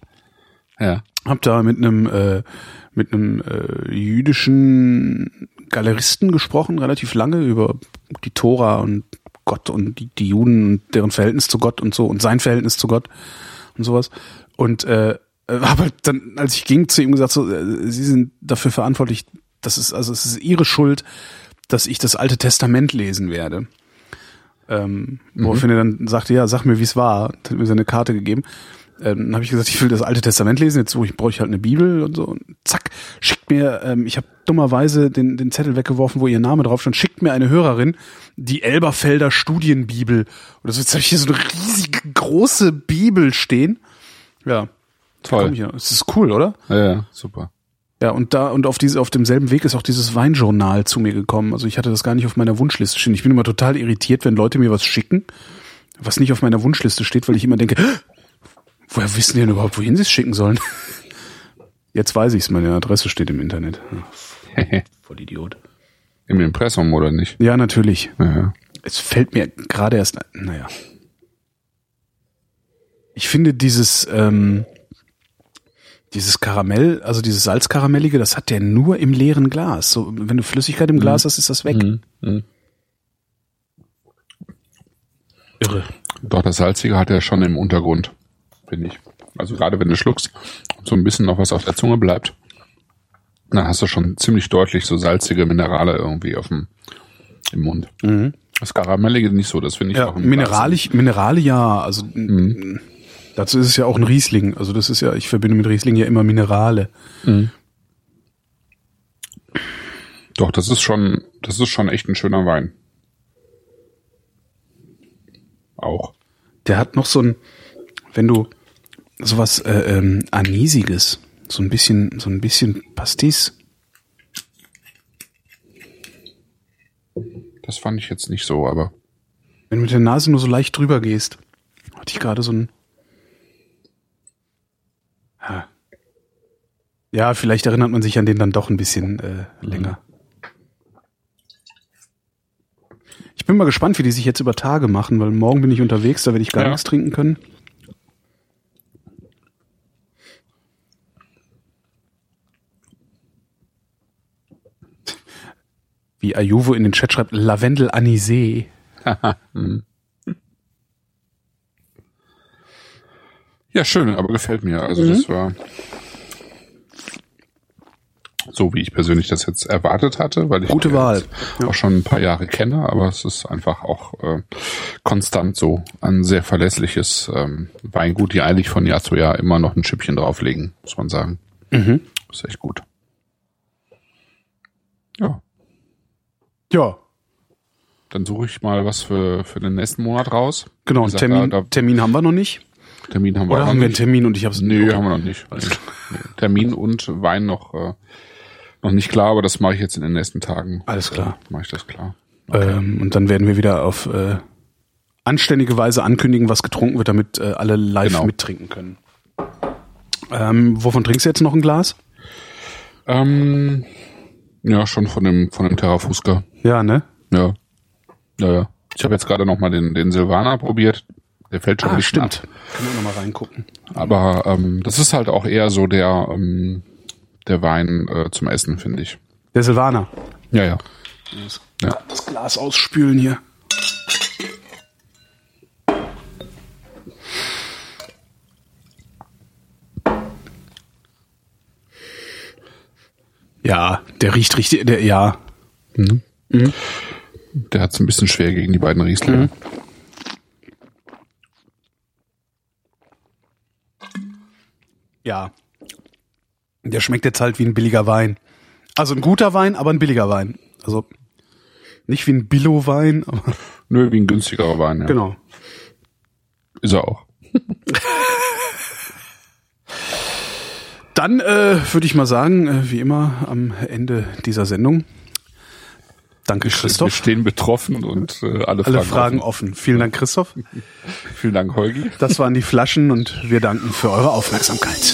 Ja. hab da mit einem äh, mit einem äh, jüdischen Galeristen gesprochen, relativ lange über die Tora und Gott und die, die Juden und deren Verhältnis zu Gott und so und sein Verhältnis zu Gott und sowas. Und äh, aber dann, als ich ging, zu ihm gesagt, so, äh, Sie sind dafür verantwortlich, das ist also es ist Ihre Schuld, dass ich das Alte Testament lesen werde. Ähm, woraufhin er dann sagte, ja, sag mir, wie es war. Hat mir seine Karte gegeben. Ähm, dann habe ich gesagt, ich will das Alte Testament lesen, jetzt wo ich brauche ich halt eine Bibel und so. Und zack, schickt mir, ähm, ich habe dummerweise den, den Zettel weggeworfen, wo ihr Name drauf stand, schickt mir eine Hörerin die Elberfelder Studienbibel. Und das jetzt habe ich hier so eine riesige große Bibel stehen. Ja, Toll. komm hier. Es ist cool, oder? Ja, ja, super. Ja, und da und auf diese auf demselben Weg ist auch dieses Weinjournal zu mir gekommen. Also ich hatte das gar nicht auf meiner Wunschliste stehen. Ich bin immer total irritiert, wenn Leute mir was schicken, was nicht auf meiner Wunschliste steht, weil ich immer denke, "Hä? Woher wissen die denn überhaupt, wohin sie es schicken sollen? Jetzt weiß ich's, meine Adresse steht im Internet. Voll Idiot. Im Impressum oder nicht? Ja, natürlich. Ja. Es fällt mir gerade erst, naja. Ich finde dieses, ähm, dieses Karamell, also dieses Salzkaramellige, das hat der nur im leeren Glas. So, wenn du Flüssigkeit im Glas hast, ist das weg. Mhm. Mhm. Irre. Doch, das Salzige hat er schon im Untergrund, finde ich. Also gerade wenn du schluckst und so ein bisschen noch was auf der Zunge bleibt, dann hast du schon ziemlich deutlich so salzige Minerale irgendwie auf dem, im Mund. Das Karamellige nicht so, das finde ich Ja, auch Mineralisch, Minerale ja, also Mhm. dazu ist es ja auch ein Riesling. Also das ist ja, ich verbinde mit Riesling ja immer Minerale. Doch, das ist schon, das ist schon echt ein schöner Wein. Auch. Der hat noch so ein, wenn du sowas äh, ähm, Anisiges, so ein bisschen, so ein bisschen Pastis. Das fand ich jetzt nicht so, aber Wenn du mit der Nase nur so leicht drüber gehst, hatte ich gerade so ein. Ja. ja, vielleicht erinnert man sich an den dann doch ein bisschen äh, länger. Ich bin mal gespannt, wie die sich jetzt über Tage machen, weil morgen bin ich unterwegs, da werde ich gar Ja. nichts trinken können. Wie Ayuvo in den Chat schreibt, Lavendel Anisee. ja, schön, aber gefällt mir. Also Mhm. das war so, wie ich persönlich das jetzt erwartet hatte, weil ich Gute Wahl. jetzt auch schon ein paar Jahre kenne, aber es ist einfach auch äh, konstant so ein sehr verlässliches ähm, Weingut, die eigentlich von Jahr zu Jahr immer noch ein Schippchen drauflegen, muss man sagen. Mhm. Ist echt gut. Ja, Ja, dann suche ich mal was für, für den nächsten Monat raus. genau. Gesagt, Termin, da, da, Termin haben wir noch nicht. Termin haben wir Oder haben wir einen. Termin und ich habe es Nee, haben wir noch nicht. Termin und Wein noch, äh, noch nicht klar, aber das mache ich jetzt in den nächsten Tagen. Alles klar. Mache ich das klar. Ähm, und dann werden wir wieder auf äh, anständige Weise ankündigen, was getrunken wird, damit äh, alle live Genau. mittrinken können. Ähm, wovon trinkst du jetzt noch ein Glas? Ähm, ja, schon von dem, von dem Terra Fusca. Ja, ne? Ja. Ja, ja. Ich habe jetzt gerade noch mal den, den Silvaner probiert. Der fällt schon Ah, bisschen stimmt. Können wir nochmal reingucken. ab. Aber ähm, das ist halt auch eher so der, ähm, der Wein äh, zum Essen, finde ich. Der Silvaner. Ja, ja. Ja. Das Glas ausspülen hier. Ja, der riecht richtig, der, ja. Der hat es ein bisschen schwer gegen die beiden Rieslinge. Ja. Der schmeckt jetzt halt wie ein billiger Wein. Also ein guter Wein, aber ein billiger Wein. Also nicht wie ein Billo-Wein, aber Nö, wie ein günstigerer Wein, ja. genau. Ist er auch. Dann äh, würde ich mal sagen, äh, wie immer am Ende dieser Sendung. Danke, Wir Christoph. stehen betroffen und äh, alle, Alle Fragen, Fragen offen. offen. Vielen Dank, Christoph. Vielen Dank, Holgi. Das waren die Flaschen und wir danken für eure Aufmerksamkeit.